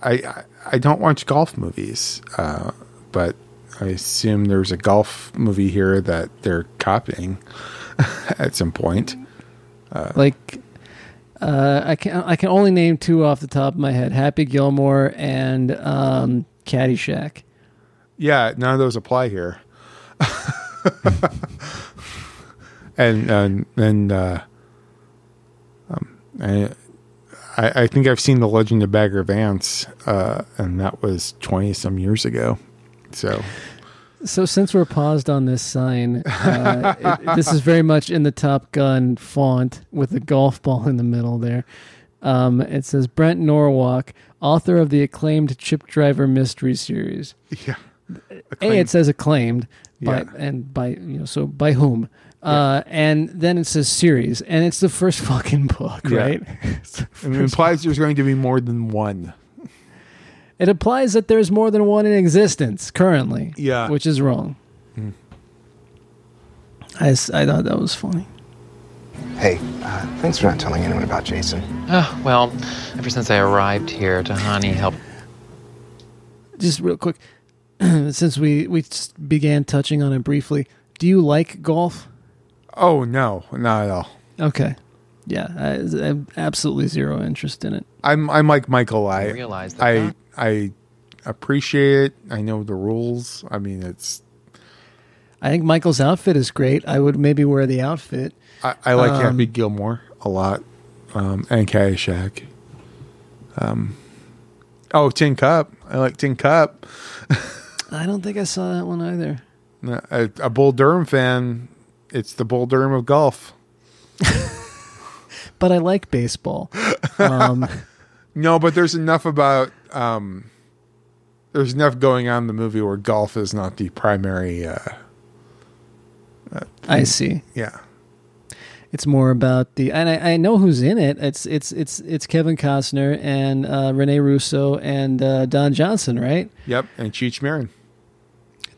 I I I don't watch golf movies, uh, but I assume there's a golf movie here that they're copying at some point. Uh, Like, uh, I can I can only name two off the top of my head: Happy Gilmore and um, Caddyshack. Yeah, none of those apply here. and and and uh, um, I, I think I've seen the Legend of Bagger Vance, uh, and that was twenty some years ago. So So since we're paused on this sign, uh, it- this is very much in the Top Gun font with the golf ball in the middle there. Um, it says Brent Norwalk, author of the acclaimed Chip Driver mystery series. Yeah. A, it says acclaimed, by, Yeah. and by you know, so by whom? Uh, and then it says series, and it's the first fucking book, Yeah. right? it implies there's going to be more than one. It implies that there's more than one in existence currently. Yeah. Which is wrong. I I, s- I thought that was funny. Hey, uh, thanks for not telling anyone about Jason. Oh, well, ever since I arrived here, Tahani helped. Just real quick, since we, we just began touching on it briefly, do you like golf? Oh no, not at all. Okay. Yeah, I, I have absolutely zero interest in it. I'm I'm like Michael. I realize that I that- I appreciate it. I know the rules. I mean, it's I think Michael's outfit is great. I would maybe wear the outfit. I, I like Um, Happy Gilmore a lot, um, and Caddyshack. Um, oh, Tin Cup. I like Tin Cup. I don't think I saw that one either. A, a Bull Durham fan. It's the Bull Durham of golf. But I like baseball. Um, no, but there's enough about um, there's enough going on in the movie where golf is not the primary. Uh, uh, I see. Yeah. It's more about the and I, I know who's in it. It's it's it's it's Kevin Costner and uh, Rene Russo and uh, Don Johnson, right? Yep, and Cheech Marin.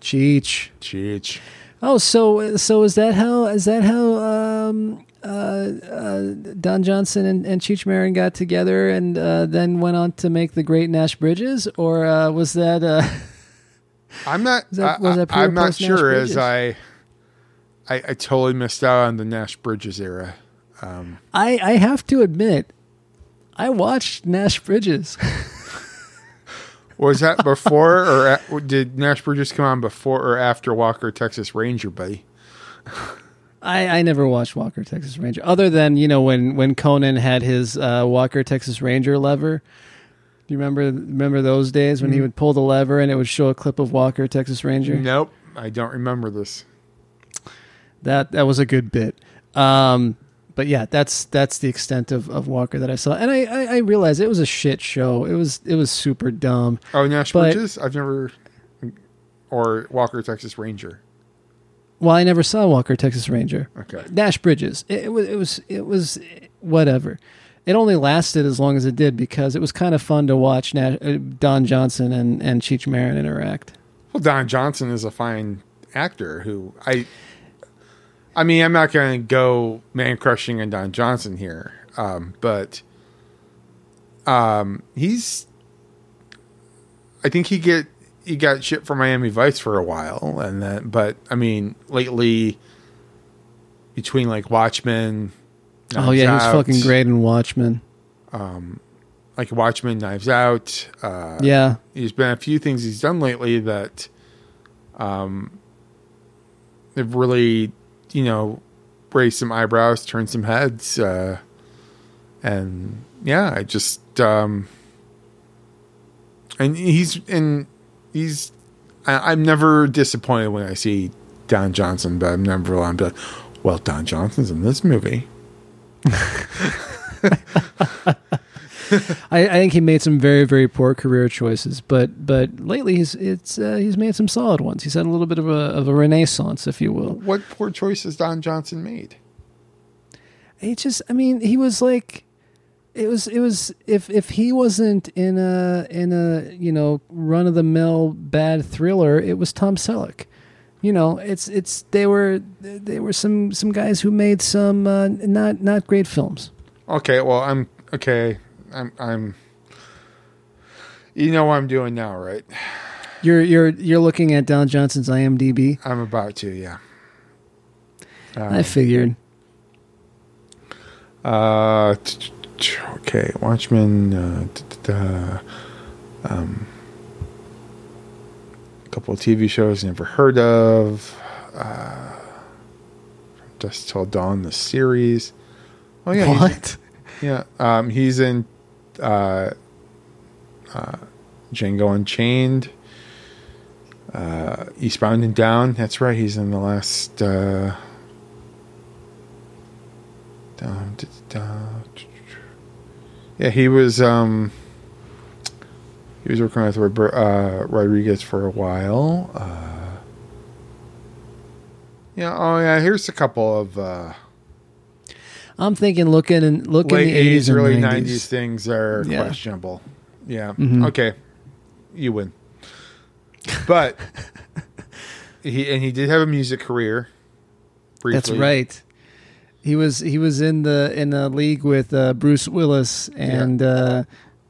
Cheech. Cheech. Oh, so so is that how is that how um, uh, uh, Don Johnson and, and Cheech Marin got together and uh, then went on to make the great Nash Bridges, or uh, was that? Uh, I'm not. Was that- I, I'm not sure as? I, I, I totally missed out on the Nash Bridges era. Um, I I have to admit, I watched Nash Bridges. was that before or a- did Nash Bridges come on before or after Walker Texas Ranger, buddy? I, I never watched Walker Texas Ranger, other than you know when when Conan had his uh, Walker Texas Ranger lever. Do you remember remember those days when he Mm. would pull the lever and it would show a clip of Walker Texas Ranger? Nope, I don't remember this. That that was a good bit. Um, but yeah, that's that's the extent of, of Walker that I saw, and I, I I realized it was a shit show. It was it was super dumb. Oh, Nash But- Bridges? I've never. Or Walker Texas Ranger. Well, I never saw Walker Texas Ranger. Okay. Nash Bridges. It, it was it was it was whatever. It only lasted as long as it did because it was kind of fun to watch Nash, uh, Don Johnson and and Cheech Marin interact. Well, Don Johnson is a fine actor who I. I mean, I'm not going to go man crushing on Don Johnson here, um, but um, he's. I think he get he got shit for Miami Vice for a while, and then but I mean lately, between like Watchmen. oh yeah, he was fucking great in Watchmen. Um, like Watchmen, Knives Out. Uh, Yeah. there's been a few things he's done lately that, um, have really, you know, raise some eyebrows, turn some heads, uh, and yeah, I just, um, and he's and he's, I, I'm never disappointed when I see Don Johnson, but I'm never I'm like, well, Don Johnson's in this movie. I, I think he made some very very poor career choices, but but lately he's it's uh, he's made some solid ones. He's had a little bit of a of a renaissance, if you will. What poor choices Don Johnson made? He just, I mean, he was like, it was, it was, if if he wasn't in a in a you know run of the mill bad thriller, it was Tom Selleck. You know, it's it's they were they were some some guys who made some uh, not not great films. Okay, well, I'm okay. I'm I'm. You know what I'm doing now, right? You're you're you're looking at Don Johnson's IMDb. I'm about to, yeah. I figured. Uh, t- t- t- okay, Watchmen. Uh, t- uh, um, a couple of TV shows never heard of. Uh, Dusk Till Dawn, the series. Oh yeah, What? yeah, um, he's in uh, uh, Django Unchained. Uh, Eastbound and Down. That's right. He's in the last. Uh. Yeah, he was. Um, he was working with uh, Rodriguez for a while. Uh, yeah. Oh, yeah. Here's a couple of uh, I'm thinking looking and looking late the 80s '80s, early 90s. '90s things are Yeah. questionable. Yeah. Mhm. Okay. You win. But he and he did have a music career. That's right. He was he was in the in the league with uh, Bruce Willis and uh,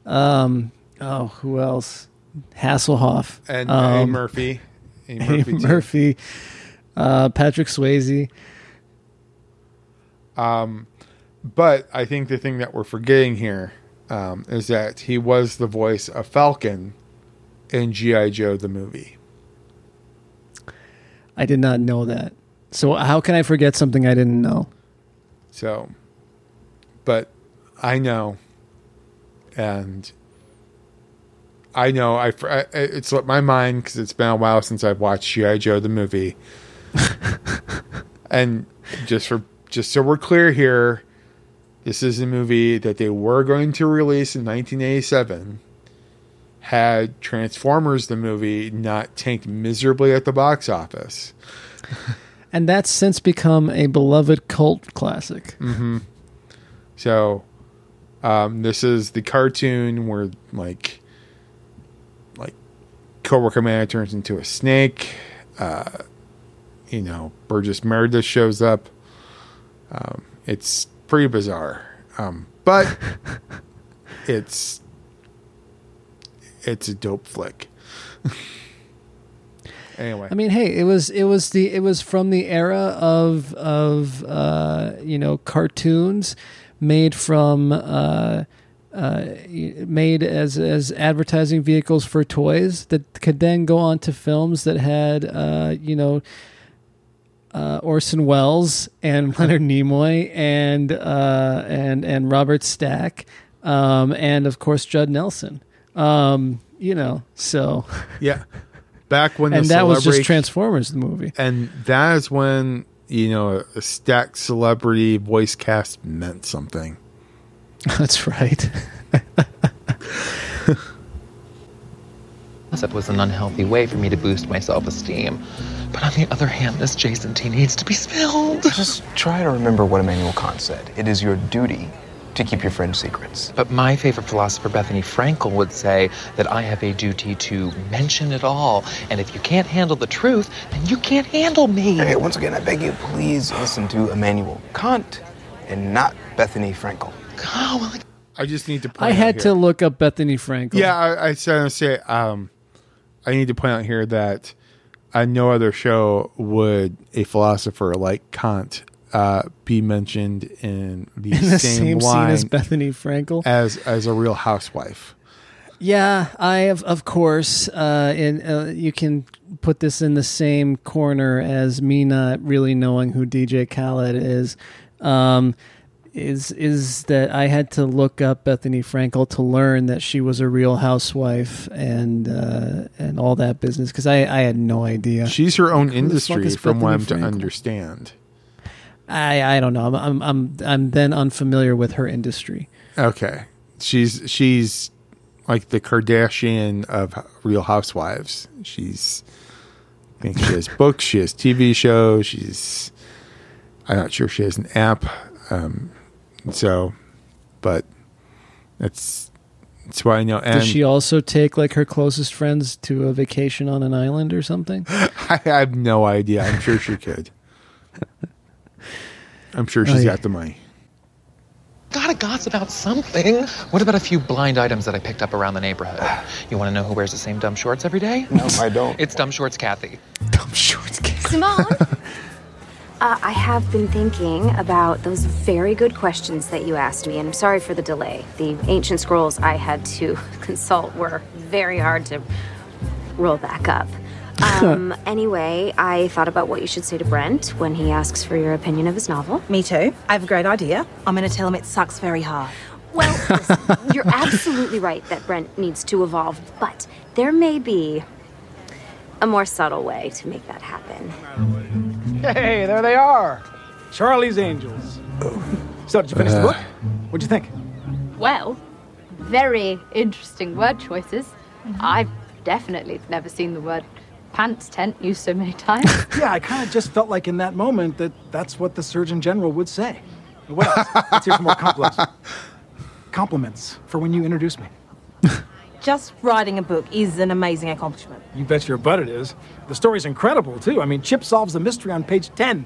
um oh who else Hasselhoff And um, A. Murphy. A. A. Murphy, too. Murphy, uh, Patrick Swayze. Um, but I think the thing that we're forgetting here um, is that he was the voice of Falcon in GI Joe the movie. I did not know that. So how can I forget something I didn't know? So, but I know, and I know I, I it slipped my mind because it's been a while since I've watched GI Joe the movie. and just for just so we're clear here, this is a movie that they were going to release in 1987. had Transformers the movie not tanked miserably at the box office. And that's since become a beloved cult classic. hmm So, um, this is the cartoon where like, like, Cobra man turns into a snake. Uh, you know, Burgess Meredith shows up. Um, it's pretty bizarre, um, but it's it's a dope flick. anyway, I mean, hey, it was it was the it was from the era of of uh, you know cartoons made from uh, uh, made as as advertising vehicles for toys that could then go on to films that had uh, you know. Uh, Orson Welles and Leonard Nimoy and uh, and and Robert Stack, um, and of course Judd Nelson. Um, you know, so yeah, back when the and that was just Transformers the movie. and that is when you know a stacked celebrity voice cast meant something. That's right. It was an unhealthy way for me to boost my self esteem. But on the other hand, this Jason tea needs to be spilled. Just try to remember what Immanuel Kant said. It is your duty to keep your friends' secrets. But my favorite philosopher, Bethenny Frankel, would say that I have a duty to mention it all. And if you can't handle the truth, then you can't handle me. Hey, once again, I beg you, please listen to Immanuel Kant and not Bethenny Frankel. I just need to. Point I out had here- to look up Bethenny Frankel. Yeah, I, I said I say um, I need to point out here that on no other show would a philosopher like Kant uh, be mentioned in the, in the same, same, line as Bethenny Frankel. as as a real housewife. Yeah, I have, of course. Uh, and uh, you can put this in the same corner as me not really knowing who DJ Khaled is. Um, is is that I had to look up Bethenny Frankel to learn that she was a real housewife and uh, and all that business because I, I had no idea. She's her own fuck industry, from what I'm Bethany to understand. I I don't know. I'm I'm I'm, I'm then unfamiliar with her industry. Okay, she's she's like the Kardashian of Real Housewives. She's I think she has books, she has TV shows, she's I'm not sure if she has an app. Um, so, but that's that's why I know. And Does she also take like her closest friends to a vacation on an island or something? I have no idea. I'm sure she could. I'm sure she's Oh, yeah. got the money. Gotta gossip about something. What about a few blind items that I picked up around the neighborhood? You want to know who wears the same dumb shorts every day? No, I don't. It's dumb shorts, Kathy. Dumb shorts, Kathy. Simone, uh, I have been thinking about those very good questions that you asked me, and I'm sorry for the delay. The ancient scrolls I had to consult were very hard to roll back up. Um, anyway, I thought about what you should say to Brent when he asks for your opinion of his novel. Me too. I have a great idea. I'm going to tell him it sucks very hard. Well, listen, you're absolutely right that Brent needs to evolve, but there may be a more subtle way to make that happen. Hey, there they are. Charlie's Angels. So, did you finish the uh, book? What'd you think? Well, very interesting word choices. I've definitely never seen the word pants tent used so many times. Yeah, I kind of just felt like in that moment that that's what the Surgeon General would say. What else? Let's hear some more compliments. Compliments for when you introduced me. Just writing a book is an amazing accomplishment. You bet your butt it is. The story's incredible, too. I mean, Chip solves the mystery on page 10.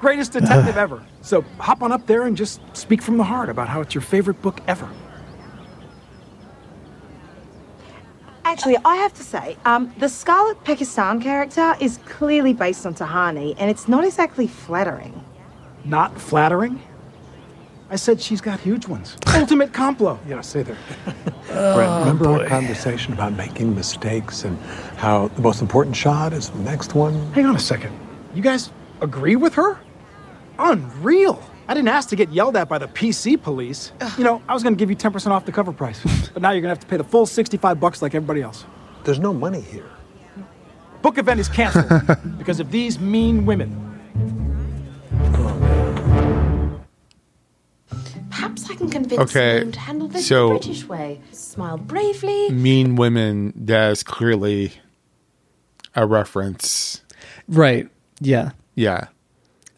Greatest detective ever. So hop on up there and just speak from the heart about how it's your favorite book ever. Actually, I have to say, um, the Scarlet Pakistan character is clearly based on Tahani, and it's not exactly flattering. Not flattering? I said she's got huge ones. Ultimate complo. Yeah, say there. Oh, Brent, remember boy. our conversation about making mistakes and how the most important shot is the next one? Hang on a second. You guys agree with her? Unreal. I didn't ask to get yelled at by the PC police. You know, I was going to give you 10% off the cover price, but now you're going to have to pay the full 65 bucks like everybody else. There's no money here. Book event is canceled because of these mean women. Perhaps I can convince Okay, him to handle this so- the British way. Smile bravely. Mean Women, that's clearly a reference. Right. Yeah. Yeah.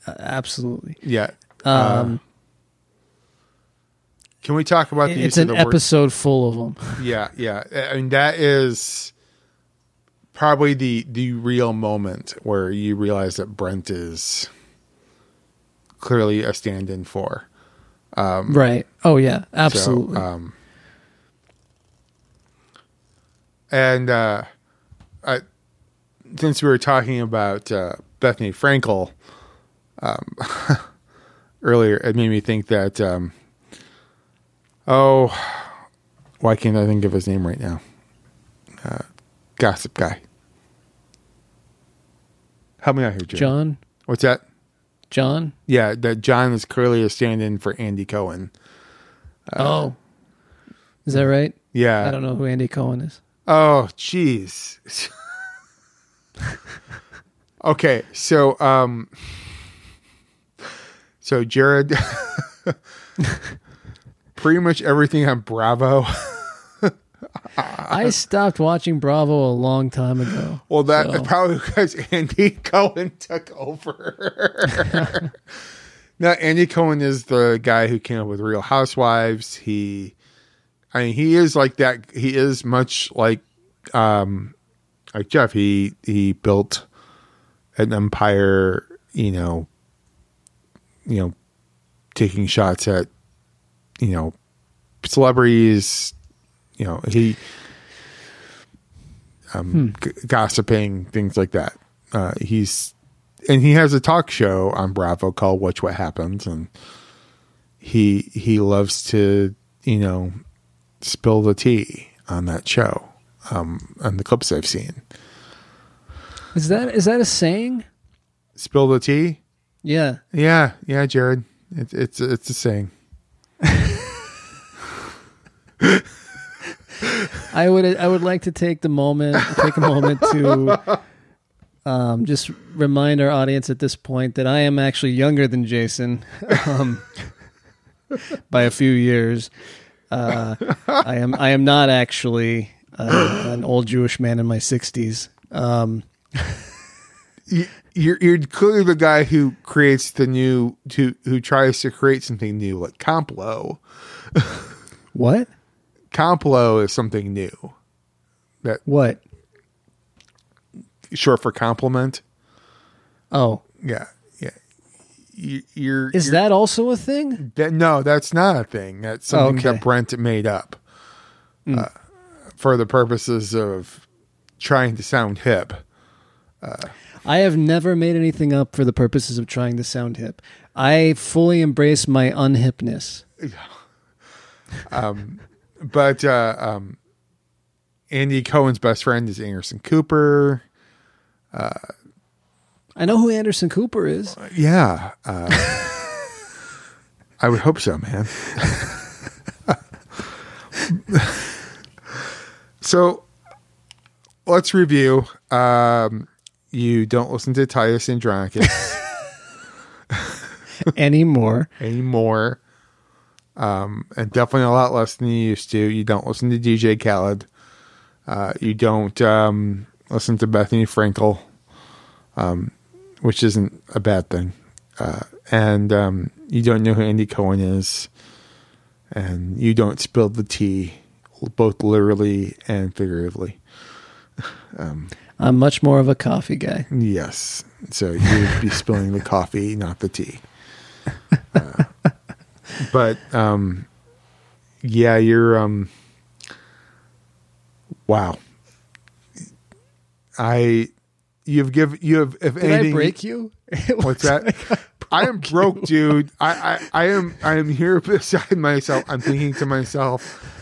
Uh, absolutely. Yeah. Um, Uh, can we talk about the it's use of an the word- episode full of them. Yeah, yeah. I mean that is probably the the real moment where you realize that Brent is clearly a stand-in for. Um, Right. Oh yeah. so, Absolutely. um, and uh, I, since we were talking about uh, Bethenny Frankel um, earlier, it made me think that. Um, oh, why can't I think of his name right now? Uh, gossip guy. Help me out here, Jim. John? What's that? John? Yeah, that John is clearly a stand-in for Andy Cohen. Uh, oh. Is that right? Yeah. I don't know who Andy Cohen is. Oh, jeez. okay, so um, so Jared, pretty much everything on Bravo. I stopped watching Bravo a long time ago. Well, that so- probably because Andy Cohen took over. now, Andy Cohen is the guy who came up with Real Housewives. He, I mean, he is like that. He is much like, um, like Jeff. He he built an empire. You know, you know, taking shots at, you know, celebrities. You know, he um, g- gossiping, things like that. Uh, he's and he has a talk show on Bravo called "Watch What Happens," and he he loves to you know spill the tea on that show. Um, on the clips I've seen, Is that is that a saying? spill the tea. Yeah. Yeah, yeah, Jared. It's it's it's a saying. I would I would like to take the moment take a moment to um, just remind our audience at this point that I am actually younger than Jason um, by a few years. Uh, I am I am not actually uh, an old Jewish man in my sixties. Um, You- You're you're clearly the guy who creates the new who who tries to create something new like Complo. what? Complo is something new. That what? Short for compliment. Oh, yeah, yeah. You, you're is you're- that also a thing? That, no, that's not a thing. That's Oh, something okay. that Brent made up Mm. uh, for the purposes of trying to sound hip. I have never made anything up for the purposes of trying to sound hip. I fully embrace my unhipness. Um, but uh, um, Andy Cohen's best friend is Anderson Cooper. Uh, I know who Anderson Cooper is. yeah, uh, I would hope so, man. so let's review. Um, you don't listen to Titus Andronicus anymore. anymore. Um, and definitely a lot less than you used to. You don't listen to DJ Khaled. Uh, you don't um, listen to Bethenny Frankel, um, which isn't a bad thing. Uh, and um, you don't know who Andy Cohen is. And you don't spill the tea, both literally and figuratively. Um, I'm much more of a coffee guy. Yes. So you would be spilling the coffee, not the tea. Uh, but um, yeah, you're um, wow. I you've give you have if Did I break you? What's that? I am broke, dude. I, I I am I am here beside myself. I'm thinking to myself.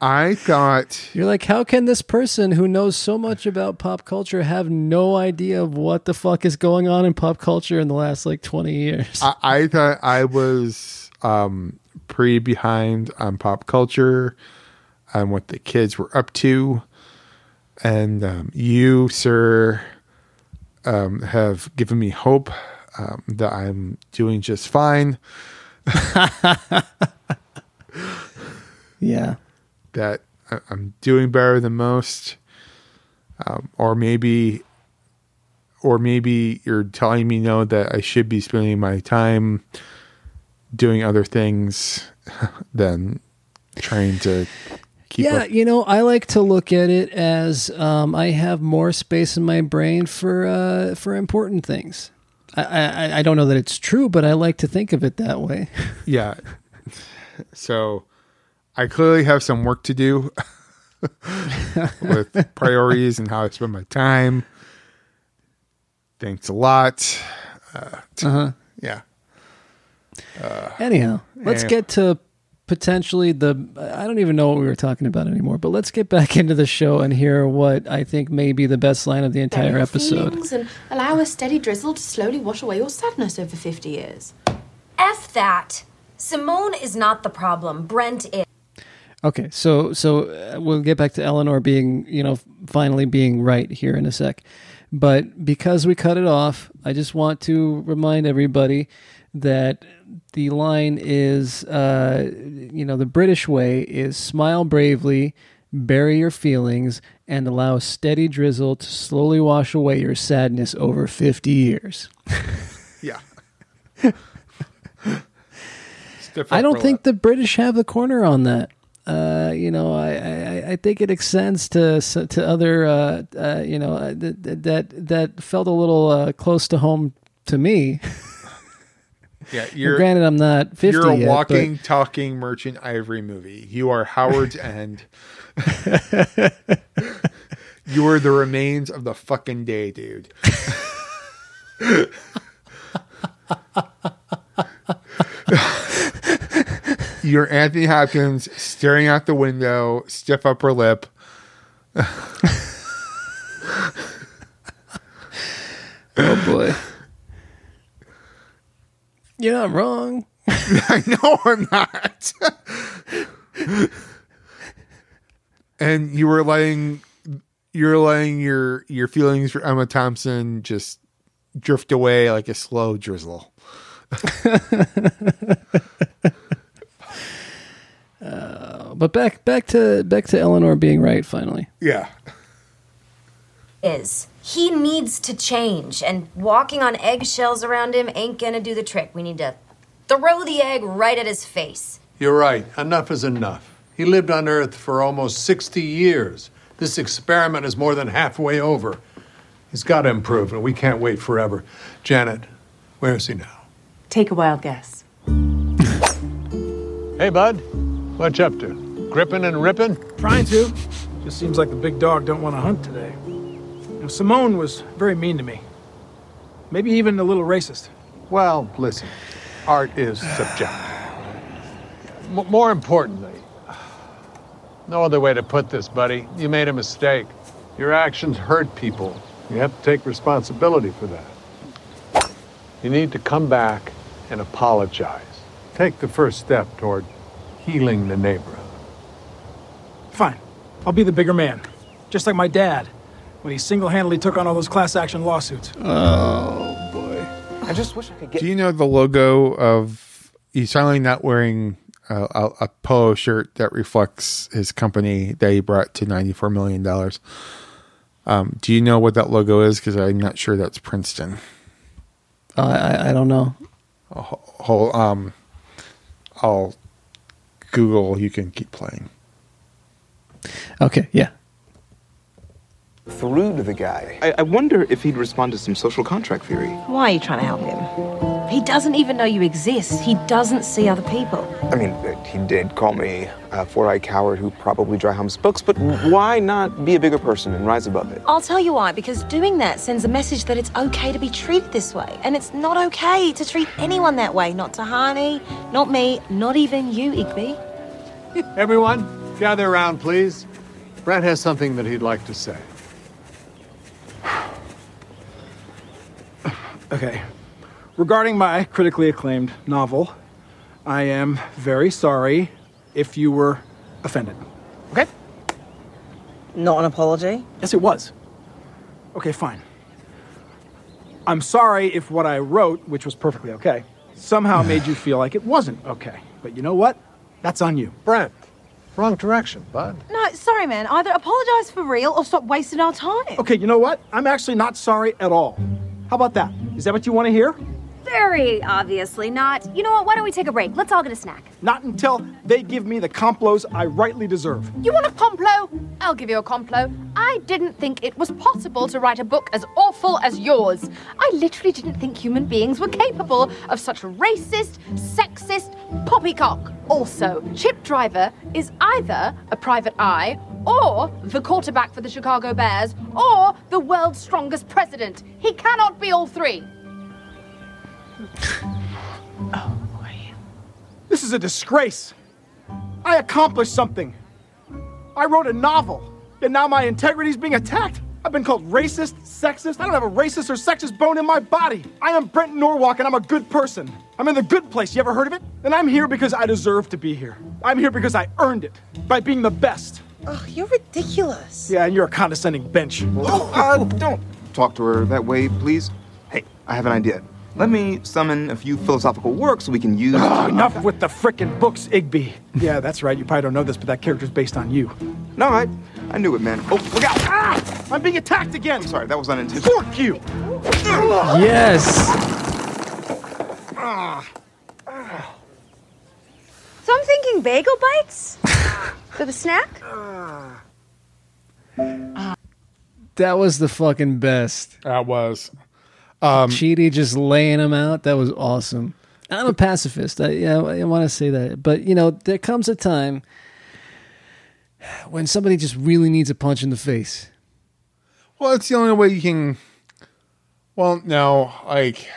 I thought You're like, how can this person who knows so much about pop culture have no idea of what the fuck is going on in pop culture in the last like 20 years? I, I thought I was um, pretty behind on pop culture and what the kids were up to. And um, you, sir, um, have given me hope um, that I'm doing just fine. Yeah. that I'm doing better than most, um, or maybe, or maybe you're telling me no that I should be spending my time doing other things than trying to keep yeah, up. you know, I like to look at it as um, I have more space in my brain for uh, for important things. I, I I don't know that it's true, but I like to think of it that way. Yeah. So I clearly have some work to do with priorities and how I spend my time. Thanks a lot. Uh, t- Uh-huh. Yeah. Uh, Anyhow, let's and- get to potentially the. I don't even know what we were talking about anymore, but let's get back into the show and hear what I think may be the best line of the entire episode. And allow a steady drizzle to slowly wash away your sadness over 50 years. F that. Simone is not the problem. Brent is. Okay, so so uh, we'll get back to Eleanor being, you know, finally being right here in a sec. But because we cut it off, I just want to remind everybody that the line is, uh, you know, the British way is smile bravely, bury your feelings, and allow steady drizzle to slowly wash away your sadness over 50 years. Yeah. I don't think the British have the corner on that. Uh, you know, I, I, I think it extends to to other, uh, uh, you know, uh, that that that felt a little uh, close to home to me. Yeah, you're granted, I'm not 50 You're a yet, walking, but- talking merchant ivory movie. You are Howard's End. you are the remains of the fucking day, dude. You're Anthony Hopkins staring out the window, stiff upper lip. oh boy, you're not wrong. I know I'm not. and you were letting you're letting your your feelings for Emma Thompson just drift away like a slow drizzle. Uh, but back back to back to Eleanor being right finally. Yeah. is. He needs to change, and walking on eggshells around him ain't gonna do the trick. We need to throw the egg right at his face. You're right. Enough is enough. He lived on Earth for almost 60 years. This experiment is more than halfway over. He's got to improve, and we can't wait forever. Janet, where is he now? Take a wild guess. Hey, bud. What you up to? Gripping and ripping? Trying to. Just seems like the big dog don't want to hunt today. Know, Simone was very mean to me. Maybe even a little racist. Well, listen, art is subjective. M- more importantly, no other way to put this, buddy. You made a mistake. Your actions hurt people. You have to take responsibility for that. You need to come back and apologize. Take the first step toward healing the neighborhood. Fine. I'll be the bigger man. Just like my dad, when he single handedly took on all those class action lawsuits. Oh, boy. I just wish I could get. Do you know the logo of? He's finally not wearing a, a, a polo shirt that reflects his company that he brought to ninety four million dollars. Um, do you know what that logo is? Because I'm not sure that's Princeton. Uh, I I don't know. Whole, um, I'll Google. You can keep playing. Okay, yeah. Through to the guy. I, I wonder if he'd respond to some social contract theory. Why are you trying to help him? He doesn't even know you exist. He doesn't see other people. I mean, uh, he did call me a four-eyed coward who probably dry humps books, but why not be a bigger person and rise above it? I'll tell you why, because doing that sends a message that it's okay to be treated this way. And it's not okay to treat anyone that way. Not Tahani, not me, not even you, Igby. Everyone, gather around, please. Brent has something that he'd like to say. Okay. Regarding my critically acclaimed novel, I am very sorry if you were offended. Okay? Not an apology? Yes, it was. Okay, fine. I'm sorry if what I wrote, which was perfectly okay, somehow made you feel like it wasn't okay. But you know what? That's on you. Brent, Wrong direction, bud. No, sorry, man. Either apologize for real or stop wasting our time. Okay, you know what? I'm actually not sorry at all. How about that? Is that what you want to hear? Very obviously not. You know what? Why don't we take a break? Let's all get a snack. Not until they give me the complos I rightly deserve. You want a complo? I'll give you a complo. I didn't think it was possible to write a book as awful as yours. I literally didn't think human beings were capable of such racist, sexist poppycock. Also, Chip Driver is either a private eye, or the quarterback for the Chicago Bears, or the world's strongest president. He cannot be all three. This is a disgrace. I accomplished something. I wrote a novel, and now my integrity is being attacked. I've been called racist, sexist. I don't have a racist or sexist bone in my body. I am Brent Norwalk, and I'm a good person. I'm in the good place. You ever heard of it? And I'm here because I deserve to be here. I'm here because I earned it by being the best. Oh, you're ridiculous. Yeah, and you're a condescending bench. Oh, uh, don't talk to her that way, please. Hey, I have an idea. Let me summon a few philosophical works we can use. Ugh, enough with the frickin' books, Igby. Yeah, that's right. You probably don't know this, but that character's based on you. No, I, I knew it, man. Oh, look out! Ah! I'm being attacked again. I'm sorry, that was unintentional. Fuck you. Yes. Ah. So I'm thinking bagel bites for the snack. That was the fucking best. That was. Um, Chidi just laying him out. That was awesome. I'm a pacifist. I, yeah, I want to say that. But, you know, there comes a time when somebody just really needs a punch in the face. Well, it's the only way you can. Well, no, like.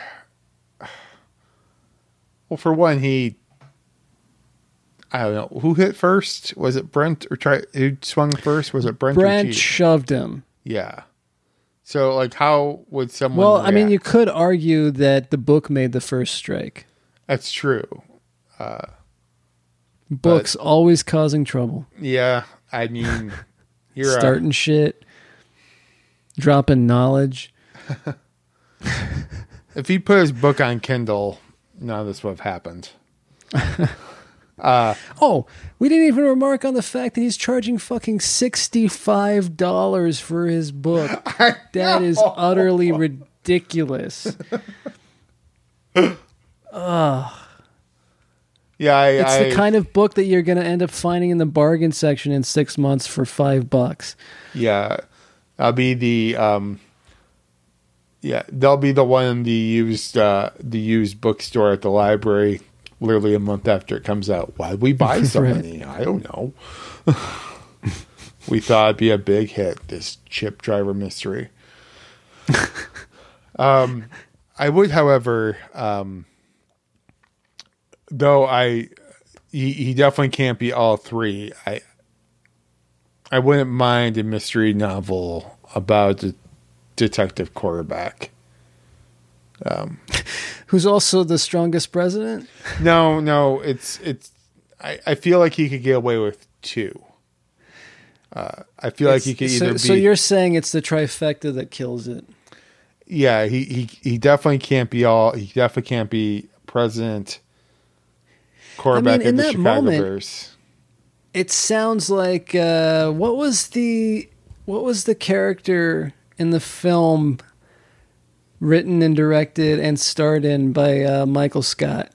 Well, for one, he. I don't know who hit first. Was it Brent or try who swung first? Was it Brent? Brent shoved him. Yeah. So, like, how would someone? Well, I mean, you could argue that the book made the first strike. That's true. Uh, Books always causing trouble. yeah, I mean, you're uh, Starting shit, dropping knowledge. if he put his book on Kindle, none of this would have happened. uh, Oh, we didn't even remark on the fact that he's charging fucking $65 for his book. That is utterly ridiculous. Ugh. yeah, I, It's I, the kind of book that you're going to end up finding in the bargain section in six months for five bucks. Yeah, I'll be the um. Yeah, they'll be the one in the used uh the used bookstore at the library. Literally a month after it comes out. Why we buy so Right. many? I don't know. we thought it'd be a big hit. This chip driver mystery. um, I would, however, um, though I he, he definitely can't be all three. I I wouldn't mind a mystery novel about a detective quarterback. Um, Who's also the strongest president? no, no, it's it's. I, I feel like he could get away with two. Uh, I feel like he could so, either be. so you're saying it's the trifecta that kills it. yeah, he, he he definitely can't be all. He definitely can't be president, quarterback in of the that Chicago moment- Bears. It sounds like uh, what was the what was the character in the film written and directed and starred in by uh, Michael Scott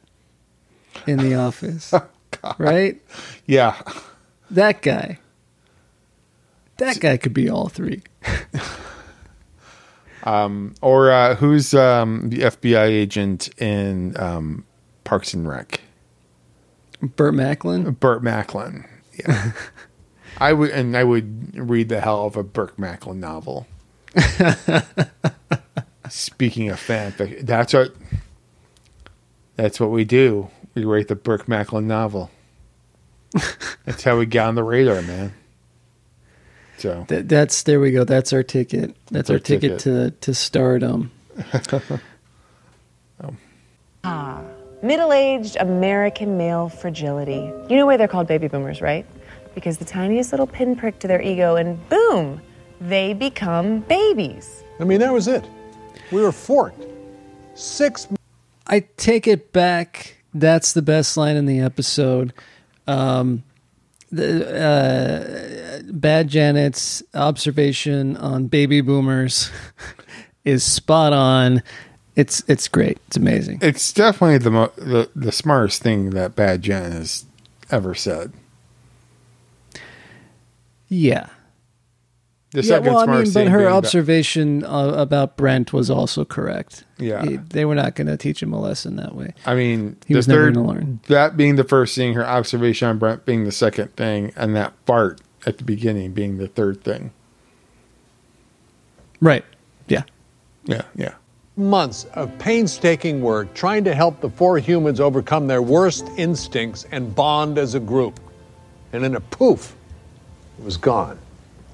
in The Office, right? Yeah, That guy. That guy could be all three. um, or uh, who's um, the FBI agent in um, Parks and Rec? Burt Macklin. Burt Macklin. Yeah, I would, and I would read the hell of a Burt Macklin novel. Speaking of fanfic, that's what that's what we do. We write the Burt Macklin novel. that's how we get on the radar, man. So That, that's there we go. That's our ticket. That's Our our ticket, ticket. to to stardom. Ah, middle aged American male fragility. You know why they're called baby boomers, right? Because the tiniest little pinprick to their ego, and boom, they become babies. I mean, that was it. We were forked. Six. I take it back. That's the best line in the episode. Um, the uh, Bad Janet's observation on baby boomers is spot on. It's it's great. It's amazing. It's definitely the mo- the the smartest thing that Bad Janet has ever said. Yeah. The yeah, second well, I mean, smartest but her being that- observation uh, about Brent was also correct. Yeah. He- they were not going to teach him a lesson that way. I mean, he the was never third, going to learn. that being the first thing, her observation on Brent being the second thing, and that fart at the beginning being the third thing. Right. Yeah. Yeah. Yeah. Months of painstaking work trying to help the four humans overcome their worst instincts and bond as a group. And in a poof, it was gone.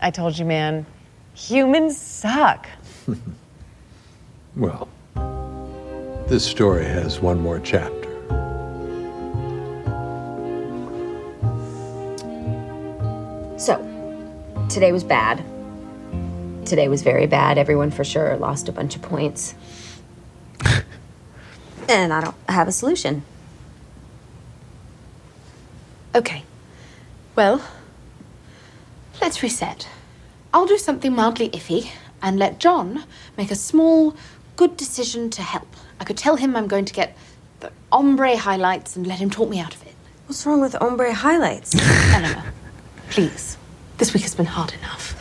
I told you, man. Humans suck. Well, this story has one more chapter. So, today was bad. Today was very bad. Everyone for sure lost a bunch of points. and I don't have a solution. Okay. Well, let's reset. I'll do something mildly iffy and let John make a small, good decision to help. I could tell him I'm going to get the ombre highlights and let him talk me out of it. What's wrong with ombre highlights? Eleanor, please. This week has been hard enough.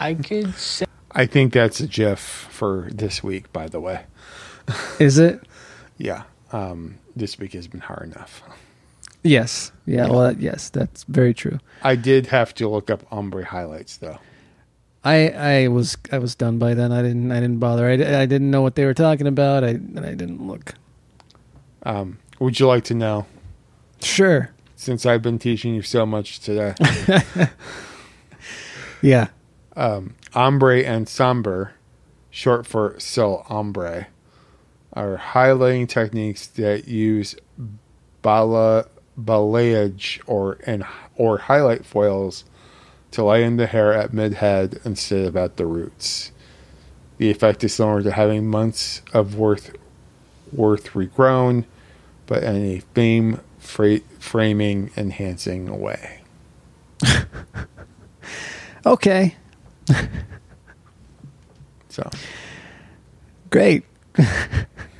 I could say. I think that's a GIF for this week, by the way. Is it? Yeah. Um, this week has been hard enough. Yes. Yeah. Well, yes, that's very true. I did have to look up ombre highlights, though. I I was I was done by then. I didn't I didn't bother. I, I didn't know what they were talking about. I and I didn't look. Um, would you like to know? Sure. Since I've been teaching you so much today. Yeah. Um, ombre and somber, short for sol ombre, are highlighting techniques that use bala, balayage or and or highlight foils to lighten the hair at mid-head instead of at the roots. The effect is similar to having months of worth worth regrown, but in a fame fra- framing enhancing way. Okay. So Great.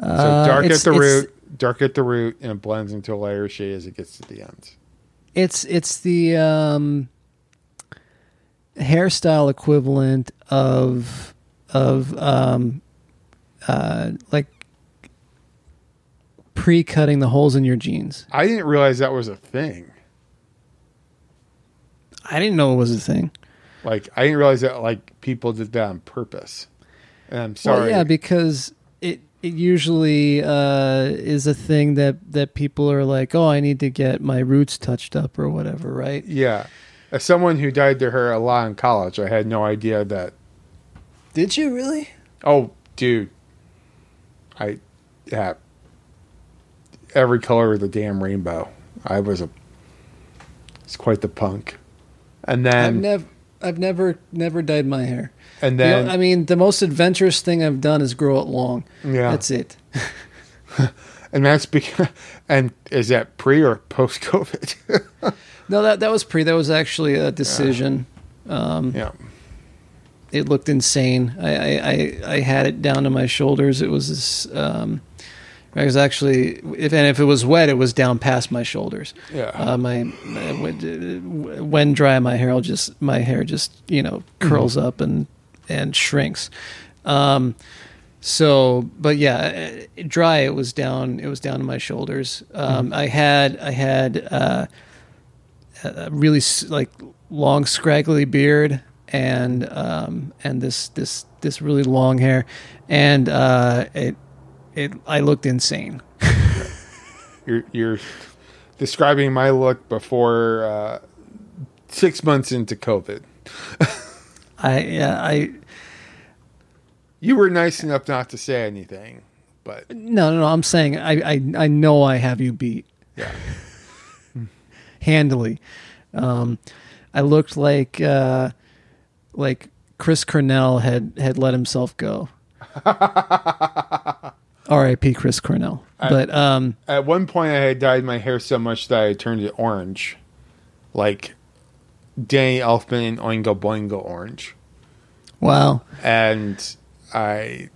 So Uh, dark at the root, dark at the root, and it blends into a lighter shade as it gets to the end. It's it's the um, hairstyle equivalent of of um, uh, like pre-cutting the holes in your jeans. I didn't realize that was a thing. I didn't know it was a thing. Like I didn't realize that like people did that on purpose. And I'm sorry. Well, yeah, because it it usually uh, is a thing that that people are like, oh, I need to get my roots touched up or whatever, right? yeah. As someone who dyed their hair a lot in college, I had no idea that. Did you really? Oh, dude. I yeah. Every color of the damn rainbow. I was a. It's quite the punk. And then I've never I've never never dyed my hair. And You know, then- I mean, the most adventurous thing I've done is grow it long. Yeah. that's it. and that's because. And is that pre or post COVID? No, that that was pre. That was actually a decision. Um, yeah. It looked insane. I, I, I, I had it down to my shoulders. It was this. Um, I was actually, if and if it was wet, it was down past my shoulders. Yeah. Uh, my my- when, when dry, my hair will just my hair just you know curls Mhm. up and and shrinks. Um, so, but yeah, dry. It was down. It was down to my shoulders. Um, Mhm. I had I had uh, a really like long scraggly beard and um, and this this this really long hair, and uh, it it I looked insane. you're you're describing my look before uh, six months into COVID. I yeah I You were nice enough not to say anything, but no no no. I'm saying I I, I know I have you beat. Yeah. handily. Um, I looked like uh, like Chris Cornell had had let himself go. R.I.P. Chris Cornell. But um, At one point, I had dyed my hair so much that I turned it orange, like Danny Elfman and Oingo Boingo orange. wow. And I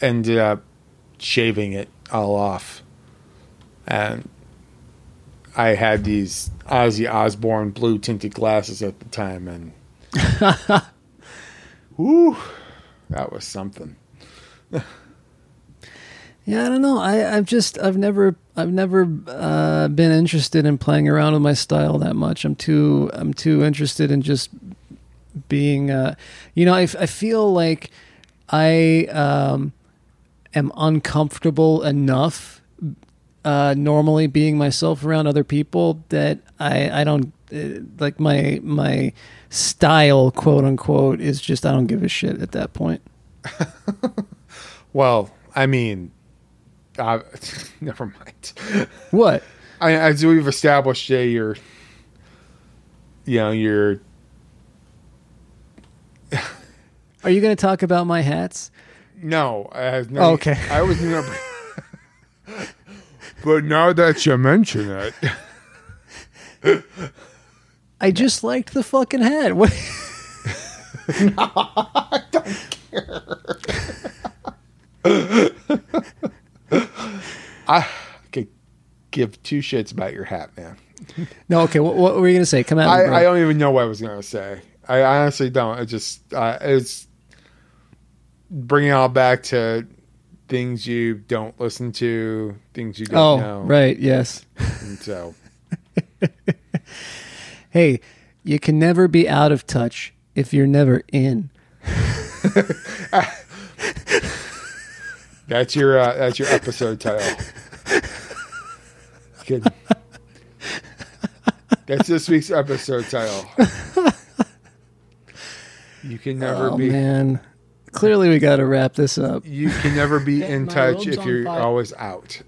ended up shaving it all off. And I had these Ozzy Osbourne blue tinted glasses at the time, and whoo, that was something. Yeah, I don't know. I, I've just I've never I've never uh, been interested in playing around with my style that much. I'm too I'm too interested in just being. Uh, you know, I, I feel like I um, am uncomfortable enough uh, normally being myself around other people that I I don't uh, like my my style quote unquote is just I don't give a shit at that point. Well, I mean, uh, never mind. What? I, as we've established, Jay, you're, you know, you're. Are you going to talk about my hats? No, I have no. Oh, okay. I was never. but now that you mention it, I just liked the fucking hat. What? I don't care. I could give two shits about your hat, man. No, okay. What, what were you gonna say? Come me, I. I don't even know what I was going to say. I honestly don't. It just uh, it's bringing it all back to things you don't listen to, things you don't oh, know. right. Yes. And so Hey, you can never be out of touch if you're never in. that's your uh, that's your episode title. Good. That's this week's episode title. You can oh, never oh, be man. Clearly, we got to wrap this up. you can never be in touch if you're fire. always out.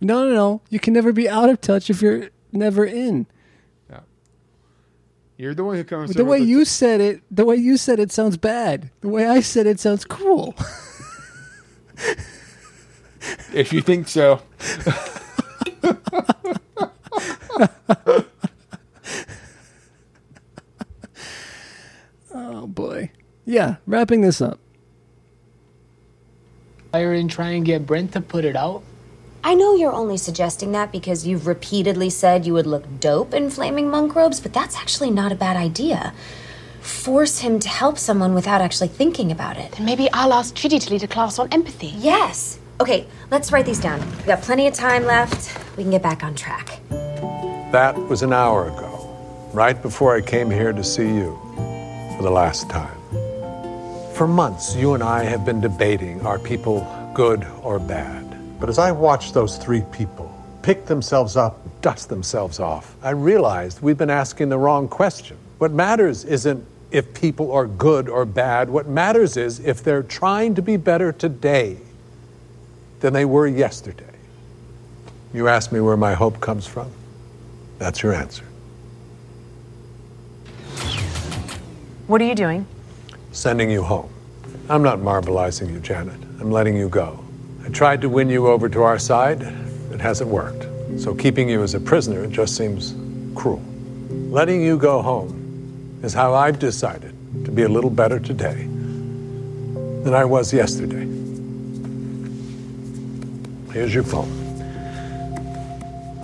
No, no, no. You can never be out of touch if you're never in. Yeah. You're the one who comes. The way with you said it, the way you said it sounds bad. The way I said it sounds cool. If you think so. oh boy. Yeah, wrapping this up. Fire and try and get Brent to put it out. I know you're only suggesting that because you've repeatedly said you would look dope in flaming monk robes, but that's actually not a bad idea. Force him to help someone without actually thinking about it. Then maybe I'll ask Chidi to lead a class on empathy. Yes. Okay, let's write these down. We've got plenty of time left. We can get back on track. That was an hour ago, right before I came here to see you for the last time. For months, you and I have been debating are people good or bad? But as I watched those three people pick themselves up, dust themselves off, I realized we've been asking the wrong question. What matters isn't if people are good or bad. What matters is if they're trying to be better today than they were yesterday. You asked me where my hope comes from. That's your answer. What are you doing? Sending you home. I'm not marbleizing you, Janet. I'm letting you go. I tried to win you over to our side. It hasn't worked. So keeping you as a prisoner just seems cruel. Letting you go home is how I've decided to be a little better today than I was yesterday. Here's your phone.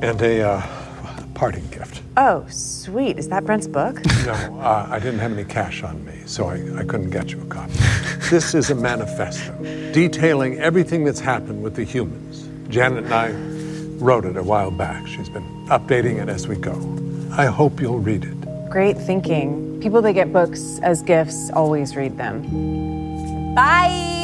And a uh, parting gift. Oh, sweet. Is that Brent's book? No, uh, I didn't have any cash on me, so I, I couldn't get you a copy. This is a manifesto detailing everything that's happened with the humans. Janet and I wrote it a while back. She's been updating it as we go. I hope you'll read it. Great thinking. People that get books as gifts always read them. Bye.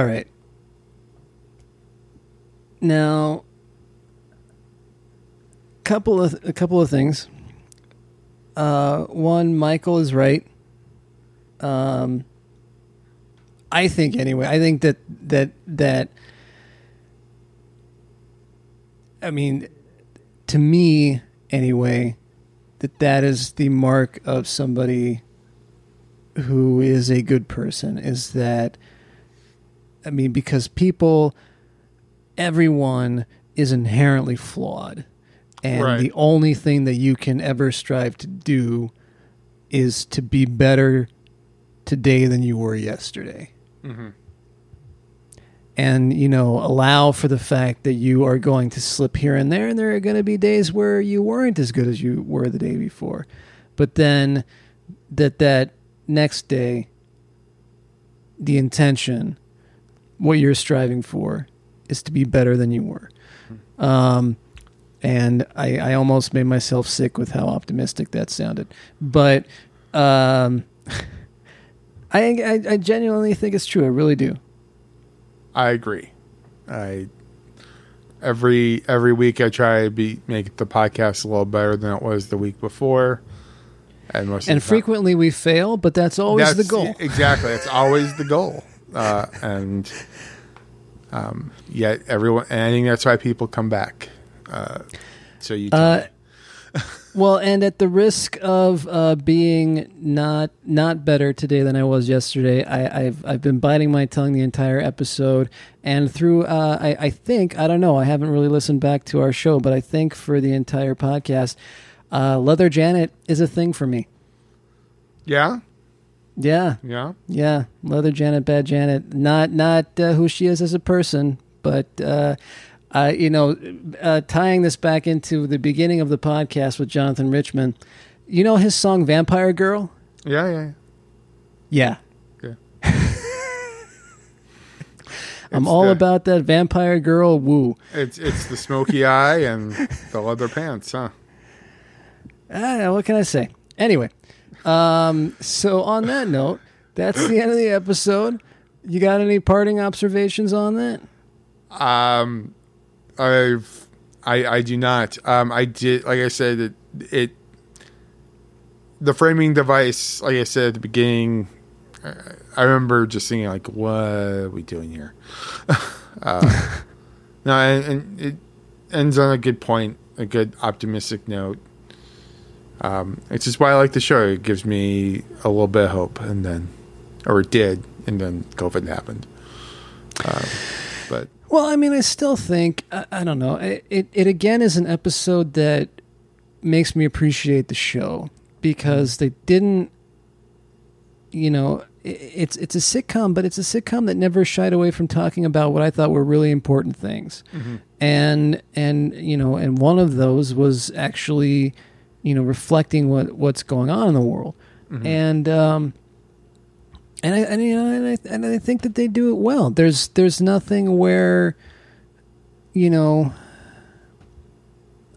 All right. Now, couple of a couple of things. Uh, one, Michael is right. Um, I think anyway. I think that that that. I mean, to me anyway, that that is the mark of somebody who is a good person. Is that I mean, because people, everyone is inherently flawed. And Right. the only thing that you can ever strive to do is to be better today than you were yesterday. Mhm. And, you know, allow for the fact that you are going to slip here and there, and there are going to be days where you weren't as good as you were the day before. But then that that next day, the intention what you're striving for is to be better than you were. Um, and I, I almost made myself sick with how optimistic that sounded. But um, I, I I genuinely think it's true. I really do. I agree. I every every week I try to be make the podcast a little better than it was the week before. And most And frequently we fail, but that's always the goal. Exactly. It's always the goal. Uh, and um, yet everyone, and I think that's why people come back. Uh, so you, Uh, well, and at the risk of uh, being not not better today than I was yesterday, I, I've I've been biting my tongue the entire episode, and through uh, I, I think I don't know I haven't really listened back to our show, but I think for the entire podcast, uh, Leather Janet is a thing for me. yeah, Yeah, yeah. yeah. Leather Janet, Bad Janet, not not uh, who she is as a person, but uh, uh, you know, uh, tying this back into the beginning of the podcast with Jonathan Richman. You know his song "Vampire Girl." Yeah, yeah, Yeah, yeah. I'm all the- about that vampire girl woo. It's it's the smoky eye and the leather pants, huh? Ah, what can I say? Anyway, um, so on that note, that's the end of the episode. You got any parting observations on that? Um, I've I I do not. Um, I did like I said it it the framing device. Like I said at the beginning, uh, I remember just thinking like, what are we doing here? uh, no, and, and it ends on a good point, a good optimistic note. Um, it's just why I like the show. It gives me a little bit of hope, and then, or it did, and then COVID happened. Um, but Well, I mean, I still think I, I don't know. It, it it again is an episode that makes me appreciate the show because they didn't, you know, it's it's a sitcom, but it's a sitcom that never shied away from talking about what I thought were really important things, Mhm. and and you know, and one of those was actually, you know, reflecting what what's going on in the world, Mhm. and um, and I and, you know, and I and I think that they do it well. There's there's nothing where, you know,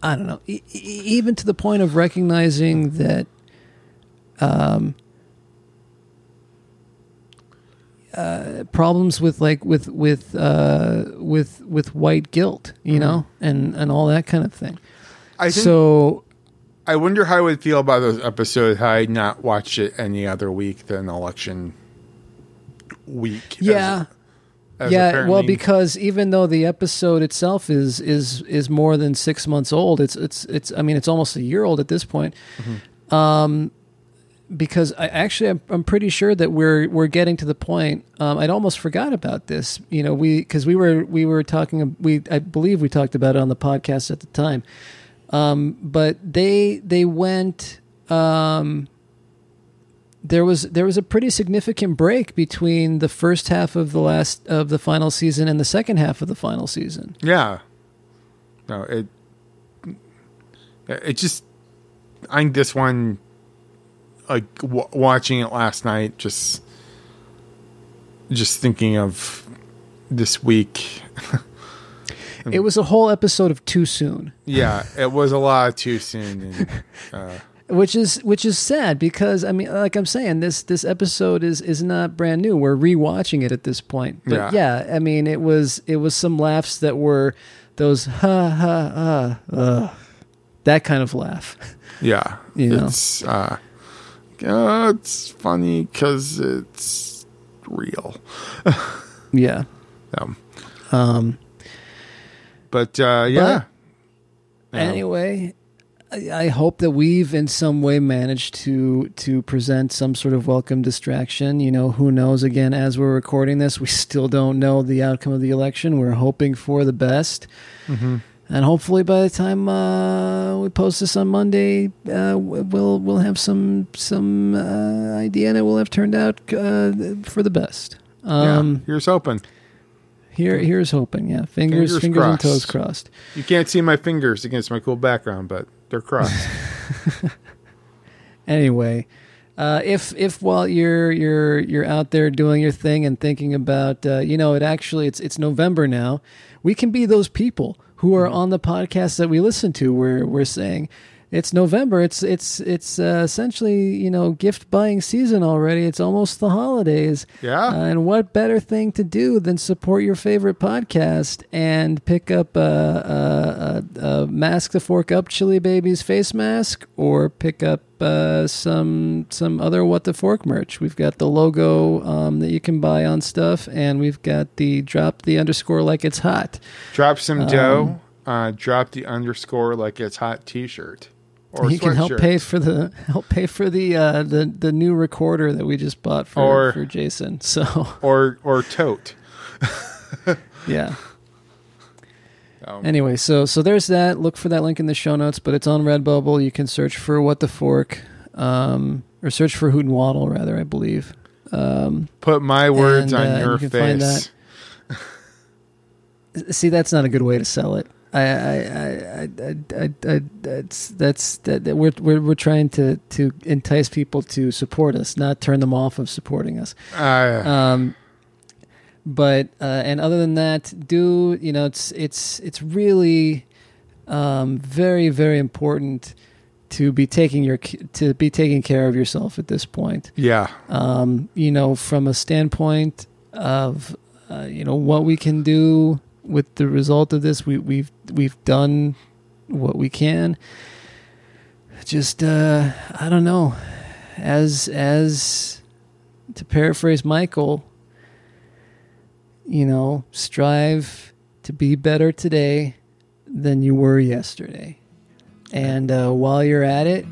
I don't know, e- even to the point of recognizing that, um, uh, problems with like with with uh, with with white guilt, you Mhm. know, and and all that kind of thing. I so I wonder how I would feel about those episodes had I not watched it any other week than election week. yeah as yeah well because even though the episode itself is is is more than six months old it's it's it's i mean it's almost a year old at this point Mm-hmm. um because i actually I'm, I'm pretty sure that we're we're getting to the point um i'd almost forgot about this you know we because we were we were talking we i believe we talked about it on the podcast at the time um but they they went um there was there was a pretty significant break between the first half of the last of the final season and the second half of the final season. Yeah. No, it. It just. I think this one, like w- watching it last night, just. Just thinking of this week. It was a whole episode of too soon, yeah, it was a lot too soon. And, uh, which is which is sad because I mean, like I'm saying, this this episode is is not brand new. We're rewatching it at this point, but Yeah. yeah, I mean, it was it was some laughs that were those ha ha ha, ugh, that kind of laugh. yeah, You know. it's. Uh, it's funny because it's real. Yeah. Um, Um, but uh, yeah. Anyway, I, I hope that we've in some way managed to to present some sort of welcome distraction. You know, who knows? Again, as we're recording this, we still don't know the outcome of the election. We're hoping for the best. Mhm. And hopefully, by the time uh, we post this on Monday, uh, we'll we'll have some some uh, idea, and it will have turned out uh, for the best. Um, yeah. Here's hoping. Here, here's hoping. Yeah, fingers, fingers, and toes crossed. You can't see my fingers against my cool background, but they're crossed. anyway, uh, if if while you're you're you're out there doing your thing and thinking about, uh, you know, it actually it's it's November now, we can be those people who are on the podcast that we listen to. Where we're saying. It's November. It's it's it's uh, essentially you know gift buying season already. It's almost the holidays. Yeah. Uh, and what better thing to do than support your favorite podcast and pick up a, a, a, a mask the fork up Chili Babies face mask, or pick up uh, some some other what the fork merch. We've got the logo um, that you can buy on stuff, and we've got the drop the underscore like it's hot. drop some Um, dough. Uh, drop the underscore like it's hot T-shirt or you can help pay for the help pay for the uh, the the new recorder that we just bought for Or- for Jason. So or or tote. yeah. Um, Anyway, so so there's that. Look for that link in the show notes, but it's on Redbubble. You can search for what the fork, um, or search for Hoot and Waddle, rather, I believe. Um, Put my words and, on uh, your you can find face. that. See, that's not a good way to sell it. I, I, I, I, I, I that's that's that, that we're, we're we're trying to to entice people to support us, not turn them off of supporting us. Uh, Um, but uh, and other than that, do you know it's it's it's really um, very very important to be taking your to be taking care of yourself at this point. Yeah. Um, you know, from a standpoint of uh, you know what we can do with the result of this, we we've we've done what we can. Just uh, I don't know, as as to paraphrase Michael, you know, strive to be better today than you were yesterday. And uh, while you're at it,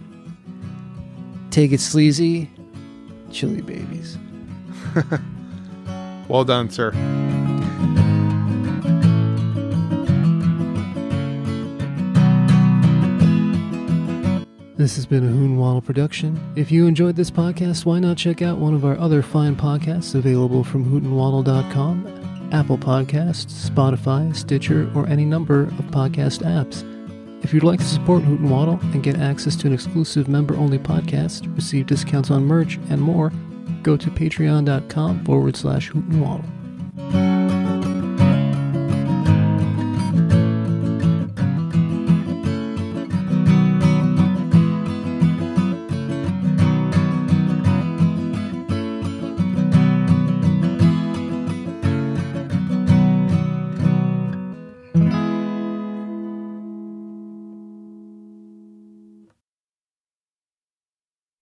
take it sleazy, chili babies. well done, sir. This has been a Hoon Waddle production. If you enjoyed this podcast, why not check out one of our other fine podcasts available from hootenwaddle.com, Apple Podcasts, Spotify, Stitcher, or any number of podcast apps. If you'd like to support Hoot and Waddle and get access to an exclusive member-only podcast, receive discounts on merch, and more, go to patreon.com forward slash Hoot and.